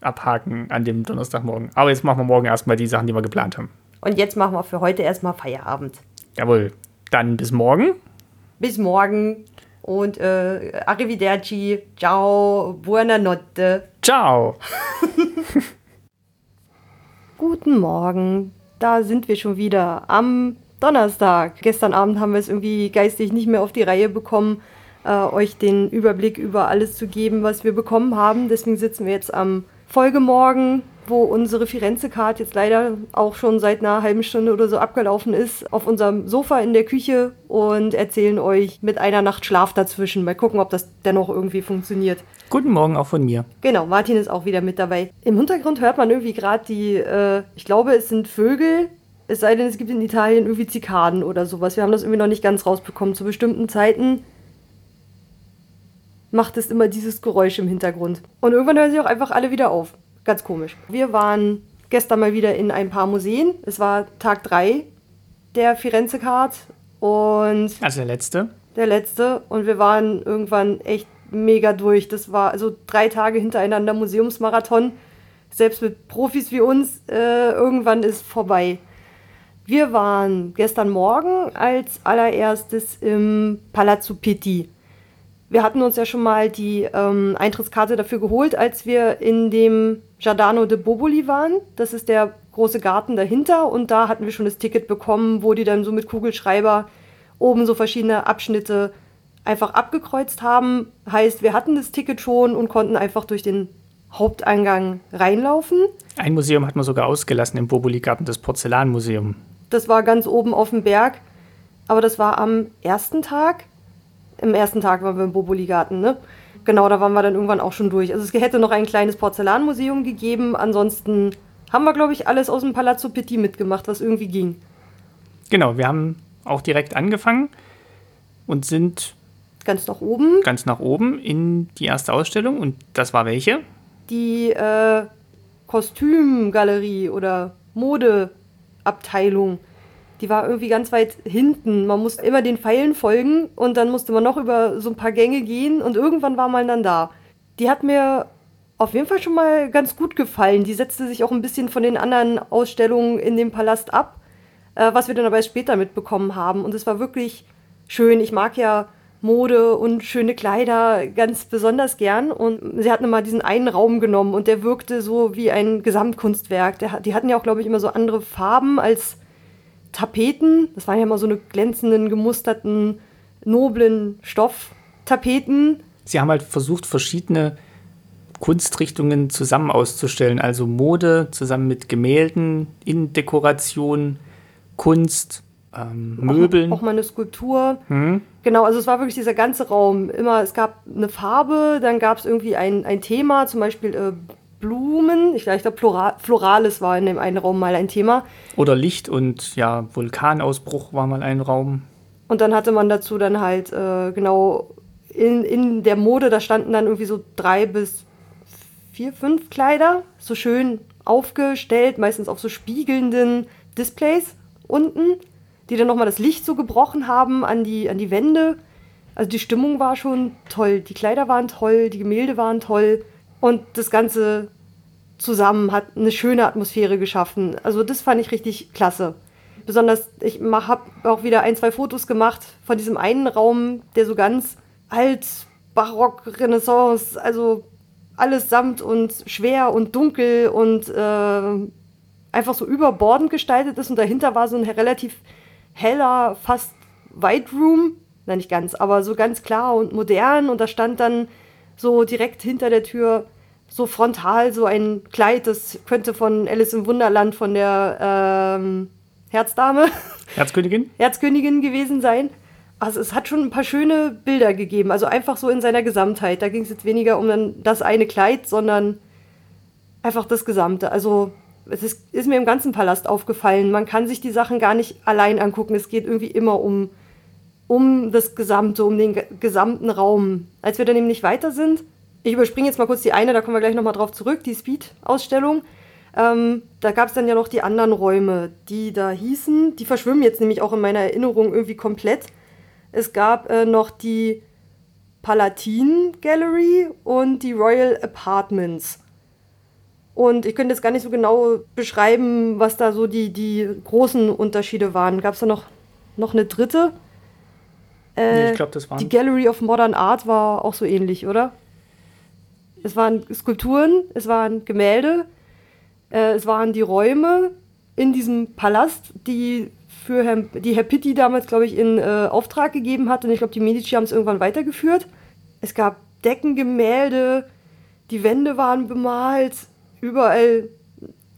abhaken an dem Donnerstagmorgen. Aber jetzt machen wir morgen erstmal die Sachen, die wir geplant haben. Und jetzt machen wir für heute erstmal Feierabend. Jawohl. Dann bis morgen. Bis morgen und äh, arrivederci, ciao, buonanotte. Ciao. [LAUGHS] [LAUGHS] Guten Morgen, da sind wir schon wieder am Donnerstag. Gestern Abend haben wir es irgendwie geistig nicht mehr auf die Reihe bekommen, äh, euch den Überblick über alles zu geben, was wir bekommen haben. Deswegen sitzen wir jetzt am Folgemorgen wo unsere Firenze-Card jetzt leider auch schon seit einer halben Stunde oder so abgelaufen ist, auf unserem Sofa in der Küche und erzählen euch mit einer Nacht Schlaf dazwischen. Mal gucken, ob das dennoch irgendwie funktioniert. Guten Morgen auch von mir. Genau, Martin ist auch wieder mit dabei. Im Hintergrund hört man irgendwie gerade die, äh, ich glaube, es sind Vögel. Es sei denn, es gibt in Italien irgendwie Zikaden oder sowas. Wir haben das irgendwie noch nicht ganz rausbekommen. Zu bestimmten Zeiten macht es immer dieses Geräusch im Hintergrund. Und irgendwann hören sie auch einfach alle wieder auf. Ganz komisch. Wir waren gestern mal wieder in ein paar Museen. Es war Tag 3 der Firenze Card und. Also der letzte. Der letzte. Und wir waren irgendwann echt mega durch. Das war also drei Tage hintereinander Museumsmarathon. Selbst mit Profis wie uns, äh, irgendwann ist vorbei. Wir waren gestern Morgen als allererstes im Palazzo Pitti. Wir hatten uns ja schon mal die ähm, Eintrittskarte dafür geholt, als wir in dem Giardano de Boboli waren. Das ist der große Garten dahinter und da hatten wir schon das Ticket bekommen, wo die dann so mit Kugelschreiber oben so verschiedene Abschnitte einfach abgekreuzt haben. Heißt, wir hatten das Ticket schon und konnten einfach durch den Haupteingang reinlaufen. Ein Museum hat man sogar ausgelassen im Boboli-Garten, das Porzellanmuseum. Das war ganz oben auf dem Berg, aber das war am ersten Tag. Im ersten Tag waren wir im Boboli-Garten, ne? Genau, da waren wir dann irgendwann auch schon durch. Also es hätte noch ein kleines Porzellanmuseum gegeben. Ansonsten haben wir, glaube ich, alles aus dem Palazzo Pitti mitgemacht, was irgendwie ging. Genau, wir haben auch direkt angefangen und sind ganz nach oben. Ganz nach oben in die erste Ausstellung. Und das war welche? Die äh, Kostümgalerie oder Modeabteilung die war irgendwie ganz weit hinten. Man musste immer den Pfeilen folgen und dann musste man noch über so ein paar Gänge gehen und irgendwann war man dann da. Die hat mir auf jeden Fall schon mal ganz gut gefallen. Die setzte sich auch ein bisschen von den anderen Ausstellungen in dem Palast ab, äh, was wir dann aber später mitbekommen haben. Und es war wirklich schön. Ich mag ja Mode und schöne Kleider ganz besonders gern. Und sie hat mal diesen einen Raum genommen und der wirkte so wie ein Gesamtkunstwerk. Der, die hatten ja auch, glaube ich, immer so andere Farben als Tapeten. Das waren ja immer so eine glänzenden, gemusterten, noblen Stofftapeten. Sie haben halt versucht, verschiedene Kunstrichtungen zusammen auszustellen. Also Mode zusammen mit Gemälden, Innendekoration, Kunst, ähm, Möbeln. Auch, auch mal eine Skulptur. Hm. Genau, also es war wirklich dieser ganze Raum. Immer, es gab eine Farbe, dann gab es irgendwie ein, ein Thema, zum Beispiel äh, Blumen. Ich, glaube, Florales war in dem einen Raum mal ein Thema. Oder Licht und ja, Vulkanausbruch war mal ein Raum. Und dann hatte man dazu dann halt äh, genau in, in der Mode, da standen dann irgendwie so drei bis vier, fünf Kleider, so schön aufgestellt, meistens auf so spiegelnden Displays unten, die dann nochmal das Licht so gebrochen haben an die, an die Wände. Also die Stimmung war schon toll, die Kleider waren toll, die Gemälde waren toll. Und das Ganze zusammen hat eine schöne Atmosphäre geschaffen. Also das fand ich richtig klasse. Besonders, ich habe auch wieder ein, zwei Fotos gemacht von diesem einen Raum, der so ganz alt, barock, Renaissance, also alles samt und schwer und dunkel und äh, einfach so überbordend gestaltet ist. Und dahinter war so ein relativ heller, fast White Room. Nein, nicht ganz, aber so ganz klar und modern. Und da stand dann so direkt hinter der Tür so frontal so ein Kleid, das könnte von Alice im Wunderland von der ähm, Herzdame. [LAUGHS] Herzkönigin? Herzkönigin gewesen sein. Also es hat schon ein paar schöne Bilder gegeben, also einfach so in seiner Gesamtheit. Da ging es jetzt weniger um dann das eine Kleid, sondern einfach das Gesamte. Also es ist, ist, mir im ganzen Palast aufgefallen. Man kann sich die Sachen gar nicht allein angucken. Es geht irgendwie immer um um das Gesamte, um den gesamten Raum. Als wir dann nämlich weiter sind, ich überspringe jetzt mal kurz die eine, da kommen wir gleich nochmal drauf zurück, die Speed-Ausstellung. Ähm, da gab es dann ja noch die anderen Räume, die da hießen. Die verschwimmen jetzt nämlich auch in meiner Erinnerung irgendwie komplett. Es gab äh, noch die Palatine Gallery und die Royal Apartments. Und ich könnte jetzt gar nicht so genau beschreiben, was da so die, die großen Unterschiede waren. Gab es da noch, noch eine dritte? Äh, nee, ich glaube, das war. Die Gallery of Modern Art war auch so ähnlich, oder? Es waren Skulpturen, es waren Gemälde, äh, es waren die Räume in diesem Palast, die für Herrn, die Herr Pitti damals, glaube ich, in äh, Auftrag gegeben hat. Und ich glaube, die Medici haben es irgendwann weitergeführt. Es gab Deckengemälde, die Wände waren bemalt, überall,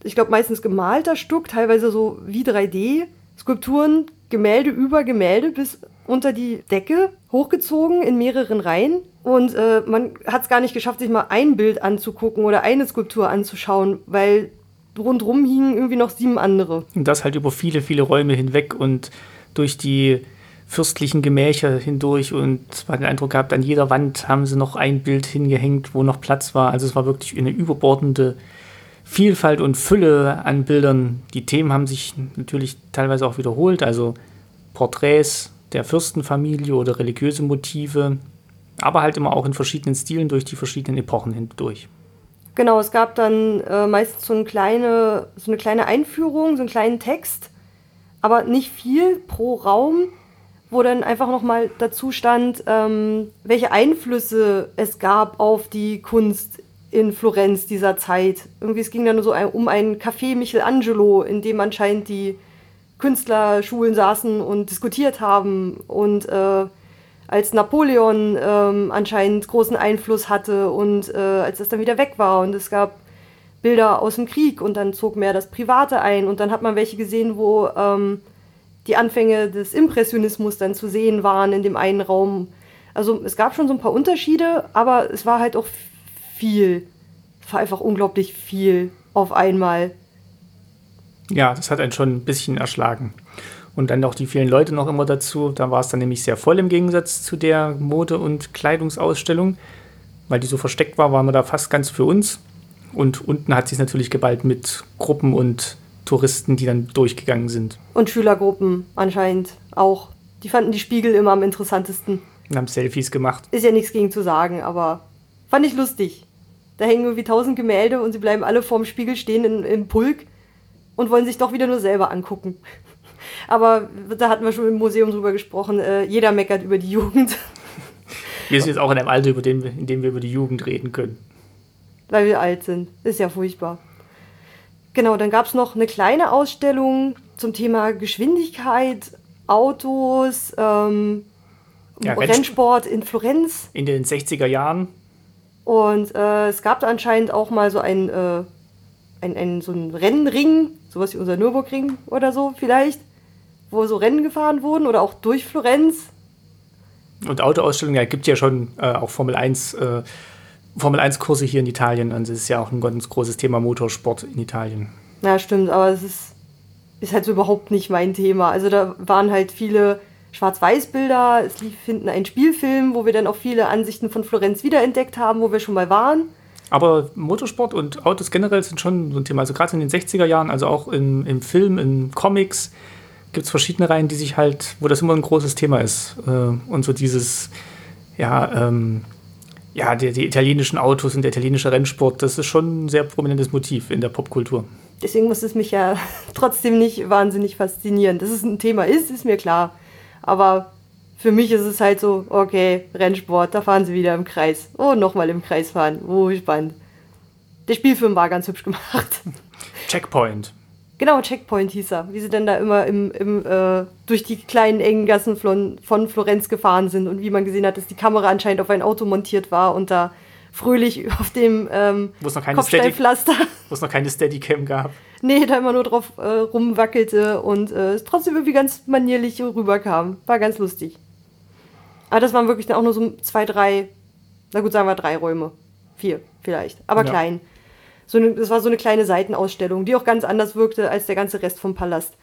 ich glaube meistens gemalter Stuck, teilweise so wie 3D, Skulpturen, Gemälde über Gemälde bis unter die Decke hochgezogen in mehreren Reihen. Und äh, man hat es gar nicht geschafft, sich mal ein Bild anzugucken oder eine Skulptur anzuschauen, weil rundrum hingen irgendwie noch sieben andere. Und das halt über viele, viele Räume hinweg und durch die fürstlichen Gemächer hindurch und man den Eindruck gehabt, an jeder Wand haben sie noch ein Bild hingehängt, wo noch Platz war. Also es war wirklich eine überbordende Vielfalt und Fülle an Bildern. Die Themen haben sich natürlich teilweise auch wiederholt, also Porträts der Fürstenfamilie oder religiöse Motive, aber halt immer auch in verschiedenen Stilen durch die verschiedenen Epochen hindurch. Genau, es gab dann äh, meistens so eine, kleine, so eine kleine Einführung, so einen kleinen Text, aber nicht viel pro Raum, wo dann einfach nochmal dazu stand, ähm, welche Einflüsse es gab auf die Kunst in Florenz dieser Zeit. Irgendwie, es ging dann so ein, um ein Café Michelangelo, in dem anscheinend die Künstlerschulen saßen und diskutiert haben und äh, als Napoleon ähm, anscheinend großen Einfluss hatte und äh, als das dann wieder weg war und es gab Bilder aus dem Krieg und dann zog mehr das Private ein und dann hat man welche gesehen, wo ähm, die Anfänge des Impressionismus dann zu sehen waren in dem einen Raum. Also es gab schon so ein paar Unterschiede, aber es war halt auch viel. Es war einfach unglaublich viel auf einmal. Ja, das hat einen schon ein bisschen erschlagen. Und dann auch die vielen Leute noch immer dazu. Da war es dann nämlich sehr voll im Gegensatz zu der Mode- und Kleidungsausstellung. Weil die so versteckt war, waren wir da fast ganz für uns. Und unten hat sich natürlich geballt mit Gruppen und Touristen, die dann durchgegangen sind. Und Schülergruppen anscheinend auch. Die fanden die Spiegel immer am interessantesten. Und haben Selfies gemacht. Ist ja nichts gegen zu sagen, aber fand ich lustig. Da hängen irgendwie tausend Gemälde und sie bleiben alle vorm Spiegel stehen in, im Pulk und wollen sich doch wieder nur selber angucken. [LAUGHS] Aber da hatten wir schon im Museum drüber gesprochen. Äh, jeder meckert über die Jugend. [LAUGHS] Wir sind jetzt auch in einem Alter, über den, in dem wir über die Jugend reden können. Weil wir alt sind. Ist ja furchtbar. Genau, dann gab es noch eine kleine Ausstellung zum Thema Geschwindigkeit, Autos, ähm, ja, Rennsport in Florenz. In den 60er Jahren. Und äh, es gab da anscheinend auch mal so ein, äh, ein, ein, so ein Rennring, sowas wie unser Nürburgring oder so vielleicht, wo so Rennen gefahren wurden oder auch durch Florenz. Und Autoausstellungen, ja, gibt ja schon äh, auch Formel 1, äh, Formel 1 Kurse hier in Italien. Und es ist ja auch ein ganz großes Thema Motorsport in Italien. Ja, stimmt, aber es ist, ist halt so überhaupt nicht mein Thema. Also da waren halt viele Schwarz-Weiß-Bilder. Es lief hinten ein Spielfilm, wo wir dann auch viele Ansichten von Florenz wiederentdeckt haben, wo wir schon mal waren. Aber Motorsport und Autos generell sind schon so ein Thema. Also gerade in den 60er Jahren, also auch in, im Film, in Comics, gibt es verschiedene Reihen, die sich halt, wo das immer ein großes Thema ist. Äh, und so dieses, ja, ähm, ja, die, die, italienischen Autos und der italienische Rennsport, das ist schon ein sehr prominentes Motiv in der Popkultur. Deswegen muss es mich ja [LAUGHS] trotzdem nicht wahnsinnig faszinieren. Dass es ein Thema ist, ist mir klar. Aber für mich ist es halt so, okay, Rennsport, da fahren sie wieder im Kreis. Oh, nochmal im Kreis fahren. Oh, spannend. Der Spielfilm war ganz hübsch gemacht. [LAUGHS] Checkpoint. Genau, Checkpoint hieß er. Wie sie dann da immer im, im, äh, durch die kleinen engen Gassen von, von Florenz gefahren sind und wie man gesehen hat, dass die Kamera anscheinend auf ein Auto montiert war und da fröhlich [LAUGHS] auf dem ähm, wo es noch keine Steady, [LAUGHS] Wo es noch keine Steadicam gab. Nee, da immer nur drauf äh, rumwackelte und äh, trotzdem irgendwie ganz manierlich rüberkam. War ganz lustig. Aber das waren wirklich dann auch nur so zwei, drei, na gut, sagen wir drei Räume. Vier vielleicht, aber ja. klein so eine, das war so eine kleine Seitenausstellung, die auch ganz anders wirkte als der ganze Rest vom Palast.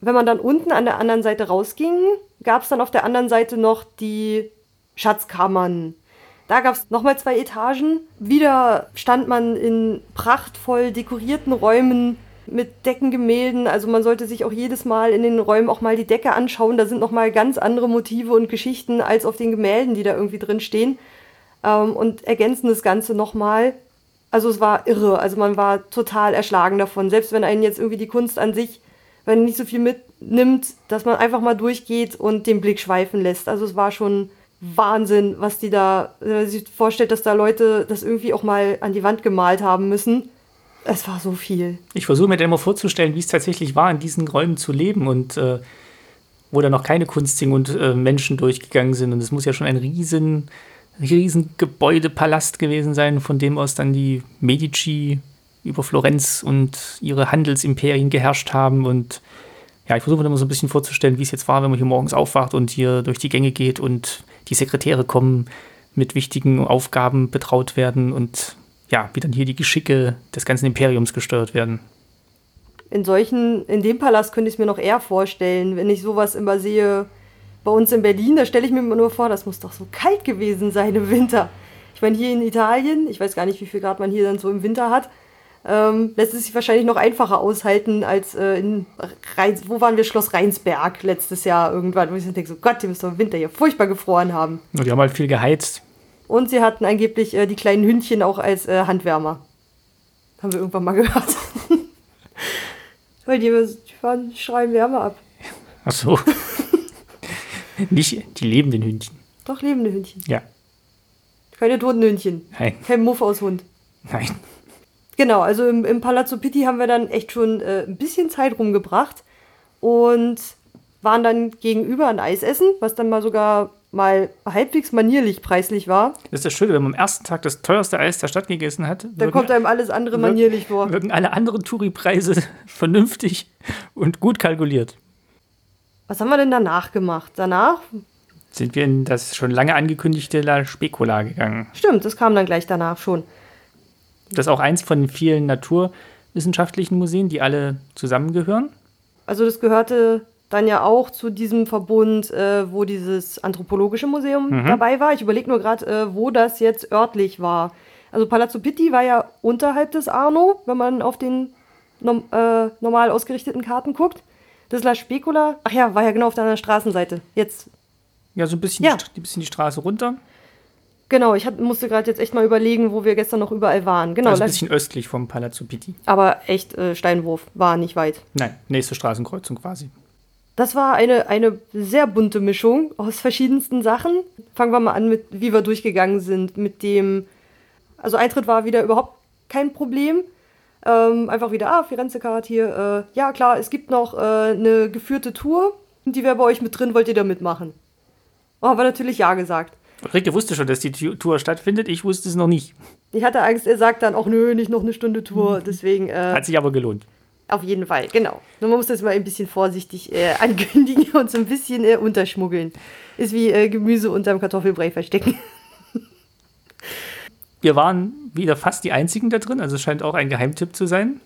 Wenn man dann unten an der anderen Seite rausging, gab es dann auf der anderen Seite noch die Schatzkammern. Da gab es nochmal zwei Etagen. Wieder stand man in prachtvoll dekorierten Räumen mit Deckengemälden. Also man sollte sich auch jedes Mal in den Räumen auch mal die Decke anschauen. Da sind nochmal ganz andere Motive und Geschichten als auf den Gemälden, die da irgendwie drin stehen. Ähm, und ergänzen das Ganze nochmal Also es war irre. Also man war total erschlagen davon. Selbst wenn einen jetzt irgendwie die Kunst an sich, wenn nicht so viel mitnimmt, dass man einfach mal durchgeht und den Blick schweifen lässt. Also es war schon Wahnsinn, was die da, wenn man sich vorstellt, dass da Leute das irgendwie auch mal an die Wand gemalt haben müssen. Es war so viel. Ich versuche mir dann immer vorzustellen, wie es tatsächlich war, in diesen Räumen zu leben und äh, wo da noch keine Kunstdinge und äh, Menschen durchgegangen sind. Und es muss ja schon ein riesen, riesen Gebäudepalast gewesen sein, von dem aus dann die Medici über Florenz und ihre Handelsimperien geherrscht haben. Und ja, ich versuche mir immer so ein bisschen vorzustellen, wie es jetzt war, wenn man hier morgens aufwacht und hier durch die Gänge geht und die Sekretäre kommen, mit wichtigen Aufgaben betraut werden und ja, wie dann hier die Geschicke des ganzen Imperiums gesteuert werden in solchen, in dem Palast könnte ich es mir noch eher vorstellen, wenn ich sowas immer sehe. Bei uns in Berlin, da stelle ich mir immer nur vor, das muss doch so kalt gewesen sein im Winter. Ich meine, hier in Italien, ich weiß gar nicht, wie viel Grad man hier dann so im Winter hat, ähm, lässt es sich wahrscheinlich noch einfacher aushalten als äh, in Rheins, wo waren wir? Schloss Rheinsberg letztes Jahr irgendwann, wo ich dann denke, so Gott, die müssen doch im Winter hier furchtbar gefroren haben. Und die haben halt viel geheizt. Und sie hatten angeblich äh, die kleinen Hündchen auch als äh, Handwärmer. Haben wir irgendwann mal gehört. [LAUGHS] Weil die, die schreien Wärme ab. Ach so. [LAUGHS] Nicht die lebenden Hündchen. Doch, lebende Hündchen. Ja. Keine toten Hündchen. Nein. Kein Muff aus Hund. Nein. Genau, also im, im Palazzo Pitti haben wir dann echt schon äh, ein bisschen Zeit rumgebracht und waren dann gegenüber ein Eis essen, was dann mal sogar mal halbwegs manierlich preislich war. Das ist das Schöne, wenn man am ersten Tag das teuerste Eis der Stadt gegessen hat. Dann kommt einem alles andere manierlich vor. Wirken alle anderen Touri-Preise [LAUGHS] vernünftig und gut kalkuliert. Was haben wir denn danach gemacht? Danach sind wir in das schon lange angekündigte La Specola gegangen. Stimmt, das kam dann gleich danach schon. Das ist auch eins von vielen naturwissenschaftlichen Museen, die alle zusammengehören. Also das gehörte dann ja auch zu diesem Verbund, äh, wo dieses anthropologische Museum mhm. dabei war. Ich überlege nur gerade, äh, wo das jetzt örtlich war. Also Palazzo Pitti war ja unterhalb des Arno, wenn man auf den nom äh, normal ausgerichteten Karten guckt. Das La Specula, ach ja, war ja genau auf der Straßenseite. Jetzt. Ja, so ein bisschen, ja. Die, bisschen die Straße runter. Genau, ich hab, musste gerade jetzt echt mal überlegen, wo wir gestern noch überall waren. Genau, also ein bisschen östlich vom Palazzo Pitti. Aber echt äh, Steinwurf, war nicht weit. Nein, nächste Straßenkreuzung quasi. Das war eine, eine sehr bunte Mischung aus verschiedensten Sachen. Fangen wir mal an mit, wie wir durchgegangen sind. Mit dem, also Eintritt war wieder überhaupt kein Problem. Ähm, einfach wieder, ah, Firenze-Card hier. Äh, ja, klar, es gibt noch äh, eine geführte Tour. Die wäre bei euch mit drin, wollt ihr da mitmachen? Oh, aber natürlich ja gesagt. Rike wusste schon, dass die Tour stattfindet. Ich wusste es noch nicht. Ich hatte Angst, er sagt dann auch, nö, nicht noch eine Stunde Tour. Deswegen. Äh, Hat sich aber gelohnt. Auf jeden Fall, genau. Nur man muss das mal ein bisschen vorsichtig äh, [LAUGHS] ankündigen und so ein bisschen äh, unterschmuggeln. Ist wie äh, Gemüse unterm Kartoffelbrei verstecken. [LAUGHS] Wir waren wieder fast die Einzigen da drin, also es scheint auch ein Geheimtipp zu sein.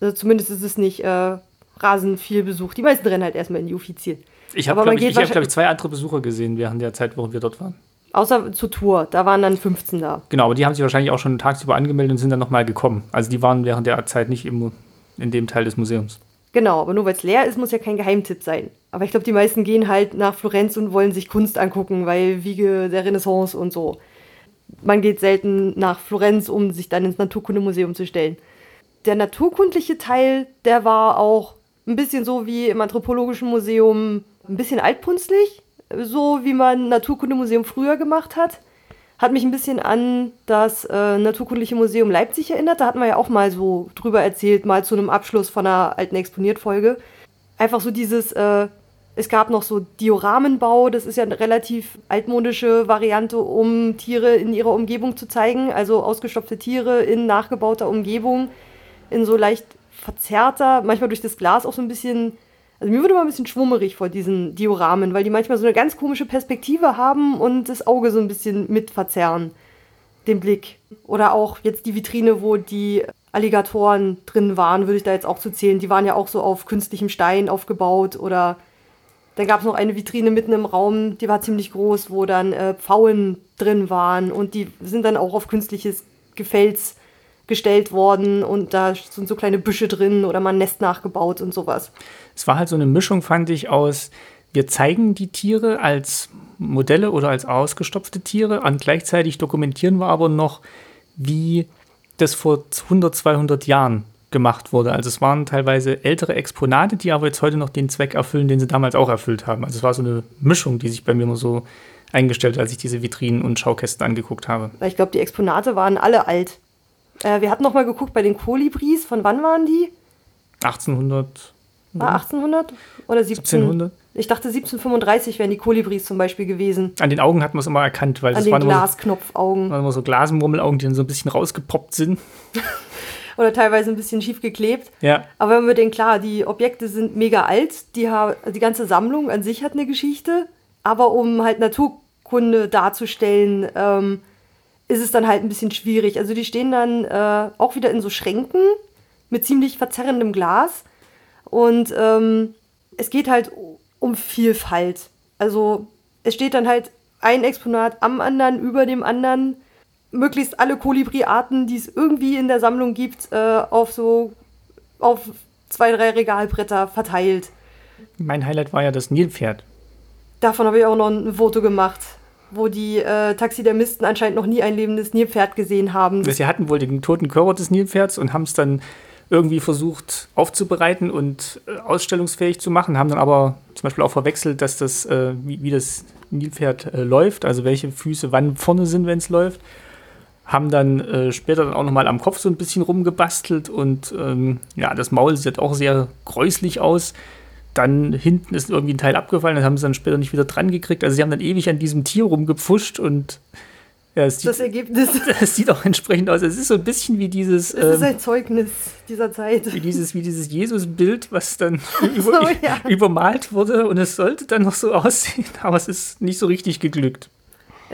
Also zumindest ist es nicht äh, rasend viel Besuch. Die meisten rennen halt erstmal in die Offizien. Ich habe, glaube ich, ich, hab, glaub ich, zwei andere Besucher gesehen während der Zeit, wo wir dort waren. Außer zur Tour, da waren dann 15 da. Genau, aber die haben sich wahrscheinlich auch schon tagsüber angemeldet und sind dann nochmal gekommen. Also die waren während der Zeit nicht im in dem Teil des Museums. Genau, aber nur weil es leer ist, muss ja kein Geheimtipp sein. Aber ich glaube, die meisten gehen halt nach Florenz und wollen sich Kunst angucken, weil Wiege der Renaissance und so. Man geht selten nach Florenz, um sich dann ins Naturkundemuseum zu stellen. Der naturkundliche Teil, der war auch ein bisschen so wie im Anthropologischen Museum, ein bisschen altpunzlig, so wie man Naturkundemuseum früher gemacht hat. Hat mich ein bisschen an das äh, Naturkundliche Museum Leipzig erinnert. Da hatten wir ja auch mal so drüber erzählt, mal zu einem Abschluss von einer alten Exponiert-Folge. Einfach so dieses, äh, es gab noch so Dioramenbau, das ist ja eine relativ altmodische Variante, um Tiere in ihrer Umgebung zu zeigen. Also ausgestopfte Tiere in nachgebauter Umgebung, in so leicht verzerrter, manchmal durch das Glas auch so ein bisschen also mir wurde immer ein bisschen schwummerig vor diesen Dioramen, weil die manchmal so eine ganz komische Perspektive haben und das Auge so ein bisschen mit verzerren, den Blick. Oder auch jetzt die Vitrine, wo die Alligatoren drin waren, würde ich da jetzt auch zu zählen. Die waren ja auch so auf künstlichem Stein aufgebaut oder dann gab es noch eine Vitrine mitten im Raum, die war ziemlich groß, wo dann äh, Pfauen drin waren und die sind dann auch auf künstliches Gefels gestellt worden und da sind so kleine Büsche drin oder mal ein Nest nachgebaut und sowas. Es war halt so eine Mischung, fand ich, aus, wir zeigen die Tiere als Modelle oder als ausgestopfte Tiere und gleichzeitig dokumentieren wir aber noch, wie das vor 100, 200 Jahren gemacht wurde. Also es waren teilweise ältere Exponate, die aber jetzt heute noch den Zweck erfüllen, den sie damals auch erfüllt haben. Also es war so eine Mischung, die sich bei mir immer so eingestellt hat, als ich diese Vitrinen und Schaukästen angeguckt habe. Ich glaube, die Exponate waren alle alt. Äh, wir hatten noch mal geguckt bei den Kolibris. Von wann waren die? 1800. War 1800 oder 17? 1700? Ich dachte 1735 wären die Kolibris zum Beispiel gewesen. An den Augen hat man es immer erkannt, weil An das den waren Glasknopfaugen. immer so, immer so Glasmurmelaugen, die dann so ein bisschen rausgepoppt sind. [LAUGHS] oder teilweise ein bisschen schief geklebt. Ja. Aber wenn wir denken, klar, die Objekte sind mega alt, die, die ganze Sammlung an sich hat eine Geschichte, aber um halt Naturkunde darzustellen, ähm, ist es dann halt ein bisschen schwierig. Also die stehen dann äh, auch wieder in so Schränken mit ziemlich verzerrendem Glas und ähm, es geht halt um Vielfalt. Also es steht dann halt ein Exponat am anderen, über dem anderen möglichst alle Kolibri-Arten, die es irgendwie in der Sammlung gibt, äh, auf so auf zwei, drei Regalbretter verteilt. Mein Highlight war ja das Nilpferd. Davon habe ich auch noch ein Foto gemacht, wo die äh, Taxidermisten anscheinend noch nie ein lebendes Nilpferd gesehen haben. Sie hatten wohl den toten Körper des Nilpferds und haben es dann irgendwie versucht aufzubereiten und äh, ausstellungsfähig zu machen, haben dann aber zum Beispiel auch verwechselt, dass das, äh, wie, wie, das Nilpferd äh, läuft, also welche Füße wann vorne sind, wenn es läuft haben dann äh, später dann auch nochmal am Kopf so ein bisschen rumgebastelt und ähm, ja, das Maul sieht auch sehr gräuslich aus. Dann hinten ist irgendwie ein Teil abgefallen, das haben sie dann später nicht wieder dran gekriegt. Also sie haben dann ewig an diesem Tier rumgepfuscht und ja, es sieht, das Ergebnis. [LAUGHS] Es sieht auch entsprechend aus. Es ist so ein bisschen wie dieses. Es ähm, ist ein Zeugnis dieser Zeit. Wie dieses, wie dieses Jesus-Bild, was dann [LAUGHS] über, so, ja. übermalt wurde und es sollte dann noch so [LAUGHS] aussehen, aber es ist nicht so richtig geglückt.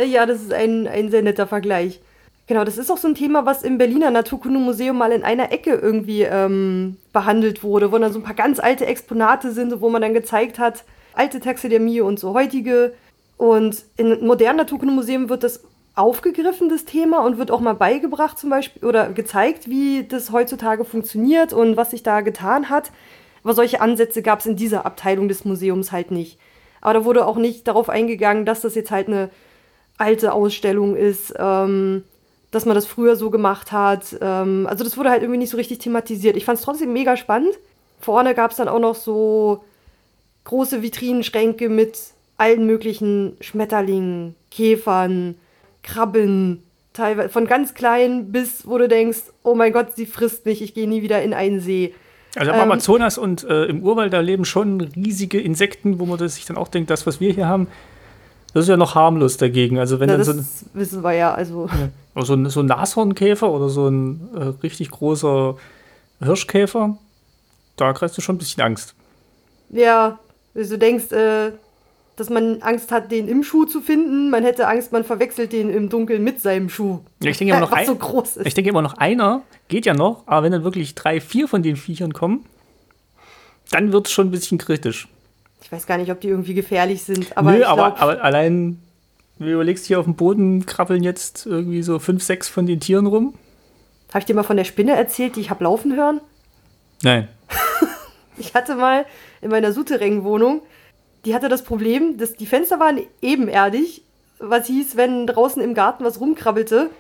Ja, das ist ein, ein sehr netter Vergleich. Genau, das ist auch so ein Thema, was im Berliner Naturkundemuseum mal in einer Ecke irgendwie ähm, behandelt wurde, wo dann so ein paar ganz alte Exponate sind, wo man dann gezeigt hat, alte Taxidermie und so heutige. Und in modernen Naturkundemuseen wird das aufgegriffen, das Thema, und wird auch mal beigebracht zum Beispiel oder gezeigt, wie das heutzutage funktioniert und was sich da getan hat. Aber solche Ansätze gab es in dieser Abteilung des Museums halt nicht. Aber da wurde auch nicht darauf eingegangen, dass das jetzt halt eine alte Ausstellung ist. Ähm, dass man das früher so gemacht hat. Ähm, also das wurde halt irgendwie nicht so richtig thematisiert. Ich fand es trotzdem mega spannend. Vorne gab es dann auch noch so große Vitrinenschränke mit allen möglichen Schmetterlingen, Käfern, Krabben, teilweise von ganz klein bis, wo du denkst, oh mein Gott, sie frisst mich, ich gehe nie wieder in einen See. Also im ähm, Amazonas und äh, im Urwald, da leben schon riesige Insekten, wo man sich dann auch denkt, das, was wir hier haben, das ist ja noch harmlos dagegen. Also wenn ja, dann das so wissen wir ja. Also ja. so, ein, so ein Nashornkäfer oder so ein äh, richtig großer Hirschkäfer, da kriegst du schon ein bisschen Angst. Ja, also du denkst, äh, dass man Angst hat, den im Schuh zu finden. Man hätte Angst, man verwechselt den im Dunkeln mit seinem Schuh. Ja, ich denke immer [LAUGHS] noch, ein, so groß ist. Ich denke immer noch einer geht ja noch, aber wenn dann wirklich drei, vier von den Viechern kommen, dann wird es schon ein bisschen kritisch. Ich weiß gar nicht, ob die irgendwie gefährlich sind. Aber Nö, aber, aber allein, du überlegst, hier auf dem Boden krabbeln jetzt irgendwie so fünf, sechs von den Tieren rum. Habe ich dir mal von der Spinne erzählt, die ich habe laufen hören? Nein. [LAUGHS] ich hatte mal in meiner Souterrain-Wohnung, die hatte das Problem, dass die Fenster waren ebenerdig, was hieß, wenn draußen im Garten was rumkrabbelte,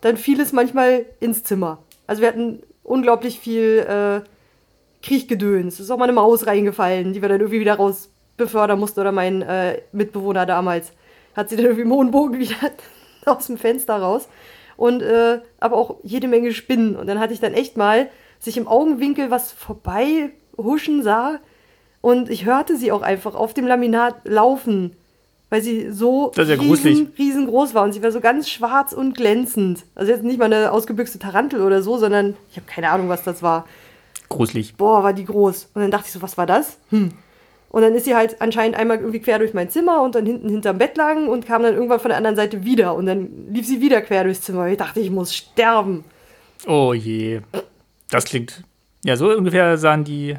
dann fiel es manchmal ins Zimmer. Also wir hatten unglaublich viel äh, Kriechgedöns. Es ist auch mal eine Maus reingefallen, die wir dann irgendwie wieder raus befördern musste oder mein äh, Mitbewohner damals. Hat sie dann irgendwie Mondbogen [LAUGHS] wieder aus dem Fenster raus. Und äh, aber auch jede Menge Spinnen. Und dann hatte ich dann echt mal sich im Augenwinkel was vorbei huschen sah. Und ich hörte sie auch einfach auf dem Laminat laufen, weil sie so ja riesen, riesengroß war. Und sie war so ganz schwarz und glänzend. Also jetzt nicht mal eine ausgebüchste Tarantel oder so, sondern ich habe keine Ahnung, was das war. Gruselig. Boah, war die groß. Und dann dachte ich so, was war das? Hm. Und dann ist sie halt anscheinend einmal irgendwie quer durch mein Zimmer und dann hinten hinterm Bett lang und kam dann irgendwann von der anderen Seite wieder. Und dann lief sie wieder quer durchs Zimmer. Ich dachte, ich muss sterben. Oh je. Das klingt. Ja, so ungefähr sahen die,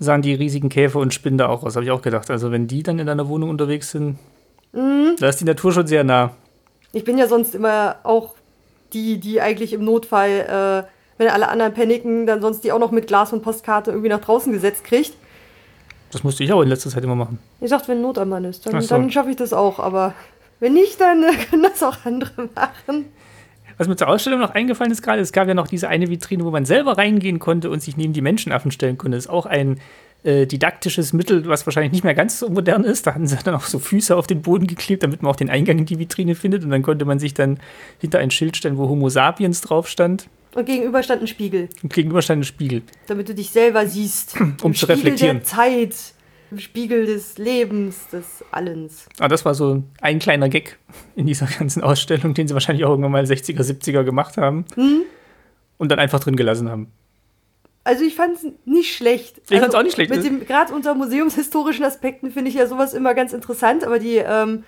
sahen die riesigen Käfer und Spinnen da auch aus, habe ich auch gedacht. Also, wenn die dann in deiner Wohnung unterwegs sind, mhm. da ist die Natur schon sehr nah. Ich bin ja sonst immer auch die, die eigentlich im Notfall, äh, wenn alle anderen paniken, dann sonst die auch noch mit Glas und Postkarte irgendwie nach draußen gesetzt kriegt. Das musste ich auch in letzter Zeit immer machen. Ich dachte, wenn Not am Mann ist, dann, so. dann schaffe ich das auch. Aber wenn nicht, dann können das auch andere machen. Was mir zur Ausstellung noch eingefallen ist gerade, es gab ja noch diese eine Vitrine, wo man selber reingehen konnte und sich neben die Menschenaffen stellen konnte. Das ist auch ein äh, didaktisches Mittel, was wahrscheinlich nicht mehr ganz so modern ist. Da hatten sie dann auch so Füße auf den Boden geklebt, damit man auch den Eingang in die Vitrine findet. Und dann konnte man sich dann hinter ein Schild stellen, wo Homo sapiens drauf stand. Und gegenüber stand ein Spiegel. Und gegenüber stand ein Spiegel. Damit du dich selber siehst. Um Im zu Spiegel reflektieren. der Zeit. Im Spiegel des Lebens, des Allens. Aber das war so ein kleiner Gag in dieser ganzen Ausstellung, den sie wahrscheinlich auch irgendwann mal 60er, 70er gemacht haben. Und dann einfach drin gelassen haben. Also ich fand es nicht schlecht. Ich fand's also auch nicht schlecht. Mit dem, gerade unter museumshistorischen Aspekten finde ich ja sowas immer ganz interessant, aber die, ähm,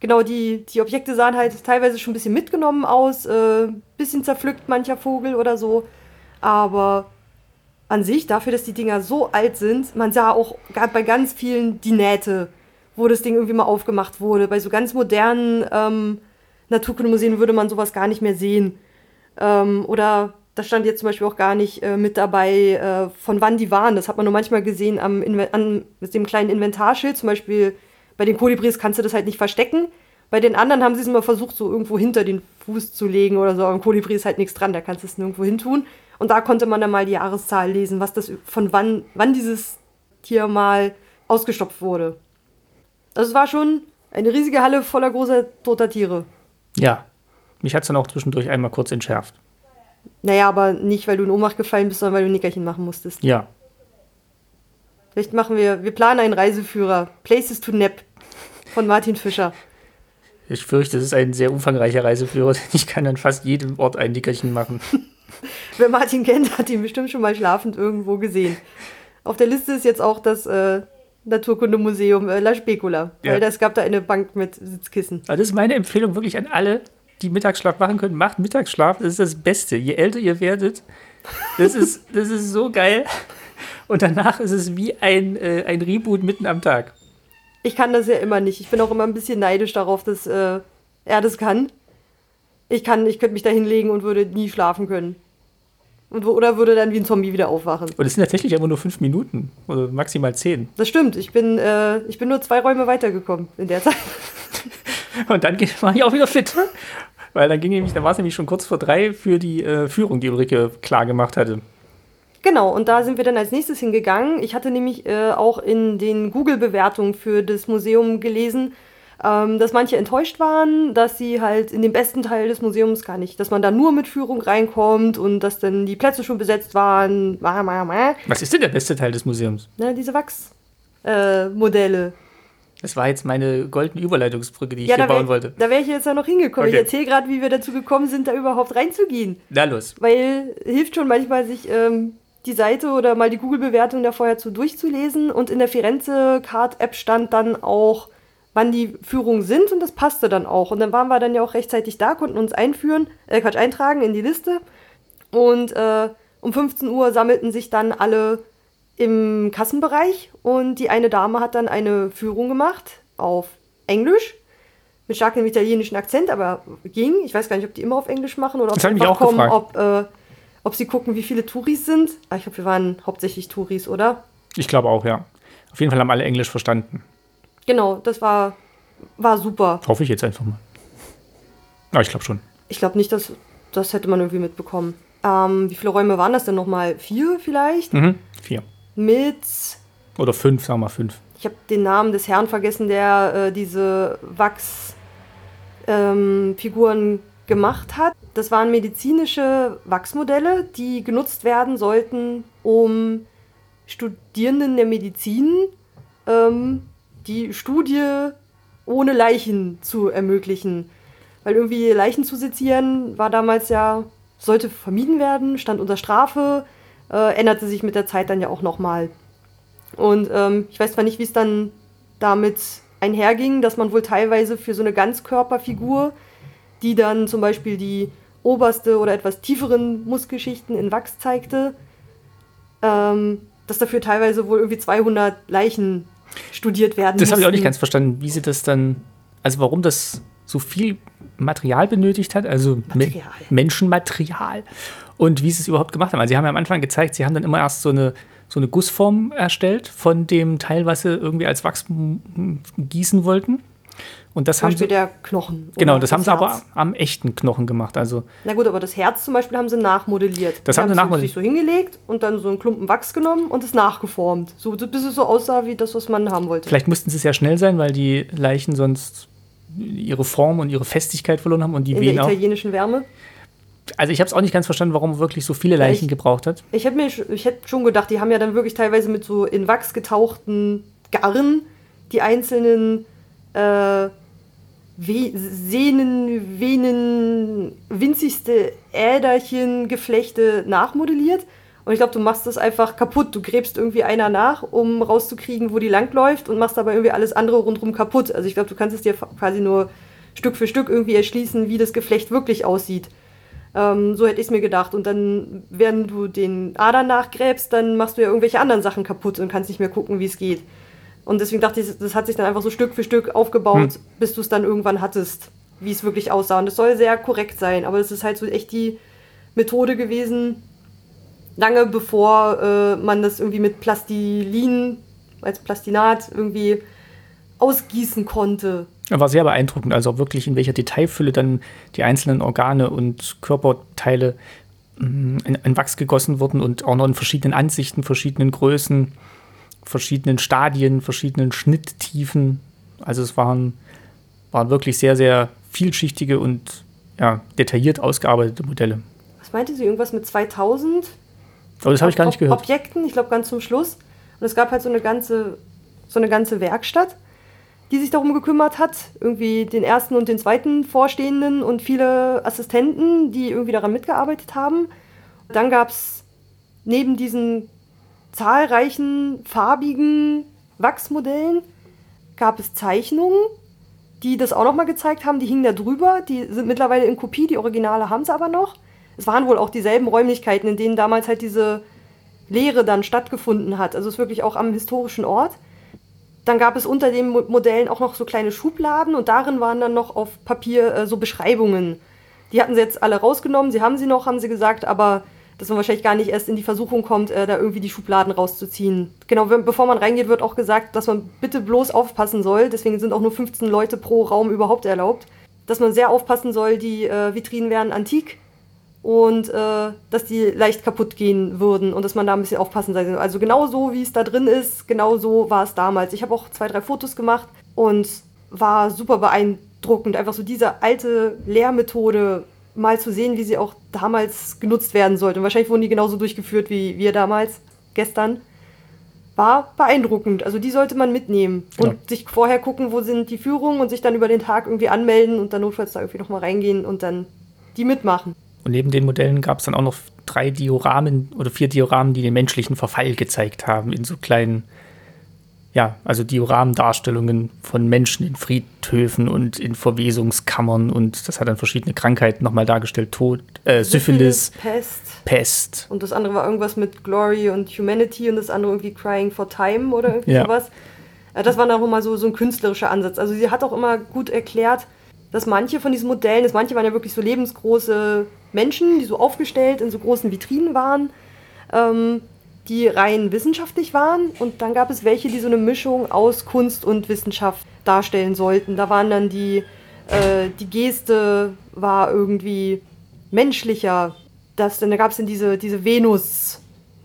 genau, die, die Objekte sahen halt teilweise schon ein bisschen mitgenommen aus, äh, bisschen zerpflückt mancher Vogel oder so. Aber an sich, dafür, dass die Dinger so alt sind, man sah auch bei ganz vielen die Nähte, wo das Ding irgendwie mal aufgemacht wurde. Bei so ganz modernen ähm, Naturkundemuseen würde man sowas gar nicht mehr sehen. Ähm, oder da stand jetzt zum Beispiel auch gar nicht äh, mit dabei, äh, von wann die waren. Das hat man nur manchmal gesehen am an mit dem kleinen Inventarschild. Zum Beispiel bei den Kolibris kannst du das halt nicht verstecken. Bei den anderen haben sie es immer versucht, so irgendwo hinter den Fuß zu legen oder so. Aber am Kolibri ist halt nichts dran, da kannst du es nirgendwo hin tun. Und da konnte man dann mal die Jahreszahl lesen, was das von wann, wann dieses Tier mal ausgestopft wurde. Also es war schon eine riesige Halle voller großer toter Tiere. Ja. Mich hat es dann auch zwischendurch einmal kurz entschärft. Naja, aber nicht, weil du in Ohnmacht gefallen bist, sondern weil du ein Nickerchen machen musstest. Ja. Vielleicht machen wir, wir planen einen Reiseführer. Places to Nap von Martin Fischer. Ich fürchte, es ist ein sehr umfangreicher Reiseführer, [LAUGHS] denn ich kann an fast jedem Ort ein Nickerchen machen. [LAUGHS] Wer Martin kennt, hat ihn bestimmt schon mal schlafend irgendwo gesehen. Auf der Liste ist jetzt auch das äh, Naturkundemuseum äh, La Specula, weil es gab da eine Bank mit Sitzkissen. Aber das ist meine Empfehlung wirklich an alle, die Mittagsschlaf machen können. Macht Mittagsschlaf, das ist das Beste. Je älter ihr werdet, das ist, das ist so geil. Und danach ist es wie ein, äh, ein Reboot mitten am Tag. Ich kann das ja immer nicht. Ich bin auch immer ein bisschen neidisch darauf, dass äh, er das kann. Ich kann, ich könnte mich da hinlegen und würde nie schlafen können. Und, oder würde dann wie ein Zombie wieder aufwachen. Und es sind tatsächlich aber nur fünf Minuten oder maximal zehn. Das stimmt. Ich bin, äh, ich bin nur zwei Räume weitergekommen in der Zeit. [LAUGHS] Und dann war ich auch wieder fit. Weil dann ging nämlich, da war es nämlich schon kurz vor drei für die äh, Führung, die Ulrike klar gemacht hatte. Genau, und da sind wir dann als nächstes hingegangen. Ich hatte nämlich äh, auch in den Google-Bewertungen für das Museum gelesen, ähm, dass manche enttäuscht waren, dass sie halt in den besten Teil des Museums gar nicht, dass man da nur mit Führung reinkommt und dass dann die Plätze schon besetzt waren. Was ist denn der beste Teil des Museums? Ne, diese Wachsmodelle. Äh. Das war jetzt meine goldene Überleitungsbrücke, die ich ja, hier da bauen wäre wollte. da wär ich jetzt ja noch hingekommen. Okay. Ich erzähle gerade, wie wir dazu gekommen sind, da überhaupt reinzugehen. Na los. Weil hilft schon manchmal, sich ähm, die Seite oder mal die Google-Bewertung da vorher zu durchzulesen. Und in der Firenze-Card-App stand dann auch, wann die Führungen sind und das passte dann auch. Und dann waren wir dann ja auch rechtzeitig da, konnten uns einführen, äh, Quatsch, eintragen in die Liste. Und äh, um 15 Uhr sammelten sich dann alle im Kassenbereich und die eine Dame hat dann eine Führung gemacht auf Englisch mit starkem italienischen Akzent, aber ging. Ich weiß gar nicht, ob die immer auf Englisch machen oder ob Das sie einfach kommen, gefragt. ob, äh, ob sie gucken, wie viele Touris sind. Ah, Ich glaube, wir waren hauptsächlich Touris, oder? Ich glaube auch, ja. Auf jeden Fall haben alle Englisch verstanden. Genau, das war, war super. Hoffe ich jetzt einfach mal. Aber ich glaube schon. Ich glaube nicht, dass das hätte man irgendwie mitbekommen. Ähm, wie viele Räume waren das denn nochmal? Vier vielleicht? Mhm. Vier. Mit Oder fünf, sagen wir mal fünf. ich habe den Namen des Herrn vergessen, der äh, diese Wachsfiguren gemacht hat. Das waren medizinische Wachsmodelle, die genutzt werden sollten, um Studierenden der Medizin ähm, die Studie ohne Leichen zu ermöglichen. Weil irgendwie Leichen zu sezieren war damals ja, sollte vermieden werden, stand unter Strafe, äh, änderte sich mit der Zeit dann ja auch nochmal. Und ähm, ich weiß zwar nicht, wie es dann damit einherging, dass man wohl teilweise für so eine Ganzkörperfigur, die dann zum Beispiel die oberste oder etwas tieferen Muskelschichten in Wachs zeigte, ähm, dass dafür teilweise wohl irgendwie 200 Leichen studiert werden Das habe ich auch nicht ganz verstanden, wie sie das dann, also warum das so viel Material benötigt hat, also Me Material. Menschenmaterial und wie sie es überhaupt gemacht haben. Also sie haben ja am Anfang gezeigt, sie haben dann immer erst so eine, so eine Gussform erstellt von dem Teil, was sie irgendwie als Wachs gießen wollten. Und das Zum haben Beispiel sie, der Knochen. genau, oder das haben sie aber am echten Knochen gemacht. Also Na gut, aber das Herz zum Beispiel haben sie nachmodelliert. Das Die haben sie nachmodelliert. sich so hingelegt und dann so einen Klumpen Wachs genommen und es nachgeformt. So, bis es so aussah wie das, was man haben wollte. vielleicht mussten sie sehr schnell sein, weil die Leichen sonst ihre Form und ihre Festigkeit verloren haben und die In der Venen auch. italienischen Wärme. Also ich habe es auch nicht ganz verstanden, warum er wirklich so viele Leichen ich- gebraucht hat. Ich hätte mir, sch- ich hätte schon gedacht, die haben ja dann wirklich teilweise mit so in Wachs getauchten Garren die einzelnen äh, We Sehnen, Venen, winzigste Äderchen, Geflechte nachmodelliert. Und ich glaube, du machst das einfach kaputt. Du gräbst irgendwie einer nach, um rauszukriegen, wo die langläuft und machst dabei irgendwie alles andere rundherum kaputt. Also ich glaube, du kannst es dir quasi nur Stück für Stück irgendwie erschließen, wie das Geflecht wirklich aussieht. Ähm, so hätte ich es mir gedacht. Und dann, während du den Adern nachgräbst, dann machst du ja irgendwelche anderen Sachen kaputt und kannst nicht mehr gucken, wie es geht. Und deswegen dachte ich, das hat sich dann einfach so Stück für Stück aufgebaut, bis du es dann irgendwann hattest, wie es wirklich aussah. Und es soll sehr korrekt sein, aber es ist halt so echt die Methode gewesen, lange bevor äh, man das irgendwie mit Plastilin, als Plastinat irgendwie ausgießen konnte. War sehr beeindruckend, also wirklich in welcher Detailfülle dann die einzelnen Organe und Körperteile mh, in, in Wachs gegossen wurden und auch noch in verschiedenen Ansichten, verschiedenen Größen, verschiedenen Stadien, verschiedenen Schnitttiefen. Also es waren, waren wirklich sehr, sehr vielschichtige und ja, detailliert ausgearbeitete Modelle. Was meinte sie? Irgendwas mit 2000? Aber das habe ich gar nicht gehört. Objekten, ich glaube ganz zum Schluss. Und es gab halt so eine ganze, so eine ganze Werkstatt, die sich darum gekümmert hat. Irgendwie den ersten und den zweiten Vorstehenden und viele Assistenten, die irgendwie daran mitgearbeitet haben. Dann gab es neben diesen zahlreichen farbigen Wachsmodellen gab es Zeichnungen, die das auch nochmal gezeigt haben. Die hingen da drüber. Die sind mittlerweile in Kopie. Die Originale haben sie aber noch. Es waren wohl auch dieselben Räumlichkeiten, in denen damals halt diese Lehre dann stattgefunden hat. Also es ist wirklich auch am historischen Ort. Dann gab es unter den Mo- Modellen auch noch so kleine Schubladen und darin waren dann noch auf Papier äh, so Beschreibungen. Die hatten sie jetzt alle rausgenommen. Sie haben sie noch, haben sie gesagt, aber dass man wahrscheinlich gar nicht erst in die Versuchung kommt, äh, da irgendwie die Schubladen rauszuziehen. Genau, wenn, bevor man reingeht, wird auch gesagt, dass man bitte bloß aufpassen soll. Deswegen sind auch nur 15 Leute pro Raum überhaupt erlaubt. Dass man sehr aufpassen soll, die äh, Vitrinen wären antik und äh, dass die leicht kaputt gehen würden und dass man da ein bisschen aufpassen soll. Also genau so, wie es da drin ist, genau so war es damals. Ich habe auch zwei, drei Fotos gemacht und war super beeindruckend. Einfach so diese alte Lehrmethode mal zu sehen, wie sie auch damals genutzt werden sollte. Und wahrscheinlich wurden die genauso durchgeführt wie wir damals, gestern. War beeindruckend. Also die sollte man mitnehmen und Ja. sich vorher gucken, wo sind die Führungen und sich dann über den Tag irgendwie anmelden und dann notfalls da irgendwie nochmal reingehen und dann die mitmachen. Und neben den Modellen gab es dann auch noch drei Dioramen oder vier Dioramen, die den menschlichen Verfall gezeigt haben, in so kleinen, ja, also Dioramendarstellungen von Menschen in Friedhöfen und in Verwesungskammern und das hat dann verschiedene Krankheiten nochmal dargestellt, Tod, äh, Syphilis, Pest. Pest. Und das andere war irgendwas mit Glory und Humanity und das andere irgendwie Crying for Time oder irgendwie Ja. sowas. Äh, Das war dann auch immer so, so ein künstlerischer Ansatz. Also sie hat auch immer gut erklärt, dass manche von diesen Modellen, dass manche waren ja wirklich so lebensgroße Menschen, die so aufgestellt in so großen Vitrinen waren, ähm, die rein wissenschaftlich waren. Und dann gab es welche, die so eine Mischung aus Kunst und Wissenschaft darstellen sollten. Da waren dann die, äh, die Geste war irgendwie menschlicher. Das, dann gab es dann diese, diese Venus,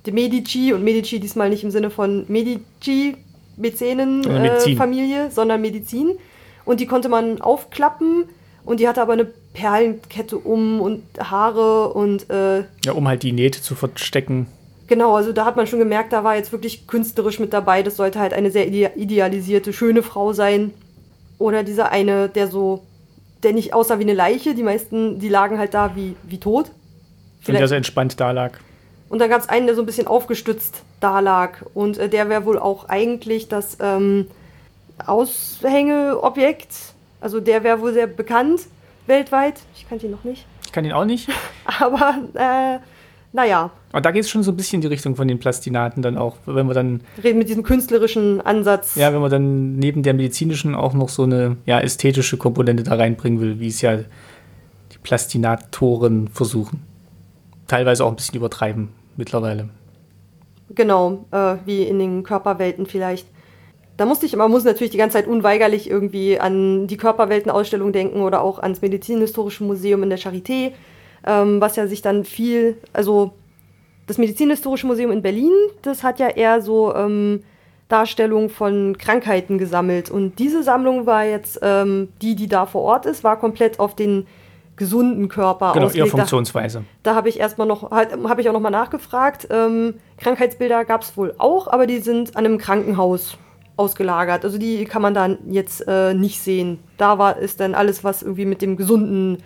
die Medici und Medici diesmal nicht im Sinne von Medici, Mäzenen Sondern äh, sondern Medizin. Und die konnte man aufklappen und die hatte aber eine Perlenkette um und Haare und äh, Ja, um halt die Nähte zu verstecken. Genau, also da hat man schon gemerkt, da war jetzt wirklich künstlerisch mit dabei. Das sollte halt eine sehr ide idealisierte, schöne Frau sein. Oder dieser eine, der so, der nicht aussah wie eine Leiche. Die meisten, die lagen halt da wie, wie tot. Und Vielleicht- der so entspannt da lag. Und dann gab es einen, der so ein bisschen aufgestützt da lag. Und äh, der wäre wohl auch eigentlich das ähm, Aushängeobjekt. Also der wäre wohl sehr bekannt weltweit. Ich kannte ihn noch nicht. Ich kann ihn auch nicht. [LAUGHS] Aber äh, naja, Aber da geht es schon so ein bisschen in die Richtung von den Plastinaten dann auch, wenn wir dann reden mit diesem künstlerischen Ansatz. Ja, wenn man dann neben der medizinischen auch noch so eine ja, ästhetische Komponente da reinbringen will, wie es ja die Plastinatoren versuchen. Teilweise auch ein bisschen übertreiben mittlerweile. Genau, äh, wie in den Körperwelten vielleicht. da musste ich, man muss natürlich die ganze Zeit unweigerlich irgendwie an die Körperweltenausstellung denken oder auch ans Medizinhistorische Museum in der Charité, ähm, was ja sich dann viel, also das Medizinhistorische Museum in Berlin, das hat ja eher so ähm, Darstellungen von Krankheiten gesammelt. Und diese Sammlung war jetzt, ähm, die, die da vor Ort ist, war komplett auf den gesunden Körper genau, ausgelegt. Ihre Funktionsweise. Da, da habe ich erstmal noch, habe ich auch noch mal nachgefragt. Ähm, Krankheitsbilder gab es wohl auch, aber die sind an einem Krankenhaus ausgelagert. Also die kann man dann jetzt äh, nicht sehen. Da war ist dann alles, was irgendwie mit dem gesunden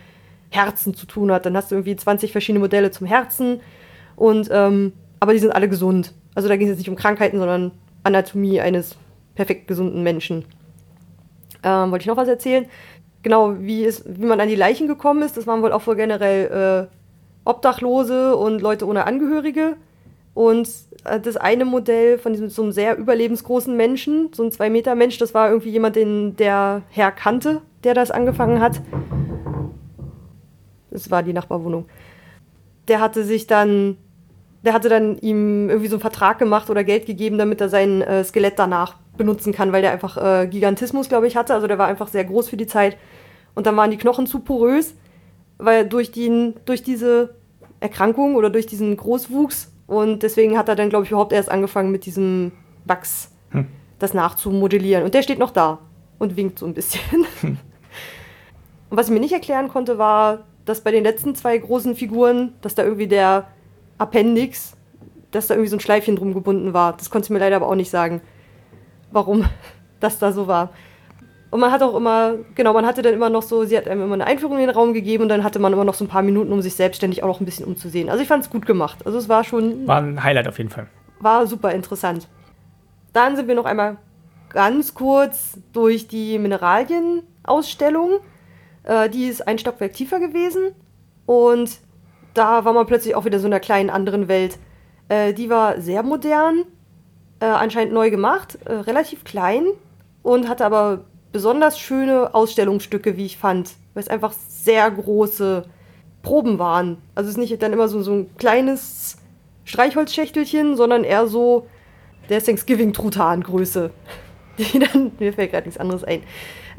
Herzen zu tun hat. Dann hast du irgendwie 20 verschiedene Modelle zum Herzen und ähm, aber die sind alle gesund. Also da ging es jetzt nicht um Krankheiten, sondern Anatomie eines perfekt gesunden Menschen. Ähm, wollte ich noch was erzählen? Genau, wie, es, wie man an die Leichen gekommen ist, das waren wohl auch wohl generell äh, Obdachlose und Leute ohne Angehörige. Und äh, das eine Modell von diesem so einem sehr überlebensgroßen Menschen, so ein Zwei-Meter-Mensch, das war irgendwie jemand, den der Herr kannte, der das angefangen hat. Das war die Nachbarwohnung. Der hatte sich dann der hatte dann ihm irgendwie so einen Vertrag gemacht oder Geld gegeben, damit er sein äh, Skelett danach benutzen kann, weil der einfach äh, Gigantismus, glaube ich, hatte. Also der war einfach sehr groß für die Zeit. Und dann waren die Knochen zu porös, weil durch, den, durch diese Erkrankung oder durch diesen Großwuchs. Und deswegen hat er dann, glaube ich, überhaupt erst angefangen mit diesem Wachs hm. das nachzumodellieren. Und der steht noch da und winkt so ein bisschen. Hm. Und [LAUGHS] was ich mir nicht erklären konnte, war, dass bei den letzten zwei großen Figuren, dass da irgendwie der Appendix, dass da irgendwie so ein Schleifchen drum gebunden war. Das konnte ich mir leider aber auch nicht sagen, warum [LAUGHS] das da so war. Und man hat auch immer, genau, man hatte dann immer noch so, sie hat einem immer eine Einführung in den Raum gegeben und dann hatte man immer noch so ein paar Minuten, um sich selbstständig auch noch ein bisschen umzusehen. Also ich fand es gut gemacht. Also es war schon. War ein Highlight auf jeden Fall. War super interessant. Dann sind wir noch einmal ganz kurz durch die Mineralienausstellung. Äh, die ist ein Stockwerk tiefer gewesen. Und da war man plötzlich auch wieder so in einer kleinen anderen Welt. Äh, die war sehr modern, äh, anscheinend neu gemacht, äh, relativ klein und hatte aber besonders schöne Ausstellungsstücke, wie ich fand, weil es einfach sehr große Proben waren. Also es ist nicht dann immer so, so ein kleines Streichholzschächtelchen, sondern eher so der Thanksgiving-Truthahn-Größe. [LAUGHS] Die dann, mir fällt gerade nichts anderes ein,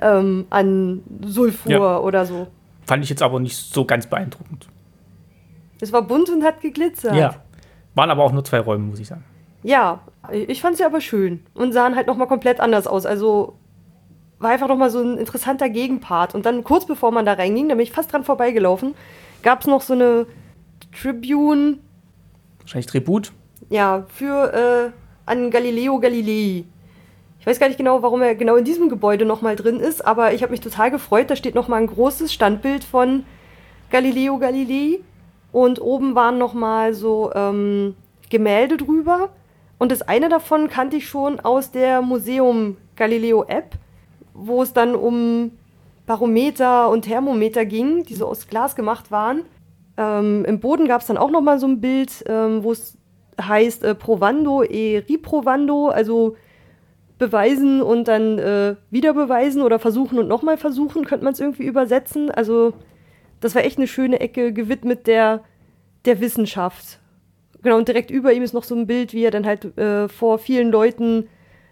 ähm, an Sulfur ja. oder so. Fand ich jetzt aber nicht so ganz beeindruckend. Es war bunt und hat geglitzert. Ja. Waren aber auch nur zwei Räume, muss ich sagen. Ja, ich fand sie aber schön und sahen halt nochmal komplett anders aus. Also war einfach nochmal so ein interessanter Gegenpart. Und dann kurz bevor man da reinging, da bin ich fast dran vorbeigelaufen, gab es noch so eine Tribune. Wahrscheinlich Tribut? Ja, für äh, an Galileo Galilei. Ich weiß gar nicht genau, warum er genau in diesem Gebäude nochmal drin ist, aber ich habe mich total gefreut. Da steht nochmal ein großes Standbild von Galileo Galilei und oben waren nochmal so ähm, Gemälde drüber. Und das eine davon kannte ich schon aus der Museum Galileo App, wo es dann um Barometer und Thermometer ging, die so aus Glas gemacht waren. Ähm, Im Boden gab es dann auch nochmal so ein Bild, ähm, wo es heißt äh, Provando e riprovando, also beweisen und dann äh, wieder beweisen oder versuchen und nochmal versuchen, könnte man es irgendwie übersetzen. Also das war echt eine schöne Ecke gewidmet der, der Wissenschaft. Genau, und direkt über ihm ist noch so ein Bild, wie er dann halt äh, vor vielen Leuten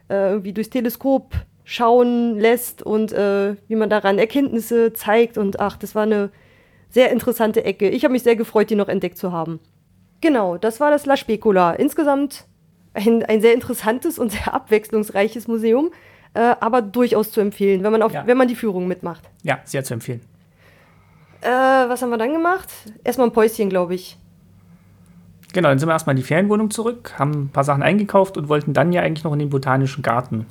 äh, irgendwie durchs Teleskop schauen lässt und äh, wie man daran Erkenntnisse zeigt. Und ach, das war eine sehr interessante Ecke. Ich habe mich sehr gefreut, die noch entdeckt zu haben. Genau, das war das La Specula. Insgesamt ein, ein sehr interessantes und sehr abwechslungsreiches Museum, äh, aber durchaus zu empfehlen, wenn man, auf, ja. wenn man die Führung mitmacht. Ja, sehr zu empfehlen. Äh, was haben wir dann gemacht? Erstmal ein Päuschen, glaube ich. Genau, dann sind wir erstmal in die Ferienwohnung zurück, haben ein paar Sachen eingekauft und wollten dann ja eigentlich noch in den botanischen Garten.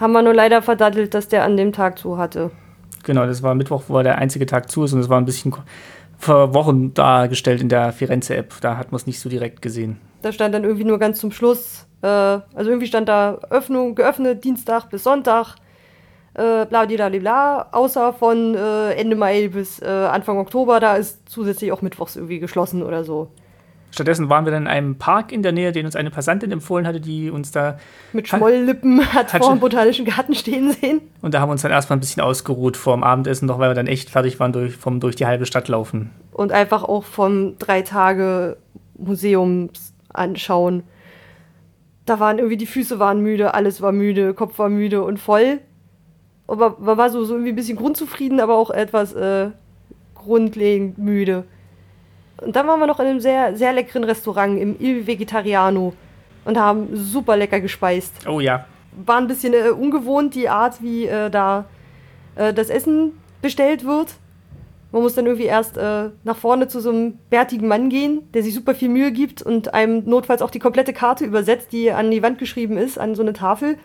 Haben wir nur leider verdattelt, dass der an dem Tag zu hatte. Genau, das war Mittwoch, wo der einzige Tag zu ist und es war ein bisschen vor Wochen dargestellt in der Firenze-App. Da hat man es nicht so direkt gesehen. Da stand dann irgendwie nur ganz zum Schluss, äh, also irgendwie stand da Öffnung, geöffnet Dienstag bis Sonntag äh, bla, bla, bla, außer von äh, Ende Mai bis äh, Anfang Oktober, da ist zusätzlich auch mittwochs irgendwie geschlossen oder so. Stattdessen waren wir dann in einem Park in der Nähe, den uns eine Passantin empfohlen hatte, die uns da. Mit Schmolllippen [LAUGHS] hat, hat vor dem Botanischen Garten stehen sehen. Und da haben wir uns dann erstmal ein bisschen ausgeruht vor dem Abendessen, noch weil wir dann echt fertig waren durch, vom durch die halbe Stadt laufen. Und einfach auch vom drei Tage Museums anschauen Da waren irgendwie die Füße waren müde, alles war müde, Kopf war müde und voll. Aber man war so, so irgendwie ein bisschen grundzufrieden, aber auch etwas äh, grundlegend müde. Und dann waren wir noch in einem sehr, sehr leckeren Restaurant im Il Vegetariano und haben super lecker gespeist. Oh ja. War ein bisschen äh, ungewohnt, die Art, wie äh, da äh, das Essen bestellt wird. Man muss dann irgendwie erst äh, nach vorne zu so einem bärtigen Mann gehen, der sich super viel Mühe gibt und einem notfalls auch die komplette Karte übersetzt, die an die Wand geschrieben ist, an so eine Tafel.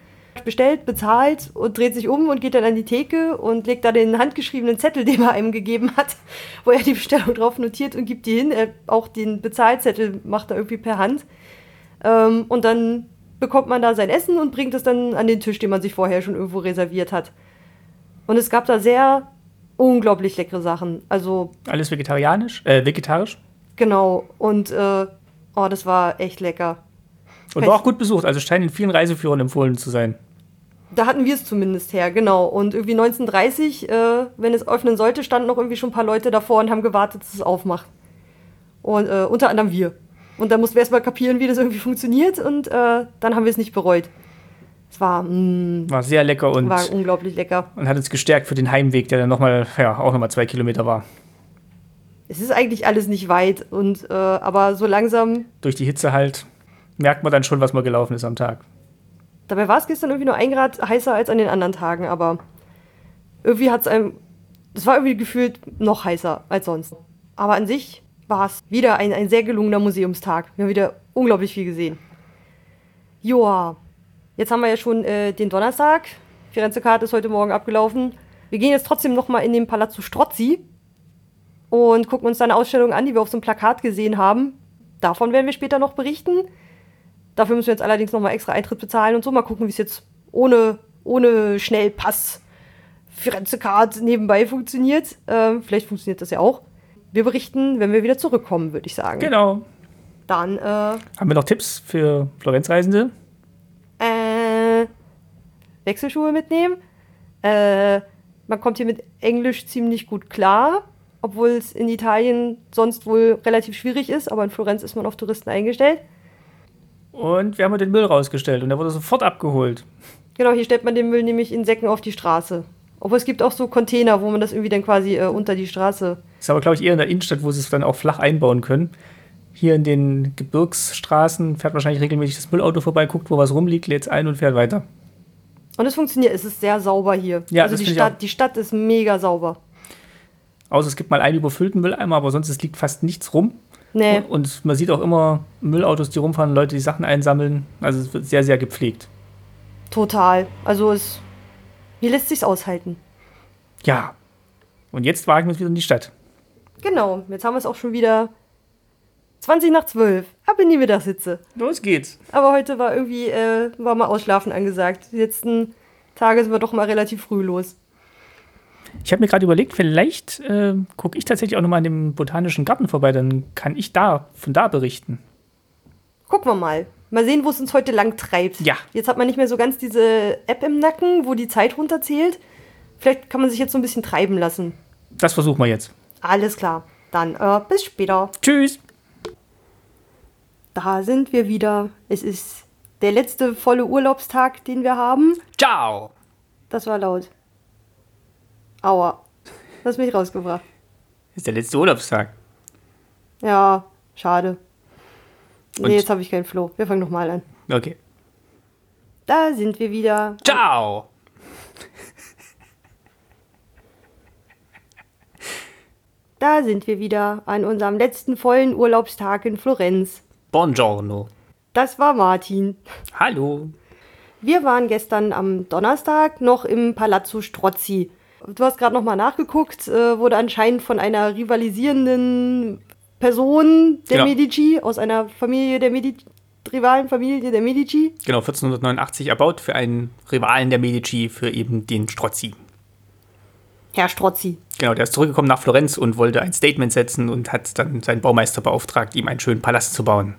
Bestellt, bezahlt und dreht sich um und geht dann an die Theke und legt da den handgeschriebenen Zettel, [LAUGHS] den er einem gegeben hat, wo er die Bestellung drauf notiert und gibt die hin. Er, auch den Bezahlzettel macht er irgendwie per Hand. Ähm, und dann bekommt man da sein Essen und bringt es dann an den Tisch, den man sich vorher schon irgendwo reserviert hat. Und es gab da sehr unglaublich leckere Sachen. Also. Alles vegetarianisch? Äh, vegetarisch? Genau. Und äh, oh, das war echt lecker. Und war auch gut besucht, also scheint in vielen Reiseführern empfohlen zu sein. Da hatten wir es zumindest her, genau. Und irgendwie 1930, äh, wenn es öffnen sollte, standen noch irgendwie schon ein paar Leute davor und haben gewartet, dass es aufmacht. Und äh, unter anderem wir. Und da mussten wir erstmal kapieren, wie das irgendwie funktioniert und äh, dann haben wir es nicht bereut. Es war, mh, War sehr lecker und, war unglaublich lecker. und hat uns gestärkt für den Heimweg, der dann nochmal, ja, auch nochmal zwei Kilometer war. Es ist eigentlich alles nicht weit und äh, aber so langsam. Durch die Hitze halt merkt man dann schon, was mal gelaufen ist am Tag. Dabei war es gestern irgendwie nur ein Grad heißer als an den anderen Tagen, aber irgendwie hat es einem. Es war irgendwie gefühlt noch heißer als sonst. Aber an sich war es wieder ein, ein sehr gelungener Museumstag. Wir haben wieder unglaublich viel gesehen. Joa, jetzt haben wir ja schon äh, den Donnerstag. Firenze Karte ist heute Morgen abgelaufen. Wir gehen jetzt trotzdem noch mal in den Palazzo Strozzi und gucken uns da eine Ausstellung an, die wir auf so einem Plakat gesehen haben. Davon werden wir später noch berichten. Dafür müssen wir jetzt allerdings noch mal extra Eintritt bezahlen und so. Mal gucken, wie es jetzt ohne, ohne Schnellpass Firenze Card nebenbei funktioniert. Ähm, vielleicht funktioniert das ja auch. Wir berichten, wenn wir wieder zurückkommen, würde ich sagen. Genau. Dann, äh, Haben wir noch Tipps für Florenzreisende? Wechselschuhe mitnehmen. Äh, man kommt hier mit Englisch ziemlich gut klar, obwohl es in Italien sonst wohl relativ schwierig ist, aber in Florenz ist man auf Touristen eingestellt. Und wir haben den Müll rausgestellt und der wurde sofort abgeholt. Genau, hier stellt man den Müll nämlich in Säcken auf die Straße. Obwohl es gibt auch so Container, wo man das irgendwie dann quasi äh, unter die Straße. Ist aber, glaube ich, eher in der Innenstadt, wo sie es dann auch flach einbauen können. Hier in den Gebirgsstraßen fährt wahrscheinlich regelmäßig das Müllauto vorbei, guckt, wo was rumliegt, lädt es ein und fährt weiter. Und es funktioniert, es ist sehr sauber hier. Ja, also das die Stadt, die Stadt ist mega sauber. Außer es gibt mal einen überfüllten Mülleimer, aber sonst es liegt fast nichts rum. Nee, Und, und man sieht auch immer Müllautos, die rumfahren, Leute, die Sachen einsammeln. Also es wird sehr, sehr gepflegt. total. Also es. Hier lässt sich's aushalten. Ja. Und jetzt wagen wir uns wieder in die Stadt. Genau, jetzt haben wir es auch schon wieder 20 nach 12. Ab in die Mittagssitze. Los geht's. Aber heute war irgendwie, äh, war mal Ausschlafen angesagt. Die letzten Tage sind wir doch mal relativ früh los. Ich habe mir gerade überlegt, vielleicht äh, gucke ich tatsächlich auch nochmal in dem botanischen Garten vorbei, dann kann ich da von da berichten. Gucken wir mal. Mal sehen, wo es uns heute lang treibt. Ja. Jetzt hat man nicht mehr so ganz diese App im Nacken, wo die Zeit runterzählt. Vielleicht kann man sich jetzt so ein bisschen treiben lassen. Das versuchen wir jetzt. Alles klar. Dann äh, bis später. Tschüss. Da sind wir wieder. Es ist der letzte volle Urlaubstag, den wir haben. Ciao. Das war laut. Aua. Das hast mich rausgebracht. Ist der letzte Urlaubstag. Ja, schade. Und- Nee, jetzt habe ich keinen Floh. Wir fangen nochmal an. Okay. Da sind wir wieder. Ciao. Da sind wir wieder an unserem letzten vollen Urlaubstag in Florenz. Buongiorno. Das war Martin. Hallo. Wir waren gestern am Donnerstag noch im Palazzo Strozzi. Du hast gerade noch mal nachgeguckt, äh, wurde anscheinend von einer rivalisierenden Person der Genau. Medici, aus einer Familie der Medici, rivalen Familie der Medici. Genau, 1489 erbaut für einen Rivalen der Medici, für eben den Strozzi. Herr Strozzi. Genau, der ist zurückgekommen nach Florenz und wollte ein Statement setzen und hat dann seinen Baumeister beauftragt, ihm einen schönen Palast zu bauen.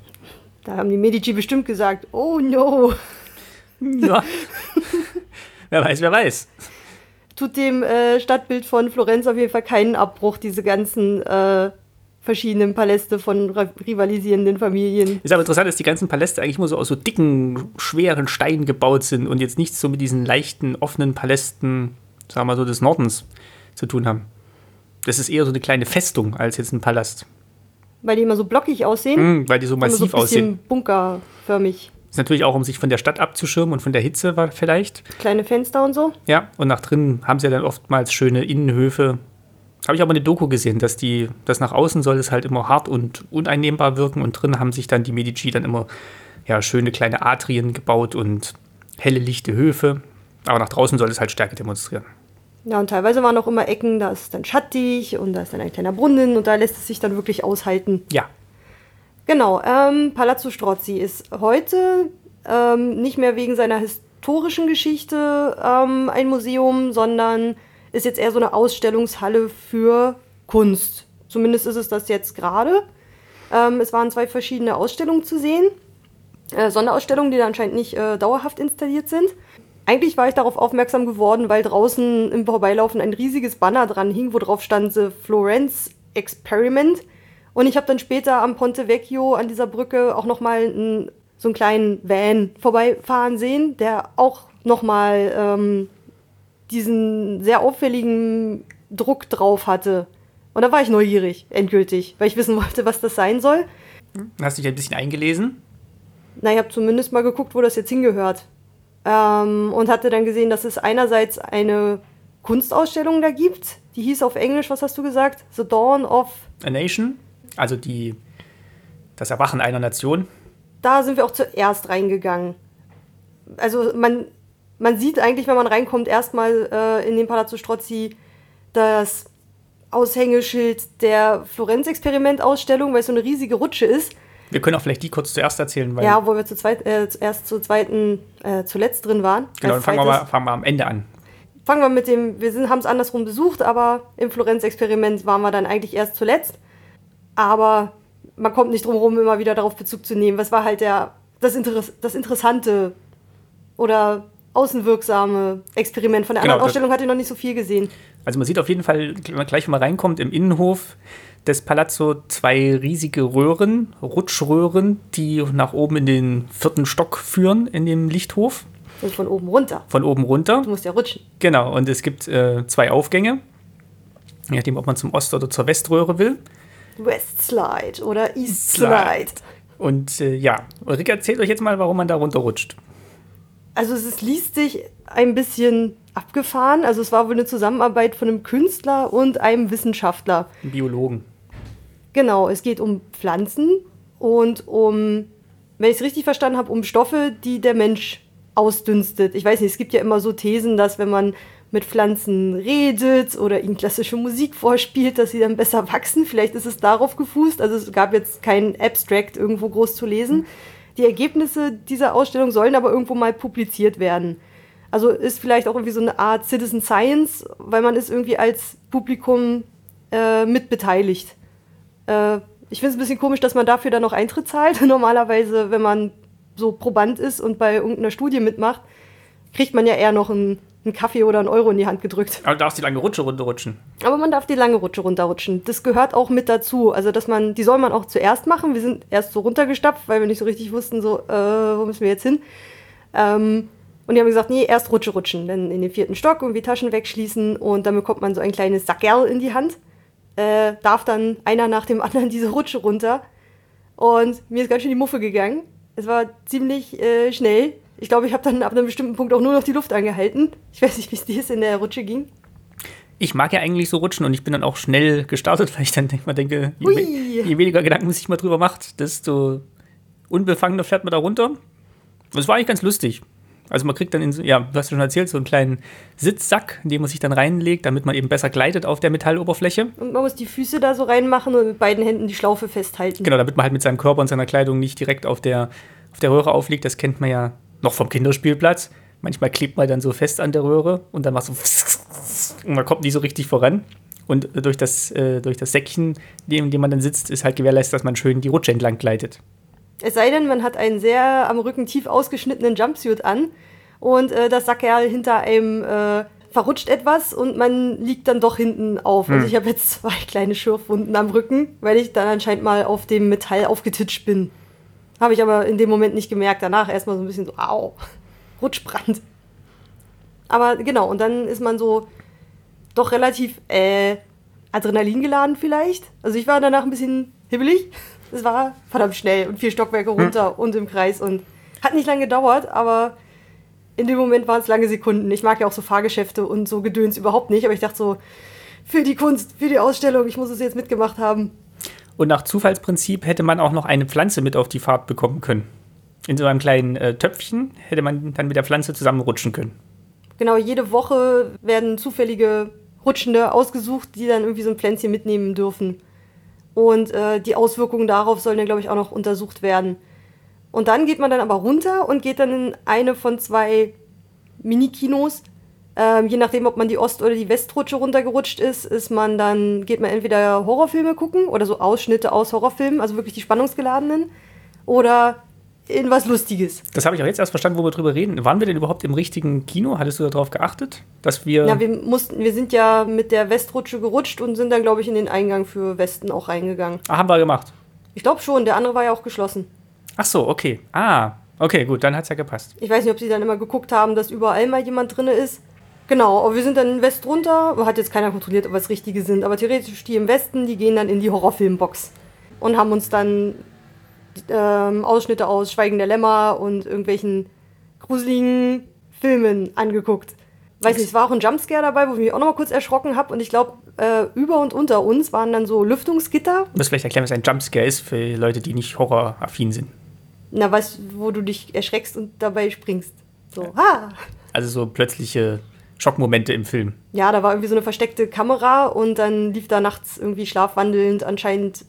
Da haben die Medici bestimmt gesagt, oh no, Ja. [LAUGHS] wer weiß, wer weiß. tut dem äh, Stadtbild von Florenz auf jeden Fall keinen Abbruch, diese ganzen äh, verschiedenen Paläste von rivalisierenden Familien. Ist aber interessant, dass die ganzen Paläste eigentlich immer so aus so dicken, schweren Steinen gebaut sind und jetzt nichts so mit diesen leichten, offenen Palästen, sagen wir mal so, des Nordens zu tun haben. Das ist eher so eine kleine Festung als jetzt ein Palast. Weil die immer so blockig aussehen? Mm, weil die so massiv so ein aussehen. bunkerförmig. Ist natürlich auch, um sich von der Stadt abzuschirmen und von der Hitze war vielleicht. Kleine Fenster und so. Ja, und nach drinnen haben sie ja dann oftmals schöne Innenhöfe. Habe ich aber eine Doku gesehen, dass die, das nach außen soll es halt immer hart und uneinnehmbar wirken und drin haben sich dann die Medici dann immer ja, schöne kleine Atrien gebaut und helle, lichte Höfe. Aber nach draußen soll es halt Stärke demonstrieren. Ja, und teilweise waren auch immer Ecken, da ist dann schattig und da ist dann ein kleiner Brunnen und da lässt es sich dann wirklich aushalten. Ja, Genau, ähm, Palazzo Strozzi ist heute ähm, nicht mehr wegen seiner historischen Geschichte ähm, ein Museum, sondern ist jetzt eher so eine Ausstellungshalle für Kunst. Zumindest ist es das jetzt gerade. Ähm, es waren zwei verschiedene Ausstellungen zu sehen. Äh, Sonderausstellungen, die da anscheinend nicht äh, dauerhaft installiert sind. Eigentlich war ich darauf aufmerksam geworden, weil draußen im Vorbeilaufen ein riesiges Banner dran hing, wo drauf stand The Florence Experiment. Und ich habe dann später am Ponte Vecchio an dieser Brücke auch nochmal so einen kleinen Van vorbeifahren sehen, der auch nochmal ähm, diesen sehr auffälligen Druck drauf hatte. Und da war ich neugierig, endgültig, weil ich wissen wollte, was das sein soll. Hast du dich ein bisschen eingelesen? Na, ich habe zumindest mal geguckt, wo das jetzt hingehört. Ähm, und hatte dann gesehen, dass es einerseits eine Kunstausstellung da gibt. Die hieß auf Englisch, was hast du gesagt? The Dawn of a Nation also die, das Erwachen einer Nation. Da sind wir auch zuerst reingegangen. Also man, man sieht eigentlich, wenn man reinkommt, erstmal äh, in den Palazzo Strozzi das Aushängeschild der Florenz-Experiment-Ausstellung, weil es so eine riesige Rutsche ist. Wir können auch vielleicht die kurz zuerst erzählen, weil. Ja, wo wir zu zweit, äh, erst zu zweiten, äh, zuletzt drin waren. Genau, dann fangen wir, mal, fangen wir am Ende an. Fangen wir mit dem, wir haben es andersrum besucht, aber im Florenz-Experiment waren wir dann eigentlich erst zuletzt aber man kommt nicht drum herum, immer wieder darauf Bezug zu nehmen. Was war halt der, das, Interess das interessante oder außenwirksame Experiment. Von der genau, anderen Ausstellung hatte ich noch nicht so viel gesehen. Also man sieht auf jeden Fall, gleich wenn man reinkommt, im Innenhof des Palazzo zwei riesige Röhren, Rutschröhren, die nach oben in den vierten Stock führen in dem Lichthof. Also von oben runter. Von oben runter. Du musst ja rutschen. Genau, und es gibt äh, zwei Aufgänge, je nachdem, ob man zum Ost- oder zur Weströhre will. West Slide oder East Slide. Und äh, ja, Ulrike erzählt euch jetzt mal, warum man da runterrutscht. Also es liest sich ein bisschen abgefahren. Also es war wohl eine Zusammenarbeit von einem Künstler und einem Wissenschaftler. Biologen. Genau, es geht um Pflanzen und um, wenn ich es richtig verstanden habe, um Stoffe, die der Mensch ausdünstet. Ich weiß nicht, es gibt ja immer so Thesen, dass wenn man mit Pflanzen redet oder ihnen klassische Musik vorspielt, dass sie dann besser wachsen. Vielleicht ist es darauf gefußt. Also es gab jetzt kein Abstract irgendwo groß zu lesen. Die Ergebnisse dieser Ausstellung sollen aber irgendwo mal publiziert werden. Also ist vielleicht auch irgendwie so eine Art Citizen Science, weil man ist irgendwie als Publikum äh, mitbeteiligt. Äh, ich finde es ein bisschen komisch, dass man dafür dann noch Eintritt zahlt. [LAUGHS] Normalerweise, wenn man so Proband ist und bei irgendeiner Studie mitmacht, kriegt man ja eher noch ein einen Kaffee oder einen Euro in die Hand gedrückt. Aber du darfst die lange Rutsche runterrutschen. Aber man darf die lange Rutsche runterrutschen. Das gehört auch mit dazu. Also, dass man, die soll man auch zuerst machen. Wir sind erst so runtergestapft, weil wir nicht so richtig wussten, so, äh, wo müssen wir jetzt hin? Ähm, und die haben gesagt, nee, erst Rutsche rutschen. Dann in den vierten Stock irgendwie Taschen wegschließen und dann bekommt man so ein kleines Sackerl in die Hand. Äh, darf dann einer nach dem anderen [LAUGHS] diese Rutsche runter. Und mir ist ganz schön die Muffe gegangen. Es war ziemlich äh, schnell ich glaube, ich habe dann ab einem bestimmten Punkt auch nur noch die Luft angehalten. Ich weiß nicht, wie es dir in der Rutsche ging. Ich mag ja eigentlich so rutschen und ich bin dann auch schnell gestartet, [LAUGHS] weil ich dann denk, mal denke, je, je, weniger Gedanken man sich mal drüber macht, desto unbefangener fährt man da runter. Das war eigentlich ganz lustig. Also man kriegt dann, in, ja, du hast schon erzählt, so einen kleinen Sitzsack, in den man sich dann reinlegt, damit man eben besser gleitet auf der Metalloberfläche. Und man muss die Füße da so reinmachen und mit beiden Händen die Schlaufe festhalten. Genau, damit man halt mit seinem Körper und seiner Kleidung nicht direkt auf der, auf der Röhre aufliegt. Das kennt man ja noch vom Kinderspielplatz. Manchmal klebt man dann so fest an der Röhre und dann macht so [LAUGHS] und man kommt nicht so richtig voran. Und durch das, äh, durch das Säckchen, in dem man dann sitzt, ist halt gewährleistet, dass man schön die Rutsche entlang gleitet. Es sei denn, man hat einen sehr am Rücken tief ausgeschnittenen Jumpsuit an und äh, das Sackerl hinter einem äh, verrutscht etwas und man liegt dann doch hinten auf. Also Hm. ich habe jetzt zwei kleine Schürfwunden am Rücken, weil ich dann anscheinend mal auf dem Metall aufgetitscht bin. Habe ich aber in dem Moment nicht gemerkt. Danach erstmal so ein bisschen so, au, [LAUGHS] Rutschbrand. Aber genau, und dann ist man so doch relativ äh, Adrenalin geladen vielleicht. Also ich war danach ein bisschen hibbelig. Es war verdammt schnell und vier Stockwerke runter und im Kreis und hat nicht lange gedauert, aber in dem Moment waren es lange Sekunden. Ich mag ja auch so Fahrgeschäfte und so Gedöns überhaupt nicht, aber ich dachte so, für die Kunst, für die Ausstellung, ich muss es jetzt mitgemacht haben. Und nach Zufallsprinzip hätte man auch noch eine Pflanze mit auf die Fahrt bekommen können. In so einem kleinen äh, Töpfchen hätte man dann mit der Pflanze zusammenrutschen können. Genau, jede Woche werden zufällige Rutschende ausgesucht, die dann irgendwie so ein Pflänzchen mitnehmen dürfen. Und äh, die Auswirkungen darauf sollen dann, glaube ich, auch noch untersucht werden. Und dann geht man dann aber runter und geht dann in eine von zwei Mini-Kinos. Ähm, je nachdem, ob man die Ost- oder die Westrutsche runtergerutscht ist, ist man dann, geht man entweder Horrorfilme gucken oder so Ausschnitte aus Horrorfilmen, also wirklich die spannungsgeladenen, oder in was Lustiges. Das habe ich auch jetzt erst verstanden, wo wir drüber reden. Waren wir denn überhaupt im richtigen Kino? Hattest du darauf geachtet, dass wir. Ja, wir mussten, wir sind ja mit der Westrutsche gerutscht und sind dann, glaube ich, in den Eingang für Westen auch reingegangen. ah, haben wir gemacht. Ich glaube schon, der andere war ja auch geschlossen. Ach so, okay. Ah, okay, gut, dann hat es ja gepasst. Ich weiß nicht, ob sie dann immer geguckt haben, dass überall mal jemand drin ist. Genau, aber wir sind dann in West runter. Hat jetzt keiner kontrolliert, ob es richtige sind. Aber theoretisch die im Westen, die gehen dann in die Horrorfilmbox. Und haben uns dann ähm, Ausschnitte aus Schweigen der Lämmer und irgendwelchen gruseligen Filmen angeguckt. Weiß nicht, es war auch ein Jumpscare dabei, wo ich mich auch noch mal kurz erschrocken habe. Und ich glaube, äh, über und unter uns waren dann so Lüftungsgitter. Du musst vielleicht erklären, was ein Jumpscare ist für Leute, die nicht horroraffin sind. Na, weißt du, wo du dich erschreckst und dabei springst. So, ha! Also so plötzliche Schockmomente im Film. Ja, da war irgendwie so eine versteckte Kamera und dann lief da nachts irgendwie schlafwandelnd anscheinend.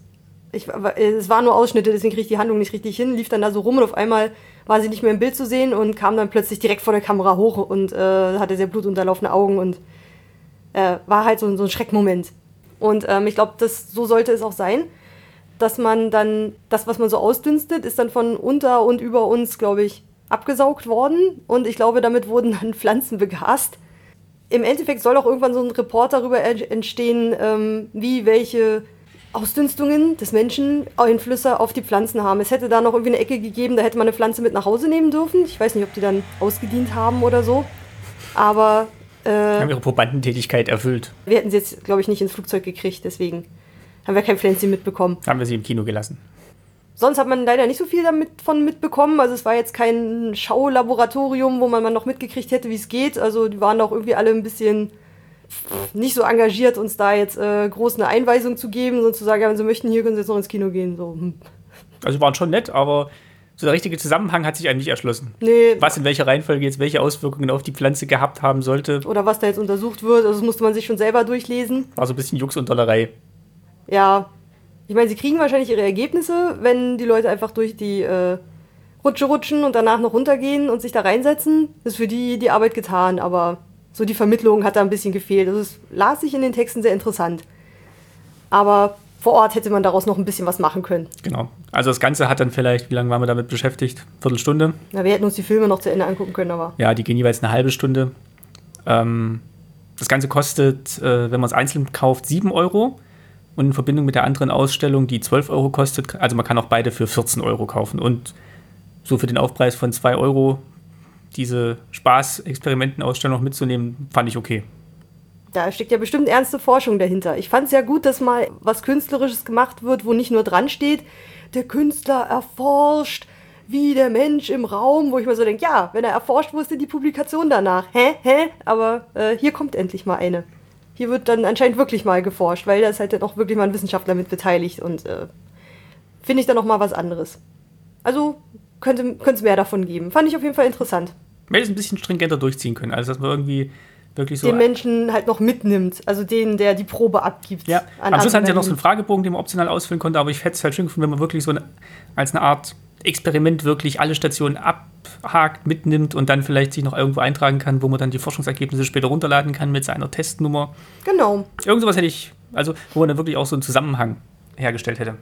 Ich, es waren nur Ausschnitte, deswegen kriege ich die Handlung nicht richtig hin. Lief dann da so rum und auf einmal war sie nicht mehr im Bild zu sehen und kam dann plötzlich direkt vor der Kamera hoch und äh, hatte sehr blutunterlaufene Augen und äh, war halt so, so ein Schreckmoment. Und ähm, ich glaube, so sollte es auch sein, dass man dann, das, was man so ausdünstet, ist dann von unter und über uns, glaube ich, abgesaugt worden. Und ich glaube, damit wurden dann [LAUGHS] Pflanzen begast. Im Endeffekt soll auch irgendwann so ein Report darüber en- entstehen, ähm, wie welche Ausdünstungen des Menschen Einflüsse auf die Pflanzen haben. Es hätte da noch irgendwie eine Ecke gegeben, da hätte man eine Pflanze mit nach Hause nehmen dürfen. Ich weiß nicht, ob die dann ausgedient haben oder so. Aber äh, Haben ihre Probandentätigkeit erfüllt. wir hätten sie jetzt, glaube ich, nicht ins Flugzeug gekriegt, deswegen haben wir kein Pflänzchen mitbekommen. Haben wir sie im Kino gelassen. Sonst hat man leider nicht so viel damit von mitbekommen. Also es war jetzt kein Schaulaboratorium, wo man mal noch mitgekriegt hätte, wie es geht. Also die waren auch irgendwie alle ein bisschen nicht so engagiert, uns da jetzt äh, groß eine Einweisung zu geben, sondern zu sagen, ja, wenn sie möchten, hier können sie jetzt noch ins Kino gehen. So, hm. Also waren schon nett, aber so der richtige Zusammenhang hat sich eigentlich erschlossen. Nee, Was in welcher Reihenfolge jetzt welche Auswirkungen auf die Pflanze gehabt haben sollte, oder was da jetzt untersucht wird, also das musste man sich schon selber durchlesen. war so ein bisschen Jux und Dollerei. Ja, ich meine, sie kriegen wahrscheinlich ihre Ergebnisse, wenn die Leute einfach durch die äh, Rutsche rutschen und danach noch runtergehen und sich da reinsetzen. Ist für die die Arbeit getan, aber so die Vermittlung hat da ein bisschen gefehlt. Also es las sich in den Texten sehr interessant. Aber vor Ort hätte man daraus noch ein bisschen was machen können. Genau. Also das Ganze hat dann vielleicht, wie lange waren wir damit beschäftigt? Viertelstunde. Na, wir hätten uns die Filme noch zu Ende angucken können, aber Ja, die gehen jeweils eine halbe Stunde. Ähm, das Ganze kostet, äh, wenn man es einzeln kauft, 7 Euro. Und in Verbindung mit der anderen Ausstellung, die 12 Euro kostet, also man kann auch beide für 14 Euro kaufen. Und so für den Aufpreis von 2 Euro diese Spaß-Experimentenausstellung mitzunehmen, fand ich okay. da steckt ja bestimmt ernste Forschung dahinter. Ich fand es ja gut, dass mal was Künstlerisches gemacht wird, wo nicht nur dran steht, der Künstler erforscht, wie der Mensch im Raum, wo ich mir so denke, ja, wenn er erforscht, wo ist denn die Publikation danach? Hä? Hä? Aber äh, hier kommt endlich mal eine. Hier wird dann anscheinend wirklich mal geforscht, weil da ist halt dann auch wirklich mal ein Wissenschaftler mit beteiligt und äh, finde ich dann noch mal was anderes. Also könnte es mehr davon geben. Fand ich auf jeden Fall interessant. Hätten es ein bisschen stringenter durchziehen können. Also, dass man irgendwie wirklich so. den Menschen halt noch mitnimmt. Also den, der die Probe abgibt. Ja, am Schluss hatten sie ja noch so einen. Fragebogen, den man optional ausfüllen konnte, aber ich hätte es halt schön gefunden, wenn man wirklich so eine, als eine Art Experiment wirklich alle Stationen abhakt, mitnimmt und dann vielleicht sich noch irgendwo eintragen kann, wo man dann die Forschungsergebnisse später runterladen kann mit seiner Testnummer. Genau, Irgend sowas hätte ich, also wo man dann wirklich auch so einen Zusammenhang hergestellt hätte.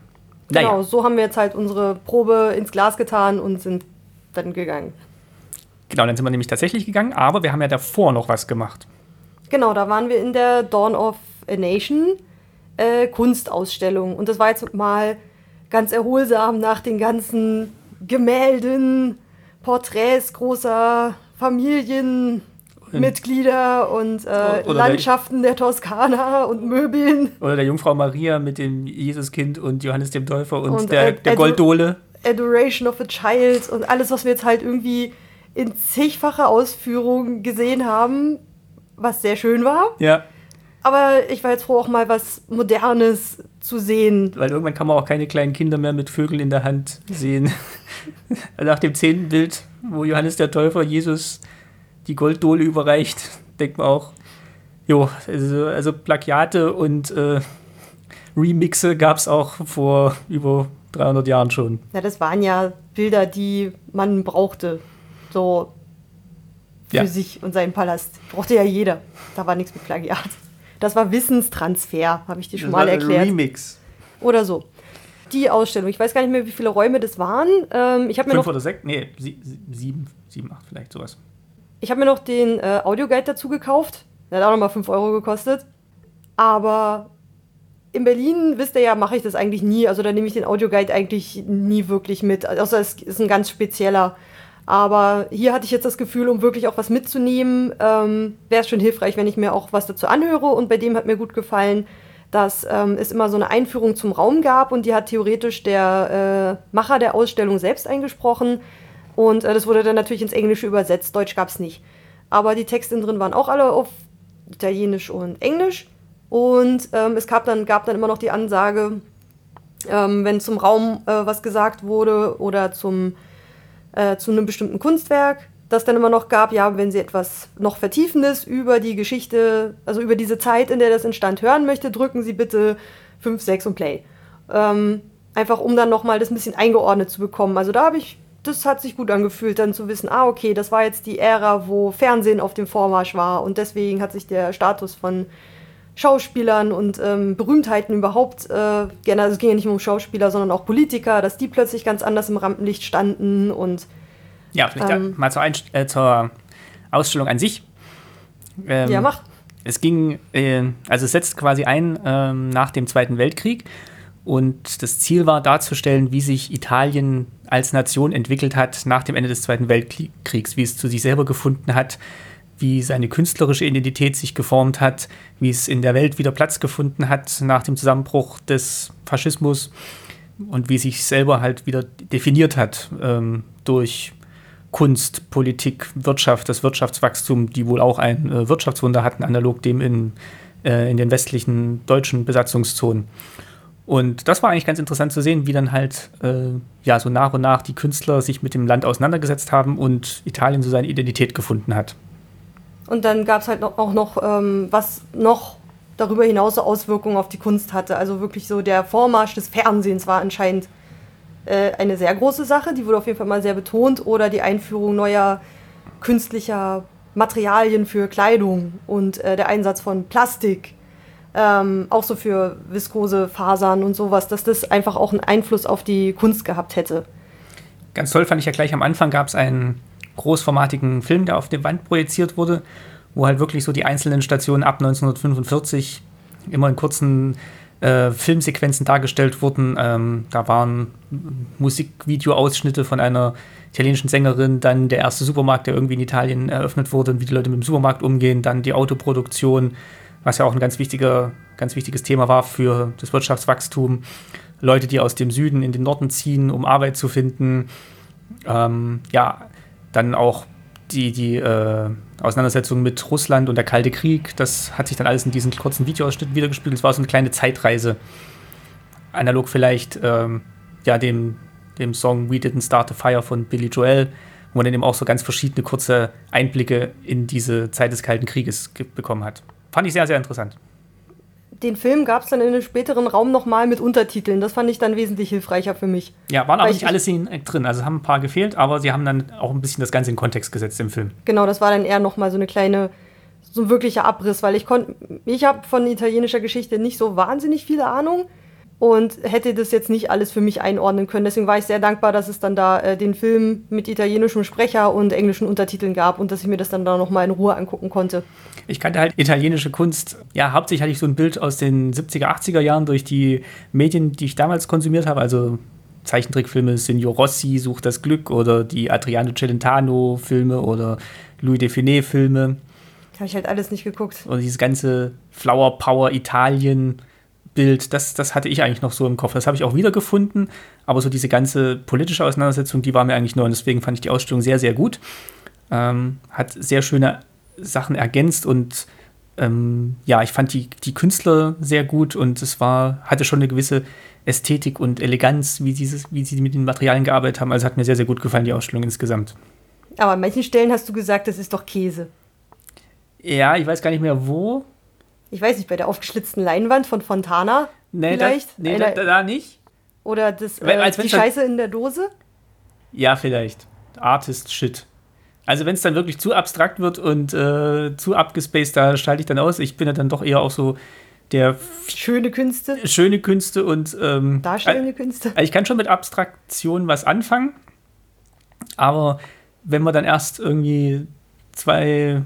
Naja, genau. So haben wir jetzt halt unsere Probe ins Glas getan und sind dann gegangen. Genau, dann sind wir nämlich tatsächlich gegangen, aber wir haben ja davor noch was gemacht. Genau, da waren wir in der Dawn of a Nation äh, Kunstausstellung. Und das war jetzt mal ganz erholsam nach den ganzen Gemälden, Porträts großer Familienmitglieder und äh, Landschaften der, der, Toskana und Möbeln. Oder der Jungfrau Maria mit dem Jesuskind und Johannes dem Täufer und, und der, der Golddole. Adoration of a Child und alles, was wir jetzt halt irgendwie in zigfacher Ausführung gesehen haben, was sehr schön war. Ja. Aber ich war jetzt froh, auch mal was Modernes zu sehen. Weil irgendwann kann man auch keine kleinen Kinder mehr mit Vögeln in der Hand sehen. [LAUGHS] Nach dem zehnten Bild, wo Johannes der Täufer Jesus die Golddole überreicht, [LAUGHS] denkt man auch, jo, also, also Plagiate und äh, Remixe gab es auch vor über 300 Jahren schon. Ja, das waren ja Bilder, die man brauchte. So für ja. sich und seinen Palast. Brauchte ja jeder. Da war nichts mit Plagiat. Das war Wissenstransfer, habe ich dir schon das mal erklärt. Remix. Oder so. Die Ausstellung. Ich weiß gar nicht mehr, wie viele Räume das waren. Ähm, ich mir Fünf noch, oder sechs? Nee, sie, sieben, sieben, acht vielleicht, sowas. Ich habe mir noch den äh, Audioguide dazu gekauft. Der hat auch nochmal 5 Euro gekostet. Aber in Berlin, wisst ihr ja, mache ich das eigentlich nie. Also da nehme ich den Audioguide eigentlich nie wirklich mit. Außer es ist ein ganz spezieller. Aber hier hatte ich jetzt das Gefühl, um wirklich auch was mitzunehmen, ähm, wäre es schon hilfreich, wenn ich mir auch was dazu anhöre. Und bei dem hat mir gut gefallen, dass ähm, es immer so eine Einführung zum Raum gab und die hat theoretisch der äh, Macher der Ausstellung selbst eingesprochen. Und äh, das wurde dann natürlich ins Englische übersetzt. Deutsch gab es nicht. Aber die Texte drin waren auch alle auf Italienisch und Englisch. Und ähm, es gab dann, gab dann immer noch die Ansage, ähm, wenn zum Raum äh, was gesagt wurde oder zum äh, zu einem bestimmten Kunstwerk, das dann immer noch gab, ja, wenn sie etwas noch Vertiefendes über die Geschichte, also über diese Zeit, in der das entstand, hören möchte, drücken Sie bitte 5, 6 und Play. Ähm, einfach um dann nochmal das ein bisschen eingeordnet zu bekommen. Also da habe ich, das hat sich gut angefühlt, dann zu wissen, ah, okay, das war jetzt die Ära, wo Fernsehen auf dem Vormarsch war und deswegen hat sich der Status von Schauspielern und ähm, Berühmtheiten überhaupt, äh, also es ging ja nicht nur um Schauspieler, sondern auch Politiker, dass die plötzlich ganz anders im Rampenlicht standen und ja, vielleicht ähm, mal zur, äh, zur, Ausstellung an sich. Ähm, ja, mach. Es ging, äh, also es setzt quasi ein ähm, nach dem Zweiten Weltkrieg und das Ziel war darzustellen, wie sich Italien als Nation entwickelt hat nach dem Ende des Zweiten Weltkriegs, wie es zu sich selber gefunden hat, wie seine künstlerische Identität sich geformt hat, wie es in der Welt wieder Platz gefunden hat nach dem Zusammenbruch des Faschismus und wie sich selber halt wieder definiert hat ähm, durch Kunst, Politik, Wirtschaft, das Wirtschaftswachstum, die wohl auch ein äh, Wirtschaftswunder hatten, analog dem in, äh, in den westlichen deutschen Besatzungszonen. Und das war eigentlich ganz interessant zu sehen, wie dann halt äh, ja so nach und nach die Künstler sich mit dem Land auseinandergesetzt haben und Italien so seine Identität gefunden hat. Und dann gab es halt auch noch, ähm, was noch darüber hinaus Auswirkungen auf die Kunst hatte. Also wirklich so der Vormarsch des Fernsehens war anscheinend äh, eine sehr große Sache. Die wurde auf jeden Fall mal sehr betont. Oder die Einführung neuer künstlicher Materialien für Kleidung und äh, der Einsatz von Plastik. Ähm, auch so für viskose Fasern und sowas, dass das einfach auch einen Einfluss auf die Kunst gehabt hätte. Ganz toll fand ich ja gleich am Anfang gab es einen großformatigen Film, der auf der Wand projiziert wurde, wo halt wirklich so die einzelnen Stationen ab 1945 immer in kurzen äh, Filmsequenzen dargestellt wurden. Ähm, da waren Musikvideo-Ausschnitte von einer italienischen Sängerin, dann der erste Supermarkt, der irgendwie in Italien eröffnet wurde und wie die Leute mit dem Supermarkt umgehen, dann die Autoproduktion, was ja auch ein ganz, wichtiger, ganz wichtiges Thema war für das Wirtschaftswachstum. Leute, die aus dem Süden in den Norden ziehen, um Arbeit zu finden. Ähm, ja, dann auch die, die äh, Auseinandersetzung mit Russland und der Kalte Krieg, das hat sich dann alles in diesen kurzen Videoausschnitten wiedergespiegelt. Es war so eine kleine Zeitreise. Analog vielleicht ähm, ja, dem, dem Song We Didn't Start a Fire von Billy Joel, wo man dann eben auch so ganz verschiedene kurze Einblicke in diese Zeit des Kalten Krieges bekommen hat. Fand ich sehr, sehr interessant den Film gab es dann in einem späteren Raum nochmal mit Untertiteln. Das fand ich dann wesentlich hilfreicher für mich. Ja, waren aber nicht alle Szenen drin. Also haben ein paar gefehlt, aber sie haben dann auch ein bisschen das Ganze in Kontext gesetzt im Film. Genau, das war dann eher nochmal so eine kleine, so ein wirklicher Abriss, weil ich konnte, ich habe von italienischer Geschichte nicht so wahnsinnig viele Ahnung. Und hätte das jetzt nicht alles für mich einordnen können. Deswegen war ich sehr dankbar, dass es dann da äh, den Film mit italienischem Sprecher und englischen Untertiteln gab und dass ich mir das dann da nochmal in Ruhe angucken konnte. Ich kannte halt italienische Kunst. Ja, hauptsächlich hatte ich so ein Bild aus den 70er, 80er Jahren durch die Medien, die ich damals konsumiert habe. Also Zeichentrickfilme Signor Rossi sucht das Glück oder die Adriano Celentano Filme oder Louis Define Filme. Habe ich halt alles nicht geguckt. Oder dieses ganze Flower Power Italien Bild, das, das hatte ich eigentlich noch so im Kopf. Das habe ich auch wiedergefunden, aber so diese ganze politische Auseinandersetzung, die war mir eigentlich neu und deswegen fand ich die Ausstellung sehr, sehr gut. Ähm, hat sehr schöne Sachen ergänzt und ähm, ja, ich fand die, die Künstler sehr gut und es war, hatte schon eine gewisse Ästhetik und Eleganz, wie, dieses, wie sie mit den Materialien gearbeitet haben. Also hat mir sehr, sehr gut gefallen, die Ausstellung insgesamt. Aber an manchen Stellen hast du gesagt, das ist doch Käse. Ja, ich weiß gar nicht mehr wo ich weiß nicht, bei der aufgeschlitzten Leinwand von Fontana nee, vielleicht? Da, nee, da, da, nicht. Oder das, äh, die Scheiße in der Dose? Ja, vielleicht. Artist-Shit. Also wenn es dann wirklich zu abstrakt wird und äh, zu abgespaced, da schalte ich dann aus. Ich bin ja dann doch eher auch so der schöne Künste. Schöne Künste und ähm, darstellende Künste. Also ich kann schon mit Abstraktion was anfangen, aber wenn man dann erst irgendwie zwei,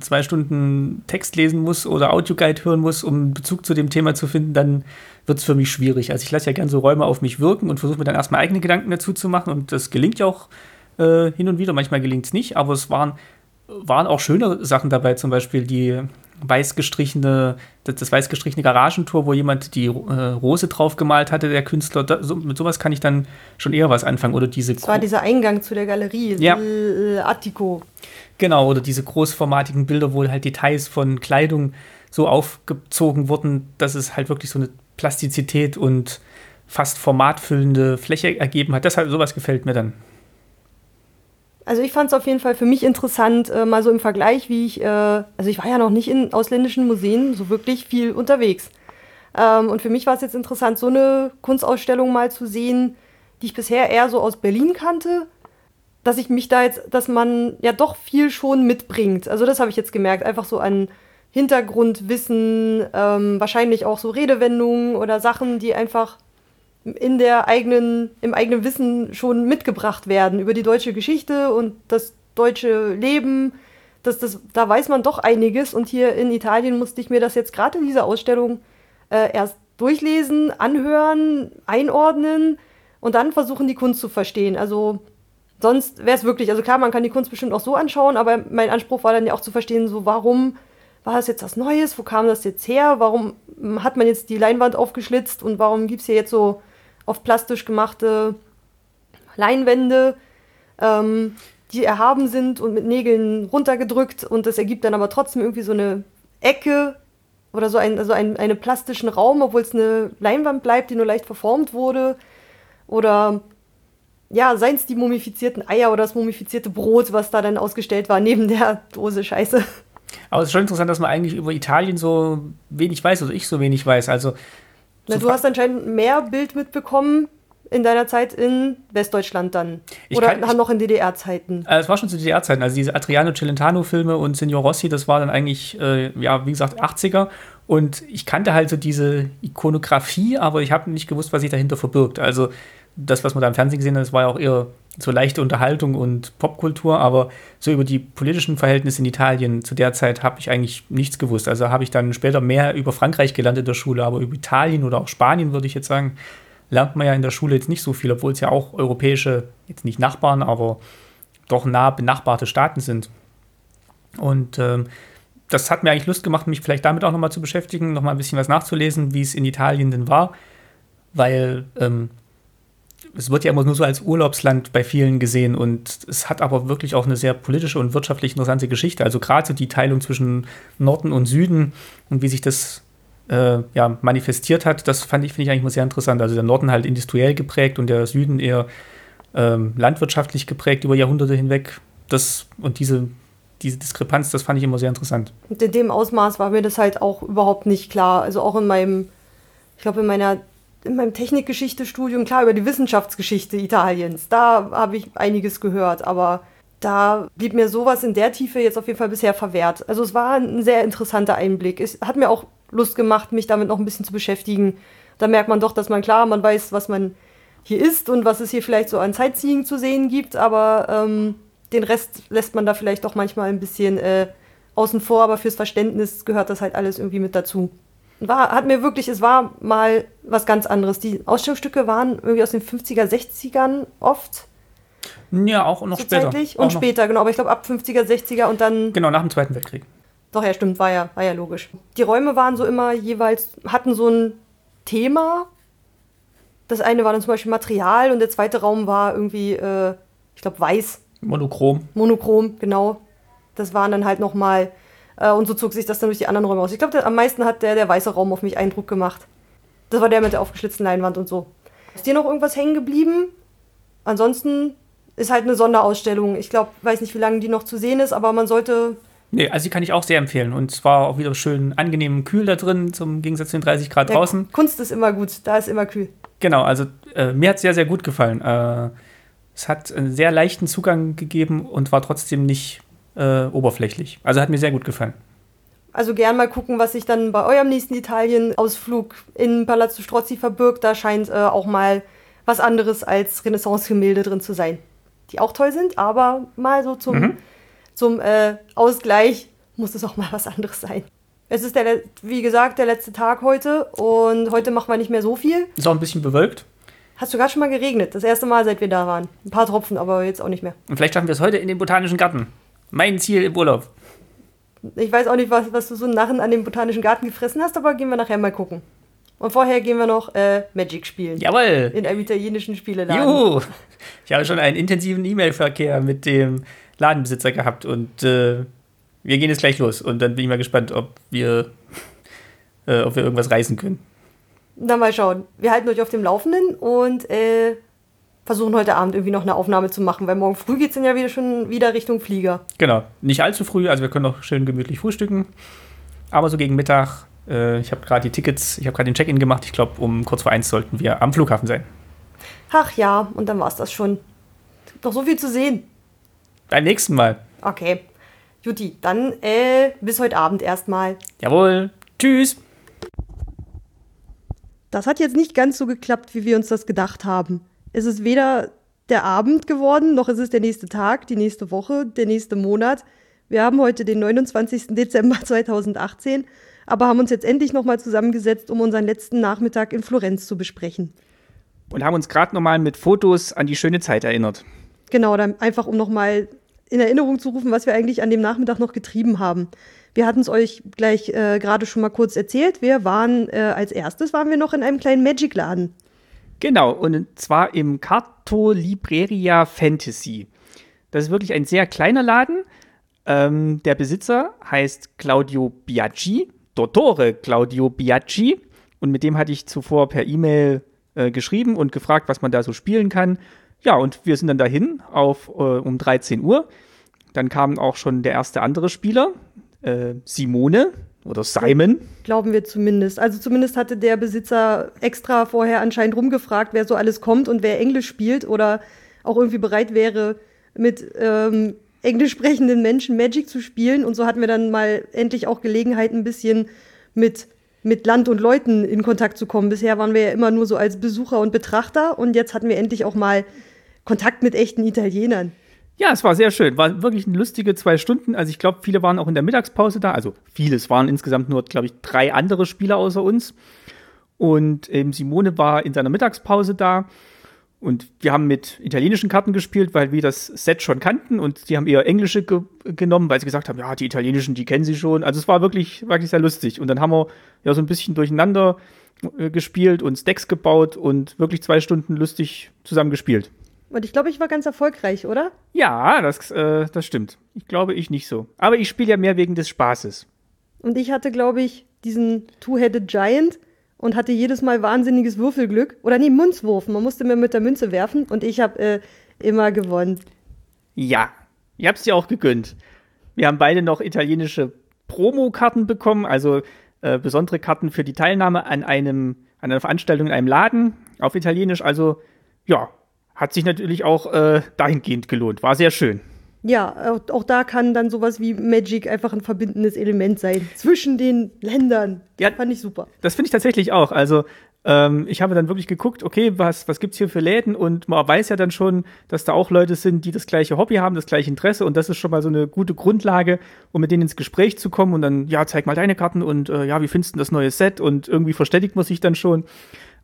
zwei Stunden Text lesen muss oder Audioguide hören muss, um Bezug zu dem Thema zu finden, dann wird es für mich schwierig. Also ich lasse ja gerne so Räume auf mich wirken und versuche mir dann erstmal eigene Gedanken dazu zu machen und das gelingt ja auch äh, hin und wieder. Manchmal gelingt es nicht, aber es waren, waren auch schöne Sachen dabei, zum Beispiel die weiß gestrichene, das, das weiß gestrichene Garagentor, wo jemand die äh, Rose drauf gemalt hatte, der Künstler. Da, so, mit sowas kann ich dann schon eher was anfangen. Oder diese. Das war dieser Eingang zu der Galerie, ja. Attico. Genau, oder diese großformatigen Bilder, wo halt Details von Kleidung so aufgezogen wurden, dass es halt wirklich so eine Plastizität und fast formatfüllende Fläche ergeben hat. Das halt, sowas gefällt mir dann. Also ich fand es auf jeden Fall für mich interessant, äh, mal so im Vergleich, wie ich, äh, also ich war ja noch nicht in ausländischen Museen so wirklich viel unterwegs. Ähm, und für mich war es jetzt interessant, so eine Kunstausstellung mal zu sehen, die ich bisher eher so aus Berlin kannte dass ich mich da jetzt, dass man ja doch viel schon mitbringt. Also das habe ich jetzt gemerkt, einfach so an Hintergrundwissen, ähm, wahrscheinlich auch so Redewendungen oder Sachen, die einfach in der eigenen, im eigenen Wissen schon mitgebracht werden über die deutsche Geschichte und das deutsche Leben. Das, das, da weiß man doch einiges und hier in Italien musste ich mir das jetzt gerade in dieser Ausstellung äh, erst durchlesen, anhören, einordnen und dann versuchen, die Kunst zu verstehen. Also sonst wäre es wirklich, also klar, man kann die Kunst bestimmt auch so anschauen, aber mein Anspruch war dann ja auch zu verstehen, so warum war das jetzt was Neues, wo kam das jetzt her, warum hat man jetzt die Leinwand aufgeschlitzt und warum gibt es hier jetzt so oft plastisch gemachte Leinwände, ähm, die erhaben sind und mit Nägeln runtergedrückt und das ergibt dann aber trotzdem irgendwie so eine Ecke oder so, ein, also ein, einen plastischen Raum, obwohl es eine Leinwand bleibt, die nur leicht verformt wurde. Oder ja, seien es die mumifizierten Eier oder das mumifizierte Brot, was da dann ausgestellt war, neben der Dose Scheiße. Aber es ist schon interessant, dass man eigentlich über Italien so wenig weiß, oder ich so wenig weiß. Also, Na, du hast anscheinend mehr Bild mitbekommen in deiner Zeit in Westdeutschland dann. Ich oder kann, noch in DDR-Zeiten? Äh, es war schon zu DDR-Zeiten. Also diese Adriano Celentano-Filme und Signor Rossi, das war dann eigentlich, äh, ja, wie gesagt, 80er. Und ich kannte halt so diese Ikonografie, aber ich habe nicht gewusst, was sich dahinter verbirgt. Also das, was man da im Fernsehen gesehen hat, das war ja auch eher so leichte Unterhaltung und Popkultur, aber so über die politischen Verhältnisse in Italien zu der Zeit habe ich eigentlich nichts gewusst. Also habe ich dann später mehr über Frankreich gelernt in der Schule, aber über Italien oder auch Spanien würde ich jetzt sagen, lernt man ja in der Schule jetzt nicht so viel, obwohl es ja auch europäische, jetzt nicht Nachbarn, aber doch nah benachbarte Staaten sind. Und ähm, das hat mir eigentlich Lust gemacht, mich vielleicht damit auch nochmal zu beschäftigen, nochmal ein bisschen was nachzulesen, wie es in Italien denn war, weil ähm, es wird ja immer nur so als Urlaubsland bei vielen gesehen und es hat aber wirklich auch eine sehr politische und wirtschaftlich interessante Geschichte. Also gerade die Teilung zwischen Norden und Süden und wie sich das äh, ja, manifestiert hat, das fand ich, finde ich eigentlich mal sehr interessant. Also der Norden halt industriell geprägt und der Süden eher ähm, landwirtschaftlich geprägt über Jahrhunderte hinweg. Das und diese, diese Diskrepanz, das fand ich immer sehr interessant. Und in dem Ausmaß war mir das halt auch überhaupt nicht klar. Also auch in meinem, ich glaube, in meiner in meinem Technikgeschichte-Studium, klar, über die Wissenschaftsgeschichte Italiens, da habe ich einiges gehört, aber da blieb mir sowas in der Tiefe jetzt auf jeden Fall bisher verwehrt. Also es war ein sehr interessanter Einblick. Es hat mir auch Lust gemacht, mich damit noch ein bisschen zu beschäftigen. Da merkt man doch, dass man klar, man weiß, was man hier ist und was es hier vielleicht so an Sightseeing zu sehen gibt, aber ähm, den Rest lässt man da vielleicht doch manchmal ein bisschen äh, außen vor, aber fürs Verständnis gehört das halt alles irgendwie mit dazu. War, hat mir wirklich, es war mal was ganz anderes. Die Ausstellungsstücke waren irgendwie aus den 50er, 60ern oft. Ja, auch noch später. Auch Und noch- später, genau. Aber ich glaube ab 50er, 60er und dann. Genau, nach dem Zweiten Weltkrieg. Doch, ja, stimmt, war ja, war ja logisch. Die Räume waren so immer jeweils, hatten so ein Thema. Das eine war dann zum Beispiel Material und der zweite Raum war irgendwie, äh, ich glaube, weiß. Monochrom. Monochrom, genau. Das waren dann halt nochmal. Und so zog sich das dann durch die anderen Räume aus. Ich glaube, am meisten hat der, der weiße Raum auf mich Eindruck gemacht. Das war der mit der aufgeschlitzten Leinwand und so. Ist dir noch irgendwas hängen geblieben? Ansonsten ist halt eine Sonderausstellung. Ich glaube, weiß nicht, wie lange die noch zu sehen ist, aber man sollte. Nee, also die kann ich auch sehr empfehlen. Und zwar auch wieder schön angenehm kühl da drin, zum Gegensatz zu den 30 Grad Ja, draußen. Kunst ist immer gut, da ist immer kühl. Genau, also äh, mir hat es sehr, sehr gut gefallen. Äh, es hat einen sehr leichten Zugang gegeben und war trotzdem nicht äh, oberflächlich. Also hat mir sehr gut gefallen. Also gern mal gucken, was sich dann bei eurem nächsten Italien-Ausflug in Palazzo Strozzi verbirgt. Da scheint äh, auch mal was anderes als Renaissance-Gemälde drin zu sein. Die auch toll sind, aber mal so zum, Mhm. zum äh, Ausgleich muss es auch mal was anderes sein. Es ist, der, wie gesagt, der letzte Tag heute und heute machen wir nicht mehr so viel. Ist auch ein bisschen bewölkt. Hat sogar schon mal geregnet. Das erste Mal, seit wir da waren. Ein paar Tropfen, aber jetzt auch nicht mehr. Und vielleicht schaffen wir es heute in den Botanischen Garten. Mein Ziel im Urlaub. Ich weiß auch nicht, was, was du so einen Narren an dem Botanischen Garten gefressen hast, aber gehen wir nachher mal gucken. Und vorher gehen wir noch äh, Magic spielen. Jawohl! In einem italienischen Spieleladen. Juhu! Ich habe schon einen intensiven E-Mail-Verkehr mit dem Ladenbesitzer gehabt und äh, wir gehen jetzt gleich los. Und dann bin ich mal gespannt, ob wir, äh, ob wir irgendwas reißen können. Na, mal schauen. Wir halten euch auf dem Laufenden und äh, versuchen heute Abend irgendwie noch eine Aufnahme zu machen, weil morgen früh geht es dann ja wieder schon wieder Richtung Flieger. Genau, nicht allzu früh, also wir können noch schön gemütlich frühstücken. Aber so gegen Mittag, äh, ich habe gerade die Tickets, ich habe gerade den Check-in gemacht. Ich glaube, um kurz vor eins sollten wir am Flughafen sein. Ach ja, und dann war's das schon. Es gibt noch so viel zu sehen. Beim nächsten Mal. Okay. Juti, dann äh, bis heute Abend erstmal. Jawohl, tschüss! Das hat jetzt nicht ganz so geklappt, wie wir uns das gedacht haben. Es ist weder der Abend geworden, noch ist es der nächste Tag, die nächste Woche, der nächste Monat. Wir haben heute den 29. Dezember [LAUGHS] 2018, aber haben uns jetzt endlich nochmal zusammengesetzt, um unseren letzten Nachmittag in Florenz zu besprechen. Und haben uns gerade nochmal mit Fotos an die schöne Zeit erinnert. Genau, dann einfach um nochmal in Erinnerung zu rufen, was wir eigentlich an dem Nachmittag noch getrieben haben. Wir hatten es euch gleich äh, gerade schon mal kurz erzählt. Wir waren äh, als erstes waren wir noch in einem kleinen Magic-Laden. Genau, und zwar im Carto Libreria Fantasy. Das ist wirklich ein sehr kleiner Laden. Ähm, der Besitzer heißt Claudio Biaggi, Dottore Claudio Biaggi. Und mit dem hatte ich zuvor per E-Mail äh, geschrieben und gefragt, was man da so spielen kann. Ja, und wir sind dann dahin auf äh, um 13 Uhr. Dann kam auch schon der erste andere Spieler, äh, Simone oder Simon. Glauben wir zumindest. Also zumindest hatte der Besitzer extra vorher anscheinend rumgefragt, wer so alles kommt und wer Englisch spielt oder auch irgendwie bereit wäre, mit ähm, englisch sprechenden Menschen Magic zu spielen. Und so hatten wir dann mal endlich auch Gelegenheit, ein bisschen mit, mit Land und Leuten in Kontakt zu kommen. Bisher waren wir ja immer nur so als Besucher und Betrachter und jetzt hatten wir endlich auch mal Kontakt mit echten Italienern. Ja, es war sehr schön. War wirklich eine lustige zwei Stunden. Also ich glaube, viele waren auch in der Mittagspause da. Also viele, es waren insgesamt nur, glaube ich, drei andere Spieler außer uns. Und ähm, Simone war in seiner Mittagspause da. Und wir haben mit italienischen Karten gespielt, weil wir das Set schon kannten. Und die haben eher englische ge genommen, weil sie gesagt haben, ja, die italienischen, die kennen sie schon. Also es war wirklich, wirklich sehr lustig. Und dann haben wir ja so ein bisschen durcheinander äh, gespielt und Stacks gebaut und wirklich zwei Stunden lustig zusammen gespielt. Und ich glaube, ich war ganz erfolgreich, oder? Ja, das, äh, das stimmt. Ich glaube, ich nicht so. Aber ich spiele ja mehr wegen des Spaßes. Und ich hatte, glaube ich, diesen Two-Headed Giant und hatte jedes Mal wahnsinniges Würfelglück. Oder nee, Münzwurf. Man musste mir mit der Münze werfen und ich habe äh, immer gewonnen. Ja, ich hab's dir auch gegönnt. Wir haben beide noch italienische Promokarten bekommen, also äh, besondere Karten für die Teilnahme an einem an einer Veranstaltung in einem Laden auf Italienisch. Also ja, hat sich natürlich auch äh, dahingehend gelohnt. War sehr schön. Ja, auch, auch da kann dann sowas wie Magic einfach ein verbindendes Element sein. Zwischen den Ländern. Ja. Fand ich super. Das finde ich tatsächlich auch. Also Ähm, ich habe dann wirklich geguckt, okay, was, was gibt's hier für Läden? Und man weiß ja dann schon, dass da auch Leute sind, die das gleiche Hobby haben, das gleiche Interesse. Und das ist schon mal so eine gute Grundlage, um mit denen ins Gespräch zu kommen. Und dann, ja, zeig mal deine Karten und äh, ja, wie findest du das neue Set? Und irgendwie verständigt man sich dann schon.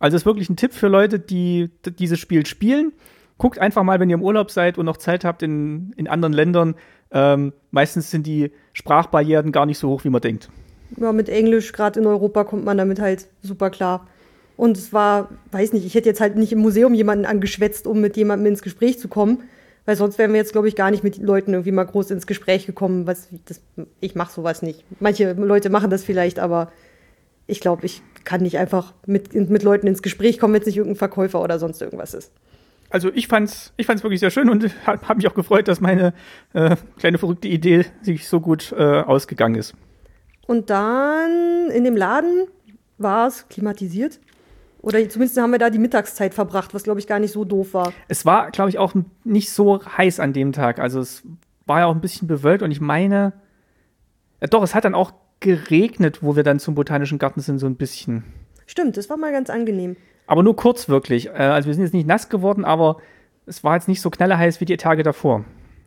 Also ist wirklich ein Tipp für Leute, die dieses Spiel spielen. Guckt einfach mal, wenn ihr im Urlaub seid und noch Zeit habt in, in anderen Ländern. Ähm, meistens sind die Sprachbarrieren gar nicht so hoch, wie man denkt. Ja, mit Englisch, gerade in Europa, kommt man damit halt super klar. Und es war, weiß nicht, ich hätte jetzt halt nicht im Museum jemanden angeschwätzt, um mit jemandem ins Gespräch zu kommen. Weil sonst wären wir jetzt, glaube ich, gar nicht mit Leuten irgendwie mal groß ins Gespräch gekommen. Was, das, ich mache sowas nicht. Manche Leute machen das vielleicht, aber ich glaube, ich kann nicht einfach mit, mit Leuten ins Gespräch kommen, wenn es nicht irgendein Verkäufer oder sonst irgendwas ist. Also ich fand's, ich fand's wirklich sehr schön und [LAUGHS] habe hab mich auch gefreut, dass meine äh, kleine verrückte Idee sich so gut äh, ausgegangen ist. Und dann in dem Laden war es klimatisiert. Oder zumindest haben wir da die Mittagszeit verbracht, was glaube ich gar nicht so doof war. Es war, glaube ich, auch nicht so heiß an dem Tag. Also es war ja auch ein bisschen bewölkt und ich meine, ja doch, es hat dann auch geregnet, wo wir dann zum Botanischen Garten sind, so ein bisschen. Stimmt, das war mal ganz angenehm. Aber nur kurz wirklich. Äh, also wir sind jetzt nicht nass geworden, aber es war jetzt nicht so knallerheiß wie die Tage davor.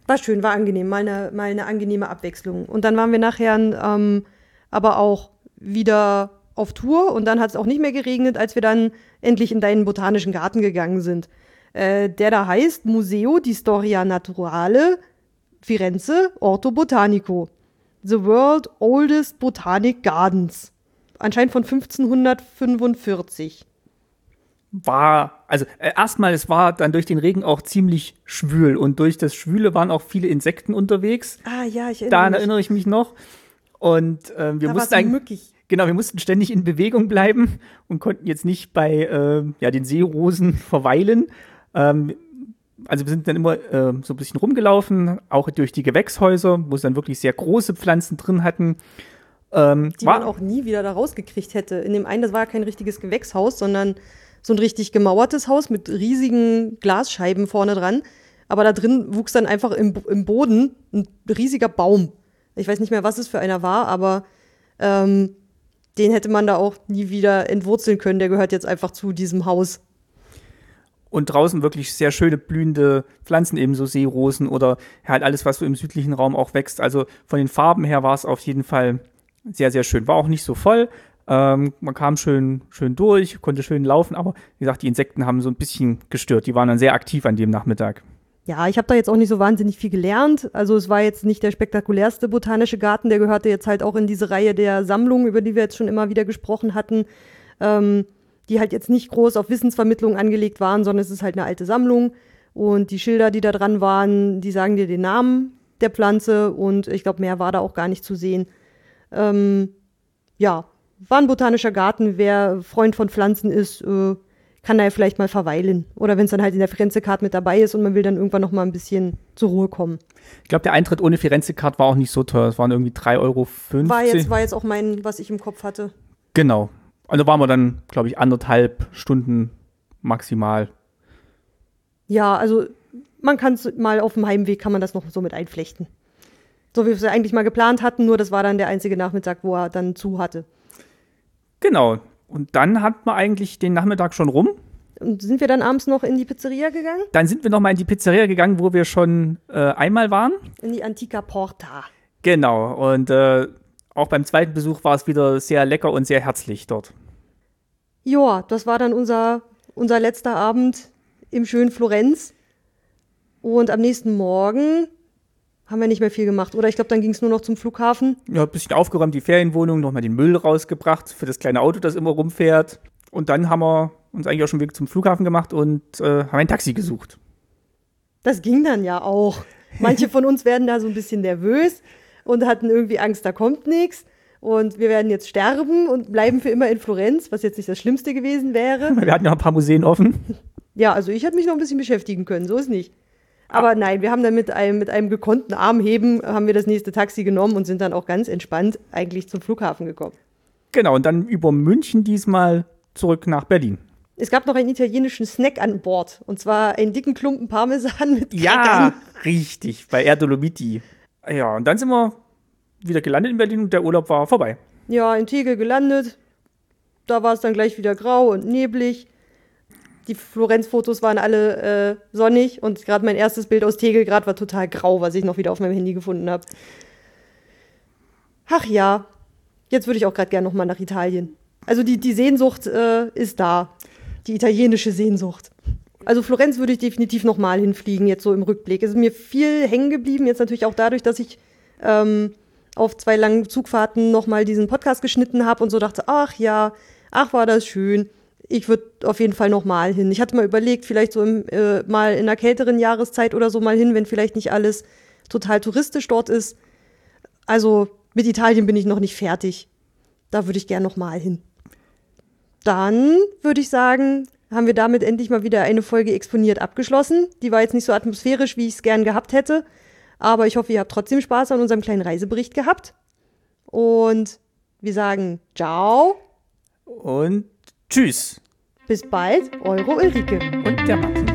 War schön, war angenehm, mal eine, mal eine angenehme Abwechslung. Und dann waren wir nachher ähm, aber auch wieder auf Tour und dann hat es auch nicht mehr geregnet, als wir dann endlich in deinen botanischen Garten gegangen sind. Äh, der da heißt Museo di Storia Naturale Firenze Orto Botanico. The World Oldest Botanic Gardens. Anscheinend von 1545. War, also äh, erstmal, es war dann durch den Regen auch ziemlich schwül und durch das Schwüle waren auch viele Insekten unterwegs. Ah ja, ich erinnere Daran mich. erinnere ich mich noch. Und äh, wir da mussten eigentlich. Genau, wir mussten ständig in Bewegung bleiben und konnten jetzt nicht bei äh, ja, den Seerosen verweilen. Ähm, also wir sind dann immer äh, so ein bisschen rumgelaufen, auch durch die Gewächshäuser, wo sie dann wirklich sehr große Pflanzen drin hatten. Ähm, die man auch nie wieder da rausgekriegt hätte. In dem einen, das war ja kein richtiges Gewächshaus, sondern so ein richtig gemauertes Haus mit riesigen Glasscheiben vorne dran. Aber da drin wuchs dann einfach im, im Boden ein riesiger Baum. Ich weiß nicht mehr, was es für einer war, aber ähm, den hätte man da auch nie wieder entwurzeln können. Der gehört jetzt einfach zu diesem Haus. Und draußen wirklich sehr schöne blühende Pflanzen, ebenso Seerosen oder halt alles, was so im südlichen Raum auch wächst. Also von den Farben her war es auf jeden Fall sehr, sehr schön. War auch nicht so voll. Ähm, man kam schön, schön durch, konnte schön laufen, aber wie gesagt, die Insekten haben so ein bisschen gestört. Die waren dann sehr aktiv an dem Nachmittag. Ja, ich habe da jetzt auch nicht so wahnsinnig viel gelernt. Also es war jetzt nicht der spektakulärste botanische Garten, der gehörte jetzt halt auch in diese Reihe der Sammlungen, über die wir jetzt schon immer wieder gesprochen hatten, ähm, die halt jetzt nicht groß auf Wissensvermittlung angelegt waren, sondern es ist halt eine alte Sammlung. Und die Schilder, die da dran waren, die sagen dir den Namen der Pflanze und ich glaube, mehr war da auch gar nicht zu sehen. Ähm, ja, war ein botanischer Garten. Wer Freund von Pflanzen ist, äh, kann da ja vielleicht mal verweilen. Oder wenn es dann halt in der Firenze-Card mit dabei ist und man will dann irgendwann noch mal ein bisschen zur Ruhe kommen. Ich glaube, der Eintritt ohne Firenze-Card war auch nicht so teuer. Es waren irgendwie 3,50 Euro. War jetzt, war jetzt auch mein, was ich im Kopf hatte. Genau. Also waren wir dann, glaube ich, anderthalb Stunden maximal. Ja, also man kann es mal auf dem Heimweg, kann man das noch so mit einflechten. So wie wir es eigentlich mal geplant hatten, nur das war dann der einzige Nachmittag, wo er dann zu hatte. Genau. Und dann hat man eigentlich den Nachmittag schon rum. Und sind wir dann abends noch in die Pizzeria gegangen? Dann sind wir noch mal in die Pizzeria gegangen, wo wir schon äh, einmal waren. In die Antica Porta. Genau. Und äh, auch beim zweiten Besuch war es wieder sehr lecker und sehr herzlich dort. Ja, das war dann unser, unser letzter Abend im schönen Florenz. Und am nächsten Morgen haben wir nicht mehr viel gemacht. Oder ich glaube, dann ging es nur noch zum Flughafen. Ja, ein bisschen aufgeräumt, die Ferienwohnung, nochmal den Müll rausgebracht für das kleine Auto, das immer rumfährt. Und dann haben wir uns eigentlich auch schon Weg zum Flughafen gemacht und äh, haben ein Taxi gesucht. Das ging dann ja auch. Manche von uns werden da so ein bisschen nervös und hatten irgendwie Angst, da kommt nichts. Und wir werden jetzt sterben und bleiben für immer in Florenz, was jetzt nicht das Schlimmste gewesen wäre. [LAUGHS] Wir hatten ja ein paar Museen offen. Ja, also ich hätte mich noch ein bisschen beschäftigen können, so ist nicht. Aber nein, wir haben dann mit einem, mit einem gekonnten Armheben haben wir das nächste Taxi genommen und sind dann auch ganz entspannt eigentlich zum Flughafen gekommen. Genau, und dann über München diesmal zurück nach Berlin. Es gab noch einen italienischen Snack an Bord. Und zwar einen dicken Klumpen Parmesan [LAUGHS] mit Crackern. Ja, richtig, bei Erdolomiti. Ja, und dann sind wir wieder gelandet in Berlin und der Urlaub war vorbei. Ja, in Tegel gelandet. da war es dann gleich wieder grau und neblig. Die Florenz-Fotos waren alle äh, sonnig und gerade mein erstes Bild aus Tegelgrad war total grau, was ich noch wieder auf meinem Handy gefunden habe. Ach ja, jetzt würde ich auch gerade gerne nochmal nach Italien. Also die, die Sehnsucht äh, ist da. Die italienische Sehnsucht. Also Florenz würde ich definitiv nochmal hinfliegen, jetzt so im Rückblick. Es ist mir viel hängen geblieben, jetzt natürlich auch dadurch, dass ich ähm, auf zwei langen Zugfahrten nochmal diesen Podcast geschnitten habe und so dachte, ach ja, ach war das schön. Ich würde auf jeden Fall nochmal hin. Ich hatte mal überlegt, vielleicht so im, äh, mal in einer kälteren Jahreszeit oder so mal hin, wenn vielleicht nicht alles total touristisch dort ist. Also mit Italien bin ich noch nicht fertig. Da würde ich gern nochmal hin. Dann würde ich sagen, haben wir damit endlich mal wieder eine Folge exponiert abgeschlossen. Die war jetzt nicht so atmosphärisch, wie ich es gern gehabt hätte. Aber ich hoffe, ihr habt trotzdem Spaß an unserem kleinen Reisebericht gehabt. Und wir sagen ciao. Und tschüss. Bis bald, eure Ulrike. Und der Martin.